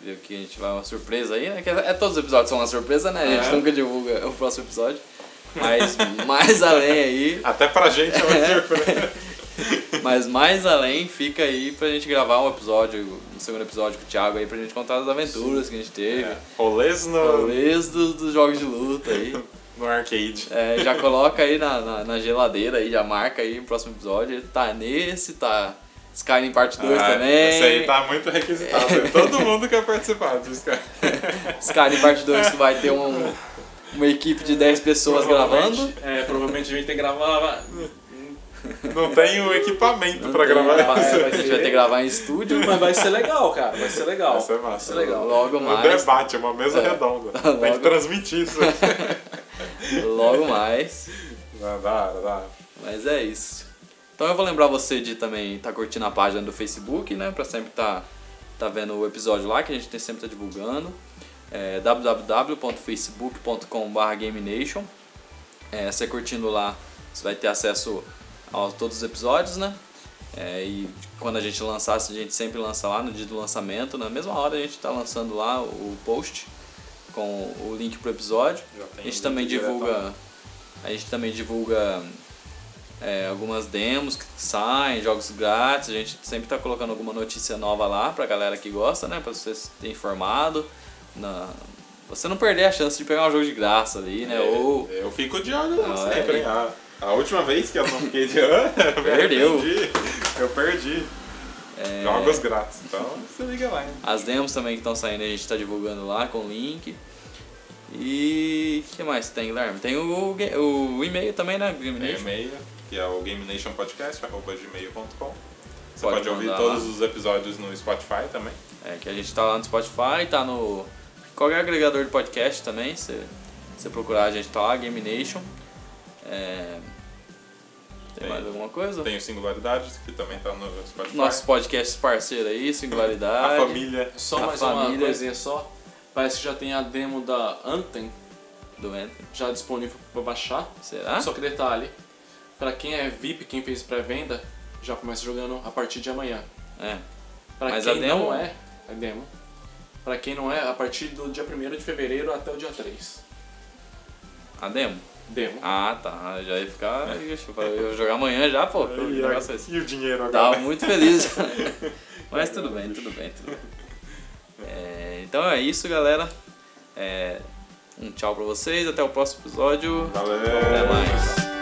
vê que a gente vai uma surpresa aí, né? Que é, todos os episódios são uma surpresa, né? A gente É. nunca divulga o próximo episódio. Mas mais além aí, Até pra gente é uma surpresa. mas mais além fica aí pra gente gravar um episódio, um segundo episódio com o Thiago aí pra gente contar as aventuras que a gente teve. É. Rolês no, Rolês dos, dos jogos de luta aí. no arcade. É, já coloca aí na, na, na geladeira aí, já marca aí no próximo episódio. Tá nesse, tá Skyrim Parte 2 Ah, também. Esse aí tá muito requisitado. Todo mundo quer participar disso, cara. Skyrim Parte 2 que vai ter um, uma equipe de 10 pessoas gravando. É, provavelmente a gente tem que gravar. Não tem o equipamento pra Tem- gravar vai- isso. a gente vai ter que gravar em estúdio. Mas vai ser legal, cara. Vai ser legal. Vai ser massa. Vai ser legal. Logo Um mais. debate, uma mesa É. redonda. Tem Logo. que transmitir isso. Logo mais. Dá, dá, dá. Mas é isso. Então eu vou lembrar você de também estar curtindo a página do Facebook, né? Pra sempre estar tá vendo o episódio lá, que a gente tem- sempre tá divulgando. É www.facebook.com.br GameNation. É, você curtindo lá, você vai ter acesso a todos os episódios, né? É, e quando a gente lançar, a gente sempre lança lá no dia do lançamento. Na mesma hora a gente está lançando lá o post com o link pro episódio. A gente também divulga. A gente também divulga é, algumas demos que saem, jogos grátis. A gente sempre tá colocando alguma notícia nova lá pra galera que gosta, né? Pra você ter informado. Na... Você não perder a chance de pegar um jogo de graça ali, né? É, Ou Eu fico de olho Não, sempre, é. hein? A, última vez que eu não fiquei de olho, eu Perdeu. arrependi. Eu perdi. é, Jogos grátis. Então você liga lá, hein? as demos também que estão saindo a gente tá divulgando lá com o link. E o que mais tem, Guilherme? Tem o, ga- o e-mail também, né? Game Tem e-mail, que é o GameNationPodcast.gmail.com Você Pode pode, ouvir todos lá. os episódios no Spotify também. É, que a gente tá lá no Spotify, tá no. Qualquer agregador de podcast também, você você procurar a gente tá lá, Game Nation. É, tem mais alguma coisa? Tem o Singularidade, que também tá no Spotify. Nossos podcasts parceiros aí, a Singularidade. família. Só A mais uma família. coisinha só. Parece que já tem a demo da Anthem Do Anthony. já disponível pra baixar. Será? Só que detalhe, Pra quem é VIP, quem fez pré-venda, já começa jogando a partir de amanhã. É. Pra Mas quem a demo- não é, a demo. Pra quem não é, a partir do dia 1 de fevereiro até o dia 3. A demo? Demo. Ah, tá. Já ia ficar. Ixi, Eu ia jogar amanhã já, pô. E, é e o dinheiro agora? Tava muito feliz. Mas tudo bem, tudo bem, tudo bem. É, então é isso, galera. É, um tchau pra vocês, até o próximo episódio. Valeu! Até mais.